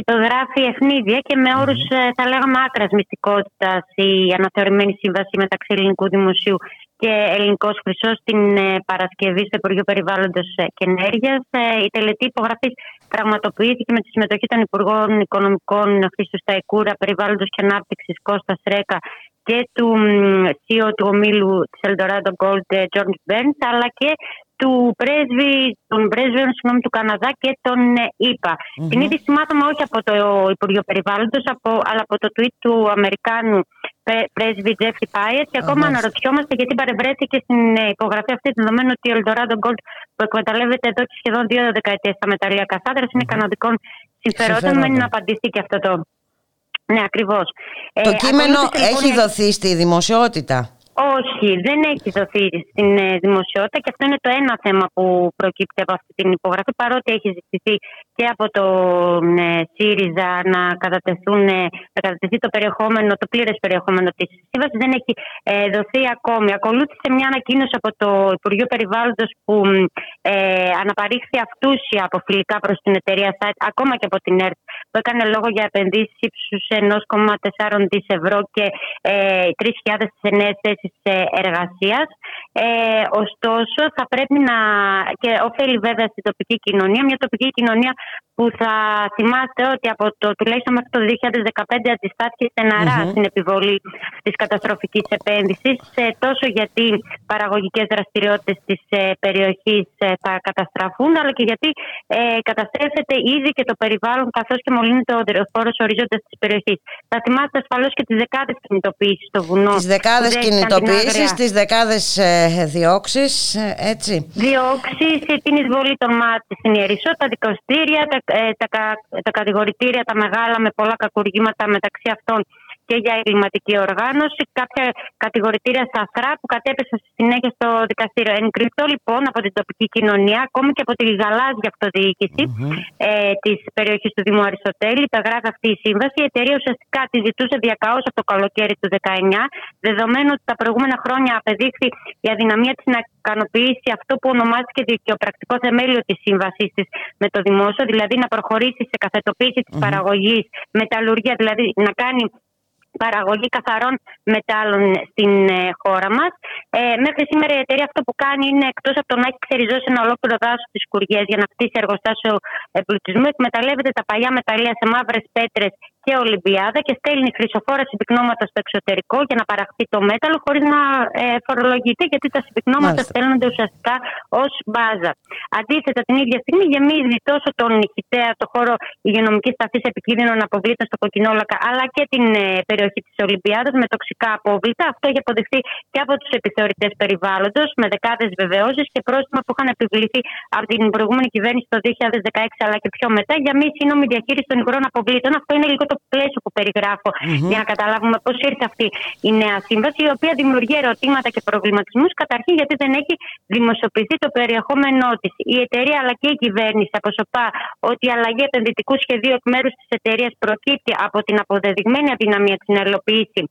υπογράφει ευνίδια και με όρους, ε, θα λέγαμε, άκρας μυστικότητας η αναθεωρημένη σύμβαση μεταξύ Ελληνικού Δημοσίου και Ελληνικός Χρυσός την ε, Παρασκευή στο Υπουργείο Περιβάλλοντος ε, και Ενέργειας. Ε, η τελετή υπογραφής πραγματοποιήθηκε με τη συμμετοχή των Υπουργών Οικονομικών Χρήστο Σταϊκούρα, Περιβάλλοντος και Ανάπτυξης Κώστας Ρέκα και του CEO του ομίλου της Eldorado Gold, George Burns, αλλά και του πρέσβη, των πρέσβεων συγγνώμη, του Καναδά και των ΗΠΑ. Mm-hmm. Την είδηση μάθαμε όχι από το Υπουργείο Περιβάλλοντος, αλλά από το tweet του Αμερικάνου πρέσβη Τζέφρι Πάιετ και ακόμα αναρωτιόμαστε γιατί παρευρέθηκε στην υπογραφή αυτή, δεδομένου ότι ο Eldorado Gold που εκμεταλλεύεται εδώ και σχεδόν δύο δεκαετίες τα μεταλλεία καθάδρα είναι καναδικών συμφερόντων. Μένει να απαντήσει και αυτό το. Ναι, ακριβώς. Το ε, κείμενο έχει λοιπόν, δοθεί στη δημοσιότητα. Όχι, δεν έχει δοθεί στην ε, δημοσιότητα και αυτό είναι το ένα θέμα που προκύπτει από αυτή την υπογραφή παρότι έχει ζητηθεί και από το ε, ΣΥΡΙΖΑ να, κατατεθούν, ε, να κατατεθεί το περιεχόμενο, το πλήρες περιεχόμενο της σύμβασης δεν έχει δοθεί ακόμη. Ακολούθησε μια ανακοίνωση από το Υπουργείο Περιβάλλοντος που ε, αναπαρήχθη αυτούσια από φιλικά προς την εταιρεία site, ακόμα και από την ΕΡΤ που έκανε λόγο για επενδύσεις ύψους 1,4 δις ευρώ και ε, 3.000 νέες θέσεις εργασίας. Ε, ωστόσο, θα πρέπει να. και ωφέλει βέβαια στην τοπική κοινωνία, μια τοπική κοινωνία που θα θυμάστε ότι από το τουλάχιστον μέχρι το 2015 αντιστάθηκε στεναρά mm-hmm. στην επιβολή της καταστροφικής επένδυσης, ε, τόσο γιατί παραγωγικές δραστηριότητες της ε, περιοχής ε, θα καταστραφούν, αλλά και γιατί ε, καταστρέφεται ήδη και το περιβάλλον, καθώς και μολύνεται ο φόρο ορίζοντας της περιοχής. Θα θυμάστε ασφαλώς και τις δεκάδες κινητοποιήσει στο βουνό. Τις δεκάδες κινητοποιήσει, τι δεκάδες διώξεις, έτσι. Διώξεις, την εισβολή των μάτων στην Ιερισσό, τα δικαστήρια, τα ε, τα, τα κατηγορητήρια, τα μεγάλα με πολλά κακουργήματα μεταξύ αυτών και για εγκληματική οργάνωση, κάποια κατηγορητήρια σαφρά που κατέπεσαν στη συνέχεια στο δικαστήριο. Εγκριπτό λοιπόν από την τοπική κοινωνία, ακόμη και από τη γαλάζια αυτοδιοίκηση mm-hmm. ε, της περιοχής του Δήμου Αριστοτέλη, υπεγράφει αυτή η σύμβαση. Η εταιρεία ουσιαστικά τη ζητούσε διακαώς από το καλοκαίρι του 19, δεδομένου ότι τα προηγούμενα χρόνια απεδείχθη η αδυναμία της να ικανοποιήσει αυτό που ονομάστηκε δικαιοπρακτικό θεμέλιο της σύμβασής της με το δημόσιο, δηλαδή να προχωρήσει σε καθετοποίηση της mm-hmm. παραγωγής, μεταλλουργία, δηλαδή να κάνει παραγωγή καθαρών μετάλλων στην ε, χώρα μας. Ε, μέχρι σήμερα η εταιρεία αυτό που κάνει είναι εκτός από το να έχει ξεριζώσει ένα ολόκληρο δάσος της Κουριές για να χτίσει εργοστάσιο εμπλουτισμού, εκμεταλλεύεται τα παλιά μεταλλεία σε μαύρες πέτρες και Ολυμπιάδα και στέλνει χρυσοφόρα συμπυκνώματα στο εξωτερικό για να παραχθεί το μέταλλο χωρίς να ε, φορολογείται, γιατί τα συμπυκνώματα στέλνονται ουσιαστικά ως μπάζα. Αντίθετα, την ίδια στιγμή γεμίζει τόσο τον νυχητέα, το χώρο υγειονομικής ταφή επικίνδυνων αποβλήτων στο Κοκκινόλακα, αλλά και την ε, περιοχή της Ολυμπιάδας με τοξικά απόβλητα. Αυτό έχει αποδειχθεί και από τους επιθεωρητές περιβάλλοντος, με δεκάδες βεβαιώσεις και πρόστιμα που είχαν επιβληθεί από την προηγούμενη κυβέρνηση το 2016 αλλά και πιο μετά για μη σύνομη διαχείριση των υγρών αποβλήτων. Αυτό είναι λίγο το πλαίσιο που περιγραφω για να καταλάβουμε πώς ήρθε αυτή η νέα σύμβαση, η οποία δημιουργεί ερωτήματα και προβληματισμούς. Καταρχήν, γιατί δεν έχει δημοσιοποιηθεί το περιεχόμενό της. Η εταιρεία αλλά και η κυβέρνηση αποσωπά ότι η αλλαγή επενδυτικού σχεδίου εκ μέρους της εταιρείας προκύπτει από την αποδεδειγμένη αδυναμία της να υλοποιήσει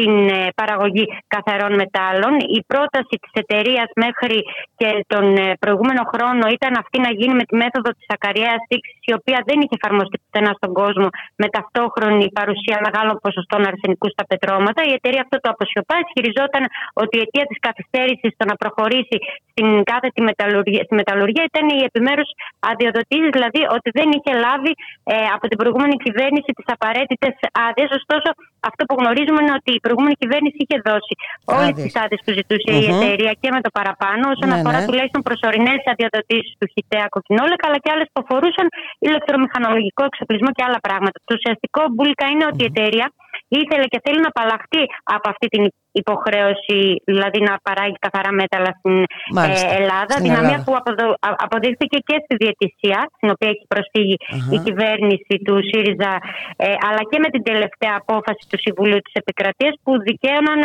την ε, παραγωγή καθαρών μετάλλων. Η πρόταση της εταιρείας μέχρι και τον ε, προηγούμενο χρόνο ήταν αυτή να γίνει με τη μέθοδο της ακαριαίας τήξης η οποία δεν είχε εφαρμοστεί πουθενά στον κόσμο με ταυτόχρονη παρουσία μεγάλων ποσοστών αρσενικού στα πετρώματα. Η εταιρεία αυτό το αποσιωπά ισχυριζόταν ότι η αιτία της καθυστέρησης στο να προχωρήσει στην κάθετη μεταλλουργία, στη μεταλλουργία ήταν οι επιμέρους αδειοδοτήσεις, δηλαδή ότι δεν είχε λάβει ε, από την προηγούμενη κυβέρνηση τις απαραίτητες άδειες. Ωστόσο, αυτό που γνωρίζουμε είναι ότι η προηγούμενη κυβέρνηση είχε δώσει όλες τις άδειες που ζητουσε η εταιρεία και με το παραπάνω, όσον ναι, αφορά ναι. τουλάχιστον προσωρινές αδειοδοτήσεις του ΧΙΤΕΑ Κοκκινόλεκα, αλλά και άλλες που αφορούσαν ηλεκτρομηχανολογικό εξοπλισμό και άλλα πράγματα. Το ουσιαστικό μπουλικα είναι ότι η εταιρεία ήθελε και θέλει να απαλλαχθεί από αυτή την υποχρέωση, δηλαδή να παράγει καθαρά μέταλλα στην ε, Ελλάδα. Στην δυναμία που αποδείχθηκε και στη διαιτησία, στην οποία έχει η κυβέρνηση του ΣΥΡΙΖΑ, ε, αλλά και με την τελευταία απόφαση του Συμβουλίου της Επικρατείας που δικαίωναν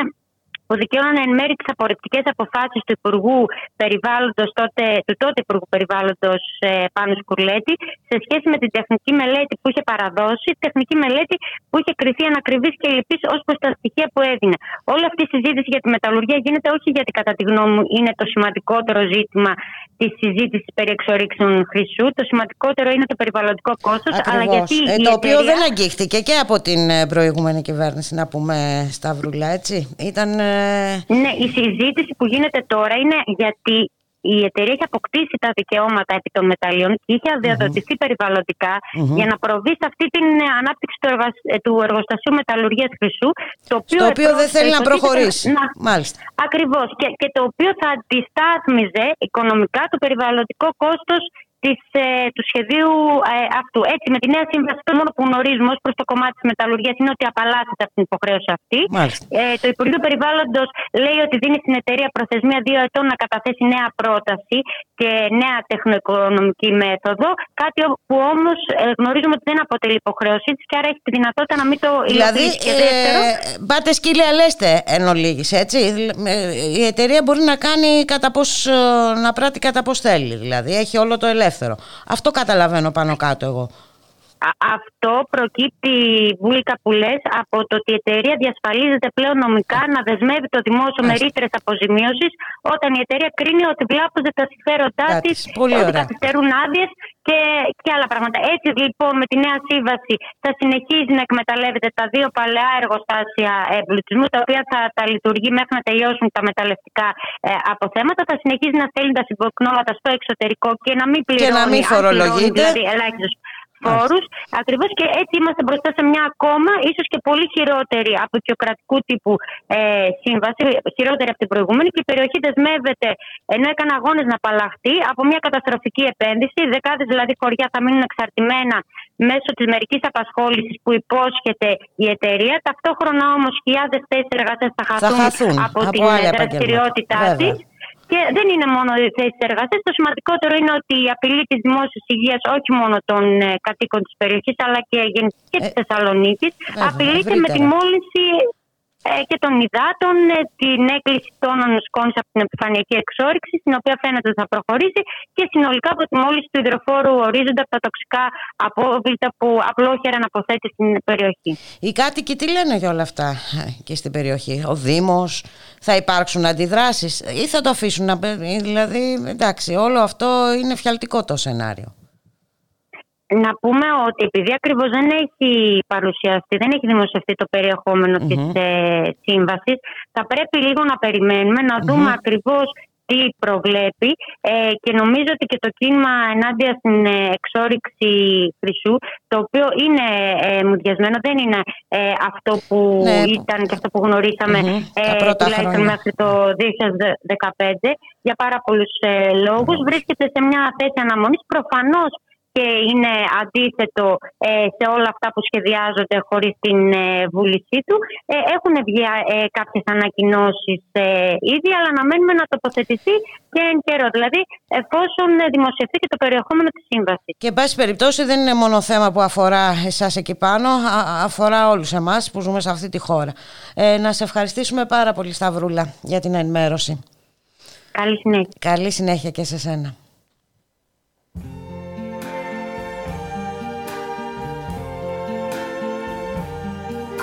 που δικαίωναν εν μέρει τις απορριπτικές αποφάσεις του Υπουργού Περιβάλλοντος, τότε, του τότε Υπουργού Περιβάλλοντος ε, Πάνου Σκουρλέτη σε σχέση με την τεχνική μελέτη που είχε παραδώσει, τεχνική μελέτη που είχε κρυθεί ανακριβής και λυπής ως προς τα στοιχεία που έδινε. Όλη αυτή η συζήτηση για τη μεταλλουργία γίνεται όχι γιατί κατά τη γνώμη μου είναι το σημαντικότερο ζήτημα της συζήτησης περί εξορίξεων χρυσού. Το σημαντικότερο είναι το περιβαλλοντικό κόστος. Αλλά γιατί ε, το οποίο δεν αγγίχθηκε και από την ε, προηγούμενη κυβέρνηση, να πούμε, Σταυρούλα, έτσι. Ήταν ε, ναι, η συζήτηση που γίνεται τώρα είναι γιατί η εταιρεία έχει αποκτήσει τα δικαιώματα επί των μεταλλίων και είχε περιβαλλοντικά για να προβεί σε αυτή την ανάπτυξη του, ε, του εργοστασίου μεταλλουργίας χρυσού το οποίο, το οποίο δεν θέλει να προχωρήσει. Να... Μάλιστα. Ακριβώς και, και το οποίο θα αντιστάθμιζε οικονομικά το περιβαλλοντικό κόστος της, ε, του σχεδίου ε, αυτού. Έτσι, με τη νέα σύμβαση, το μόνο που γνωρίζουμε ως προς το κομμάτι της μεταλλουργίας είναι ότι απαλλάσσεται από την υποχρέωση αυτή. Ε, το Υπουργείο Περιβάλλοντος λέει ότι δίνει στην εταιρεία προθεσμία δύο ετών να καταθέσει νέα πρόταση και νέα τεχνοοικονομική μέθοδο. Κάτι που όμως ε, γνωρίζουμε ότι δεν αποτελεί υποχρέωσή της και άρα έχει τη δυνατότητα να μην το υλοποιήσει. Δηλαδή, ε, πάτε σκύλια, λέστε εν ολίγης, έτσι. Η εταιρεία μπορεί να κάνει κατά πώς, να πράττει κατά πώς θέλει. Δηλαδή, έχει όλο το ελεύθερο. Αυτό καταλαβαίνω πάνω κάτω εγώ. Αυτό προκύπτει, Βούλικα που λες, από το ότι η εταιρεία διασφαλίζεται πλέον νομικά να δεσμεύει το δημόσιο με ρήτρες αποζημίωσης όταν η εταιρεία κρίνει ότι βλάπτονται τα συμφέροντά της, ότι καθυστερούν άδειες και, και άλλα πράγματα. Έτσι λοιπόν με τη νέα σύμβαση θα συνεχίζει να εκμεταλλεύεται τα δύο παλαιά εργοστάσια εμπλουτισμού, τα οποία θα τα λειτουργεί μέχρι να τελειώσουν τα μεταλλευτικά ε, αποθέματα. Θα συνεχίζει να στέλνει τα συμποκνώματα στο εξωτερικό και να μην πληρώνει. Και να μην φορολογείται. Δηλαδή, φόρου. Ακριβώς και έτσι είμαστε μπροστά σε μια ακόμα, ίσως και πολύ χειρότερη απεικιοκρατικού τύπου ε, σύμβαση, χειρότερη από την προηγούμενη. Και η περιοχή δεσμεύεται, ενώ έκανε αγώνες να απαλλαχθεί, από μια καταστροφική επένδυση. Δεκάδες δηλαδή χωριά θα μείνουν εξαρτημένα μέσω της μερικής απασχόλησης που υπόσχεται η εταιρεία. Ταυτόχρονα όμως χιλιάδες θέσεις εργασίας θα, θα χαθούν, από, από την δραστηριότητά της. Και δεν είναι μόνο οι θέσεις εργασίας. Το σημαντικότερο είναι ότι η απειλή της δημόσιας υγείας όχι μόνο των ε, κατοίκων της περιοχής αλλά και, και της ε, Θεσσαλονίκης απειλείται με τη μόλυνση ε, και των υδάτων, ε, την έκκληση των σκόνης από την επιφανειακή εξόριξη, στην οποία φαίνεται ότι θα προχωρήσει και συνολικά από τη μόλυνση του υδροφόρου ορίζοντα από τα τοξικά απόβλητα που απλόχερα να αποθέτει στην περιοχή. Οι κάτοικοι τι λένε για όλα αυτά και στην περιοχή; Ο Δήμος, θα υπάρξουν αντιδράσεις ή θα το αφήσουν να... Δηλαδή, εντάξει, όλο αυτό είναι φιαλτικό το σενάριο. Να πούμε ότι επειδή ακριβώς δεν έχει παρουσιαστεί, δεν έχει δημοσιευτεί το περιεχόμενο mm-hmm. της ε, σύμβασης, θα πρέπει λίγο να περιμένουμε, να δούμε ακριβώς τι προβλέπει ε, και νομίζω ότι και το κίνημα ενάντια στην ε, εξόριξη χρυσού το οποίο είναι ε, μουδιασμένο δεν είναι ε, αυτό που ναι, ήταν και αυτό που γνωρίσαμε mm-hmm, τουλάχιστον μέχρι το 2015 για πάρα πολλούς λόγους βρίσκεται σε μια θέση αναμονής. Προφανώς και είναι αντίθετο ε, σε όλα αυτά που σχεδιάζονται χωρίς την ε, βούλησή του. Ε, έχουν βγει ε, κάποιες ανακοινώσεις ήδη, αλλά αναμένουμε να τοποθετηθεί και εν καιρό. Δηλαδή, εφόσον δημοσιευτεί και το περιεχόμενο της σύμβασης. Και, εν πάση περιπτώσει, δεν είναι μόνο θέμα που αφορά εσάς εκεί πάνω, αφορά όλους εμάς που ζούμε σε αυτή τη χώρα. να σε ευχαριστήσουμε πάρα πολύ, Σταυρούλα, για την ενημέρωση. Καλή συνέχεια. Καλή συνέχεια και σε σένα.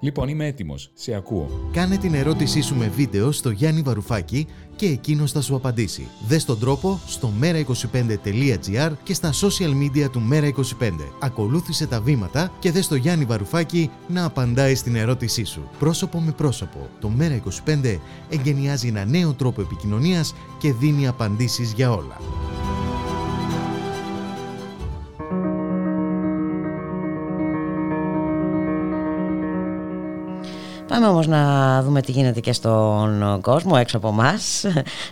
Λοιπόν, είμαι έτοιμος. Σε ακούω. Κάνε την ερώτησή σου με βίντεο στο Γιάννη Βαρουφάκη και εκείνος θα σου απαντήσει. Δες τον τρόπο στο mera25.gr και στα social media του Mera25. Ακολούθησε τα βήματα και δες το Γιάννη Βαρουφάκη να απαντάει στην ερώτησή σου. Πρόσωπο με πρόσωπο. Το Mera25 εγκαινιάζει ένα νέο τρόπο επικοινωνίας και δίνει απαντήσεις για όλα. Πάμε όμως να δούμε τι γίνεται και στον κόσμο έξω από εμάς.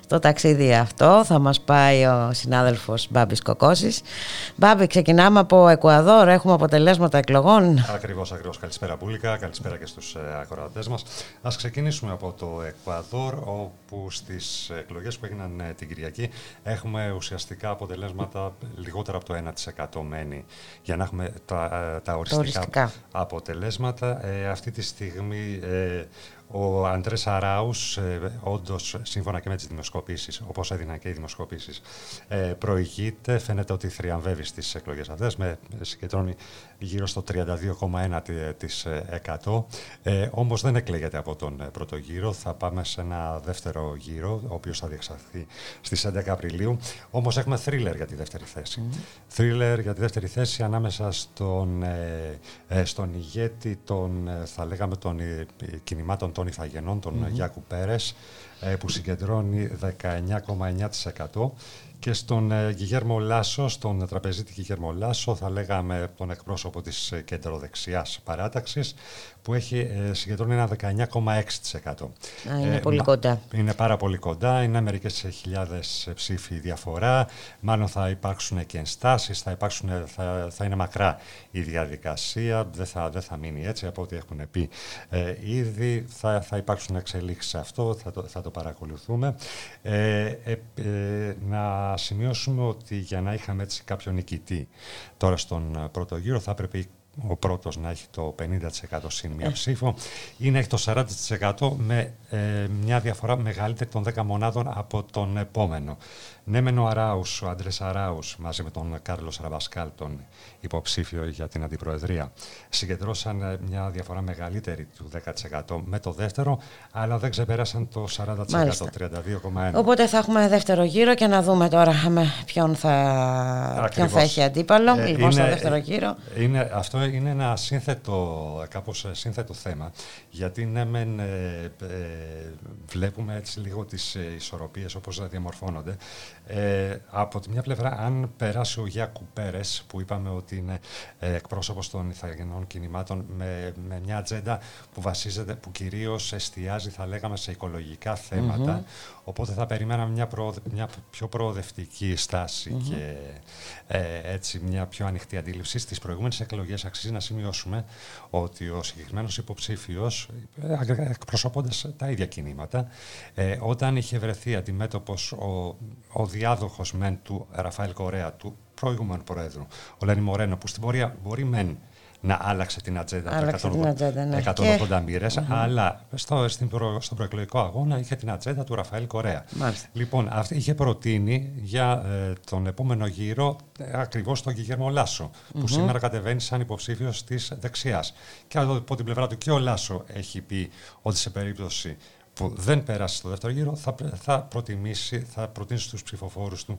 Στο ταξίδι αυτό θα μας πάει ο συνάδελφος Μπάμπης Κοκόσης. Μπάμπη, ξεκινάμε από Εκουαδόρ, έχουμε αποτελέσματα εκλογών. Ακριβώς, ακριβώς. Καλησπέρα Πούλικα, καλησπέρα και στους ε, ακροατές μας. Ας ξεκινήσουμε από το Εκουαδόρ, όπου στις εκλογές που έγιναν ε, την Κυριακή έχουμε ουσιαστικά αποτελέσματα λιγότερα από το 1% μένει για να έχουμε τα, ε, τα οριστικά, οριστικά. αποτελέσματα. Ε, αυτή τη στιγμή ε, ο Αντρέ Αράους, ε, όντως σύμφωνα και με τις δημοσκοπήσεις, όπως έδιναν και οι δημοσκοπήσεις, ε, προηγείται. Φαίνεται ότι θριαμβεύει στις εκλογές αυτές. Με συγκεντρώνει γύρω στο 32,1%. Ε, Όμως δεν εκλέγεται από τον ε, πρώτο γύρο. Θα πάμε σε ένα δεύτερο γύρο, ο οποίος θα διεξαχθεί στις 11 Απριλίου. Όμως έχουμε θρίλερ για τη δεύτερη θέση. Θρίλερ για τη δεύτερη θέση ανάμεσα στον, ε, ε, στον ηγέτη των, ε, θα λέγαμε, των ε, κινημάτων των Ιθαγενών, τον Μμμ. Γιάκου Πέρες, ε, που συγκεντρώνει 19,9% και στον ε, Γιγέρμο Λάσο, στον τραπεζίτη Γιγέρμο Λάσο, θα λέγαμε τον εκπρόσωπο της ε, κεντροδεξιάς παράταξης, που έχει ε, συγκεντρώνει ένα 19,6%. Α, είναι Ε, πολύ μα- κοντά. Είναι πάρα πολύ κοντά, είναι μερικές χιλιάδες ψήφοι διαφορά, μάλλον θα υπάρξουν και ενστάσεις, θα, υπάρξουν, θα, θα είναι μακρά η διαδικασία, δεν θα, δεν θα μείνει έτσι από ό,τι έχουν πει ε, ήδη, θα, θα υπάρξουν εξελίξεις σε αυτό, θα το, θα το παρακολουθούμε. Ε, ε, ε, να σημειώσουμε ότι για να είχαμε έτσι κάποιον νικητή τώρα στον ε, πρώτο γύρο θα πρέπει ο πρώτος να έχει το 50% συν μία Ε. ψήφο ή να έχει το 40% με ε, μια διαφορά μεγαλύτερη των 10 μονάδων από τον επόμενο. Ναι, μεν ο Αράους, ο Άντρες Αράους, μαζί με τον Κάρλος Ραβασκάλ, τον υποψήφιο για την Αντιπροεδρία, συγκεντρώσαν ε, μια διαφορά μεγαλύτερη του 10% με το δεύτερο, αλλά δεν ξεπέρασαν το 40%, Μάλιστα. 32,1%. Οπότε θα έχουμε δεύτερο γύρο και να δούμε τώρα με ποιον θα, ποιον Ακριβώς. θα έχει αντίπαλο. Ε, λοιπόν, στο είναι- δεύτερο γύρο. Είναι, αυτό είναι ένα σύνθετο, κάπως ε, σύνθετο θέμα, γιατί ναι μεν ε, ε, βλέπουμε έτσι λίγο τις ε, ισορροπίες όπως διαμορφώνονται. Ε, από τη μια πλευρά, αν περάσει ο Γιάκου Πέρες, που είπαμε ότι είναι ε, εκπρόσωπος των ηθαγενών κινημάτων, με, με μια ατζέντα που βασίζεται, που κυρίως εστιάζει, θα λέγαμε, σε οικολογικά θέματα, Μμμ. Οπότε θα περιμέναμε μια, προοδε- μια πιο προοδευτική στάση Μμμ. και ε, έτσι μια πιο ανοιχτή αντίληψη. Στις προηγούμενες εκλογές αξίζει να σημειώσουμε ότι ο συγκεκριμένος υποψήφιος, ε, εκπροσωπώντας τα ίδια κινήματα, ε, όταν είχε βρεθεί αντιμέτωπος ο, ο διάδοχος μεν του Ραφαέλ Κορέα, του προηγούμενου Προέδρου, ο Λένι Μορένο, που στην πορεία μπορεί μεν να άλλαξε την ατζέντα Άλλαξε την ατζέντα, ναι. 180 μοίρε, αλλά στο, στην προ, στον προεκλογικό αγώνα είχε την ατζέντα του Ραφαήλ Κορέα. Μάλιστα. Λοιπόν, αυτή είχε προτείνει για ε, τον επόμενο γύρο ε, ακριβώς τον Γιγέρμο Λάσο, που Μμμ. σήμερα κατεβαίνει σαν υποψήφιος της δεξιάς. Και από την πλευρά του και ο Λάσο έχει πει ότι σε περίπτωση που δεν πέρασε στο δεύτερο γύρο θα, θα, προτιμήσει, θα προτείνει στους ψηφοφόρους του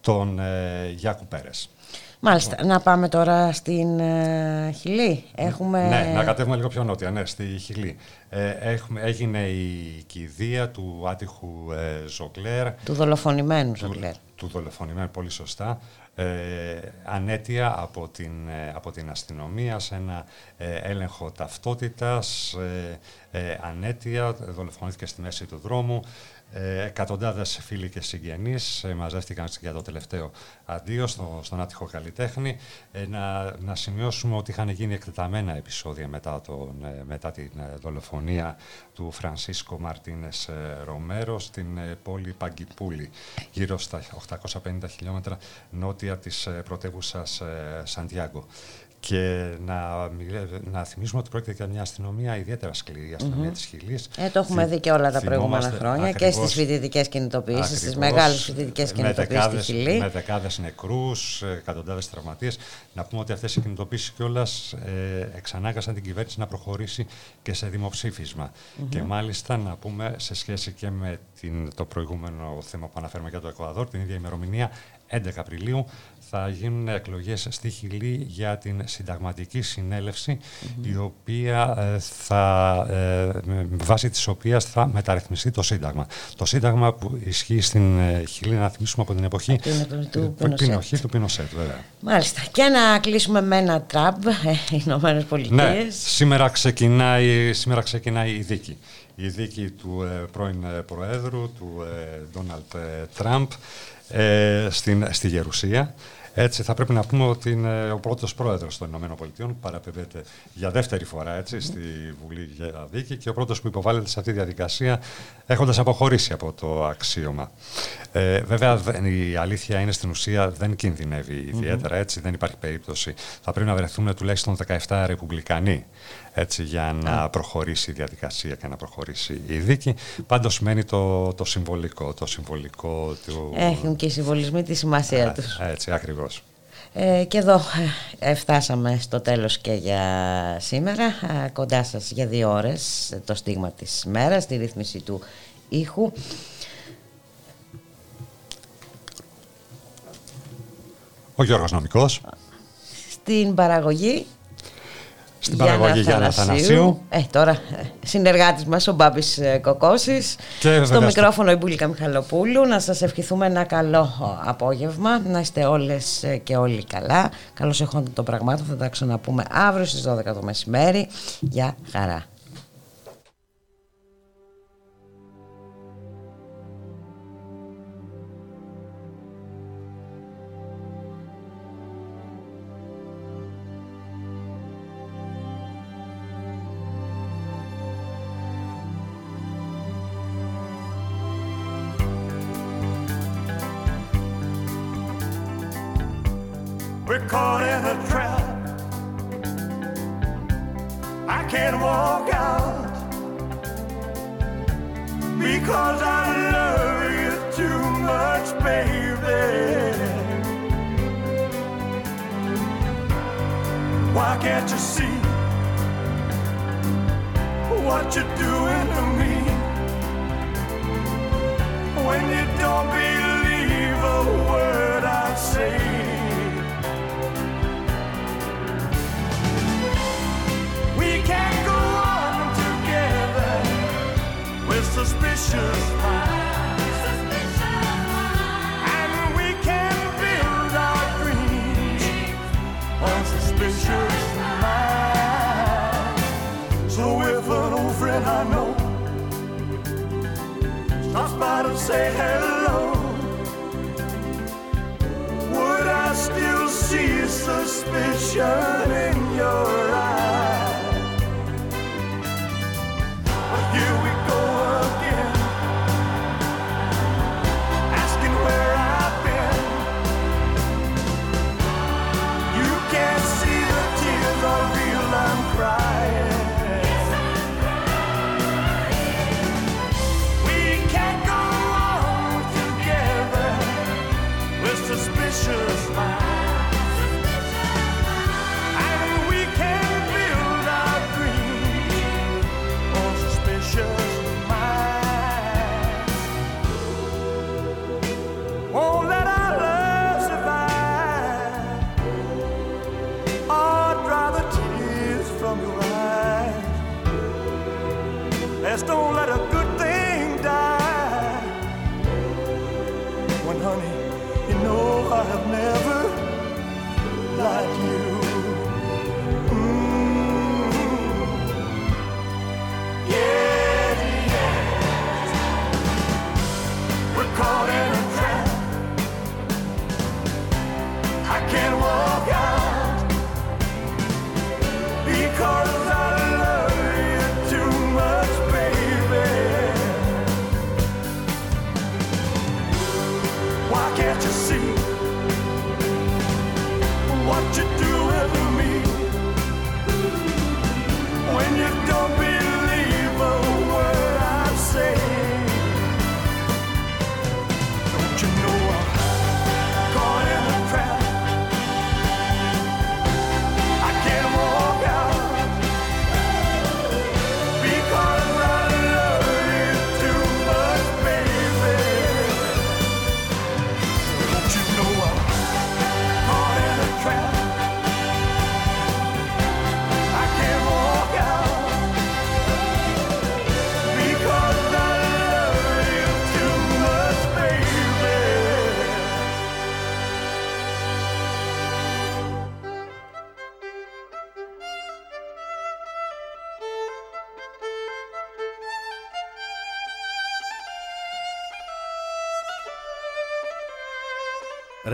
τον ε, Γιάκου Πέρες. Μάλιστα. Να πάμε τώρα στην ε, Χιλή. Έχουμε... Ναι, να κατέβουμε λίγο πιο νότια, ναι, στη Χιλή. Ε, έχουμε, έγινε η κηδεία του άτυχου ε, Ζογκλέρ. Του δολοφονημένου Ζογκλέρ. Του δολοφονημένου, πολύ σωστά. Ε, ανέτεια από την, ε, από την αστυνομία σε ένα ε, έλεγχο ταυτότητας. Ε, ε, ανέτεια, δολοφονήθηκε στη μέση του δρόμου. Ε, εκατοντάδες φίλοι και συγγενείς ε, μαζεύτηκαν για το τελευταίο αντίο στο, στον άτυχο καλλιτέχνη. Ε, να, να σημειώσουμε ότι είχαν γίνει εκτεταμένα επεισόδια μετά, τον, ε, μετά την ε, δολοφονία του Φρανσίσκο Μαρτίνες ε, Ρομέρο στην ε, πόλη Παγκιπούλη, γύρω στα 850 χιλιόμετρα νότια της ε, πρωτεύουσας ε, Σαντιάγκο. Και να, μιλέ- να θυμίσουμε ότι πρόκειται για μια αστυνομία ιδιαίτερα σκληρή, η αστυνομία Μμμ. της Χιλής. Ε, το έχουμε Θυ- δει και όλα τα προηγούμενα θυμόμαστε χρόνια και ακριβώς- στις φοιτητικές κινητοποιήσεις, στις ακριβώς, μεγάλες φοιτητικές με κινητοποιήσεις στη δεκάδες- Χιλή. Με δεκάδες νεκρούς, ε, εκατοντάδες τραυματίες. Να πούμε ότι αυτές οι κινητοποιήσεις κιόλας ε, εξανάγκασαν την κυβέρνηση να προχωρήσει και σε δημοψήφισμα. Μμμ. Και μάλιστα να πούμε σε σχέση και με την, το προηγούμενο θέμα που αναφέρουμε για το Εκουαδόρ, την ίδια ημερομηνία 11 Απριλίου θα γίνουν εκλογές στη Χιλή για την συνταγματική συνέλευση η οποία ε, θα, ε, με βάση της οποίας θα μεταρρυθμιστεί το Σύνταγμα. Το Σύνταγμα που ισχύει στην ε, Χιλή, να θυμίσουμε από την εποχή την εποχή του ε, Πινοσέτ. εποχή του Πινοσέτ, βέβαια. Μάλιστα. Και να κλείσουμε με ένα τραμπ, ε, οι Ηνωμένες Ναι, Πολιτείες. σήμερα ξεκινάει, σήμερα ξεκινάει η δίκη. Η δίκη του ε, πρώην ε, Προέδρου, του ε, Ντόναλτ ε, Τραμπ, ε, στην, στη Γερουσία. Έτσι, θα πρέπει να πούμε ότι είναι ο πρώτος πρόεδρος των Ηνωμένων Πολιτειών που παραπέμπεται για δεύτερη φορά έτσι, στη Βουλή για δίκη και ο πρώτος που υποβάλλεται σε αυτή τη διαδικασία έχοντας αποχωρήσει από το αξίωμα. Ε, βέβαια, δεν- η αλήθεια είναι στην ουσία δεν κινδυνεύει ιδιαίτερα, έτσι, δεν υπάρχει περίπτωση. Θα πρέπει να βρεθούν τουλάχιστον 17 ρεπουμπλικανοί έτσι, για να προχωρήσει η διαδικασία και να προχωρήσει η δίκη. Πάντως μένει το, το συμβολικό, το συμβολικό του... Έχουν και οι συμβολισμοί τη σημασία τους. Έτσι, ακριβώς. Ε, και εδώ ε, φτάσαμε στο τέλος και για σήμερα. Ε, κοντά σας για δύο ώρες ε, το στίγμα της μέρας, τη ρύθμιση του ήχου. Ο Γιώργος Νομικός. Στην παραγωγή Στην παραγωγή Γιάννα Θανασίου. Ε, τώρα ε, συνεργάτης μας ο Μπάμπης ε, Κοκώσης. Και βέβαια Στο στο- μικρόφωνο η Μπουλίκα Μιχαλοπούλου. Να σας ευχηθούμε ένα καλό ε, απόγευμα. Να είστε όλες ε, και όλοι καλά. Καλώς εχόντων των πραγμάτων. Θα τα ξαναπούμε αύριο στις 12 το μεσημέρι. Γεια χαρά. We're caught in a trap. I can't walk out because I love you too much, baby. Why can't you see what you're doing to me? When you don't believe say hello, would I still see suspicion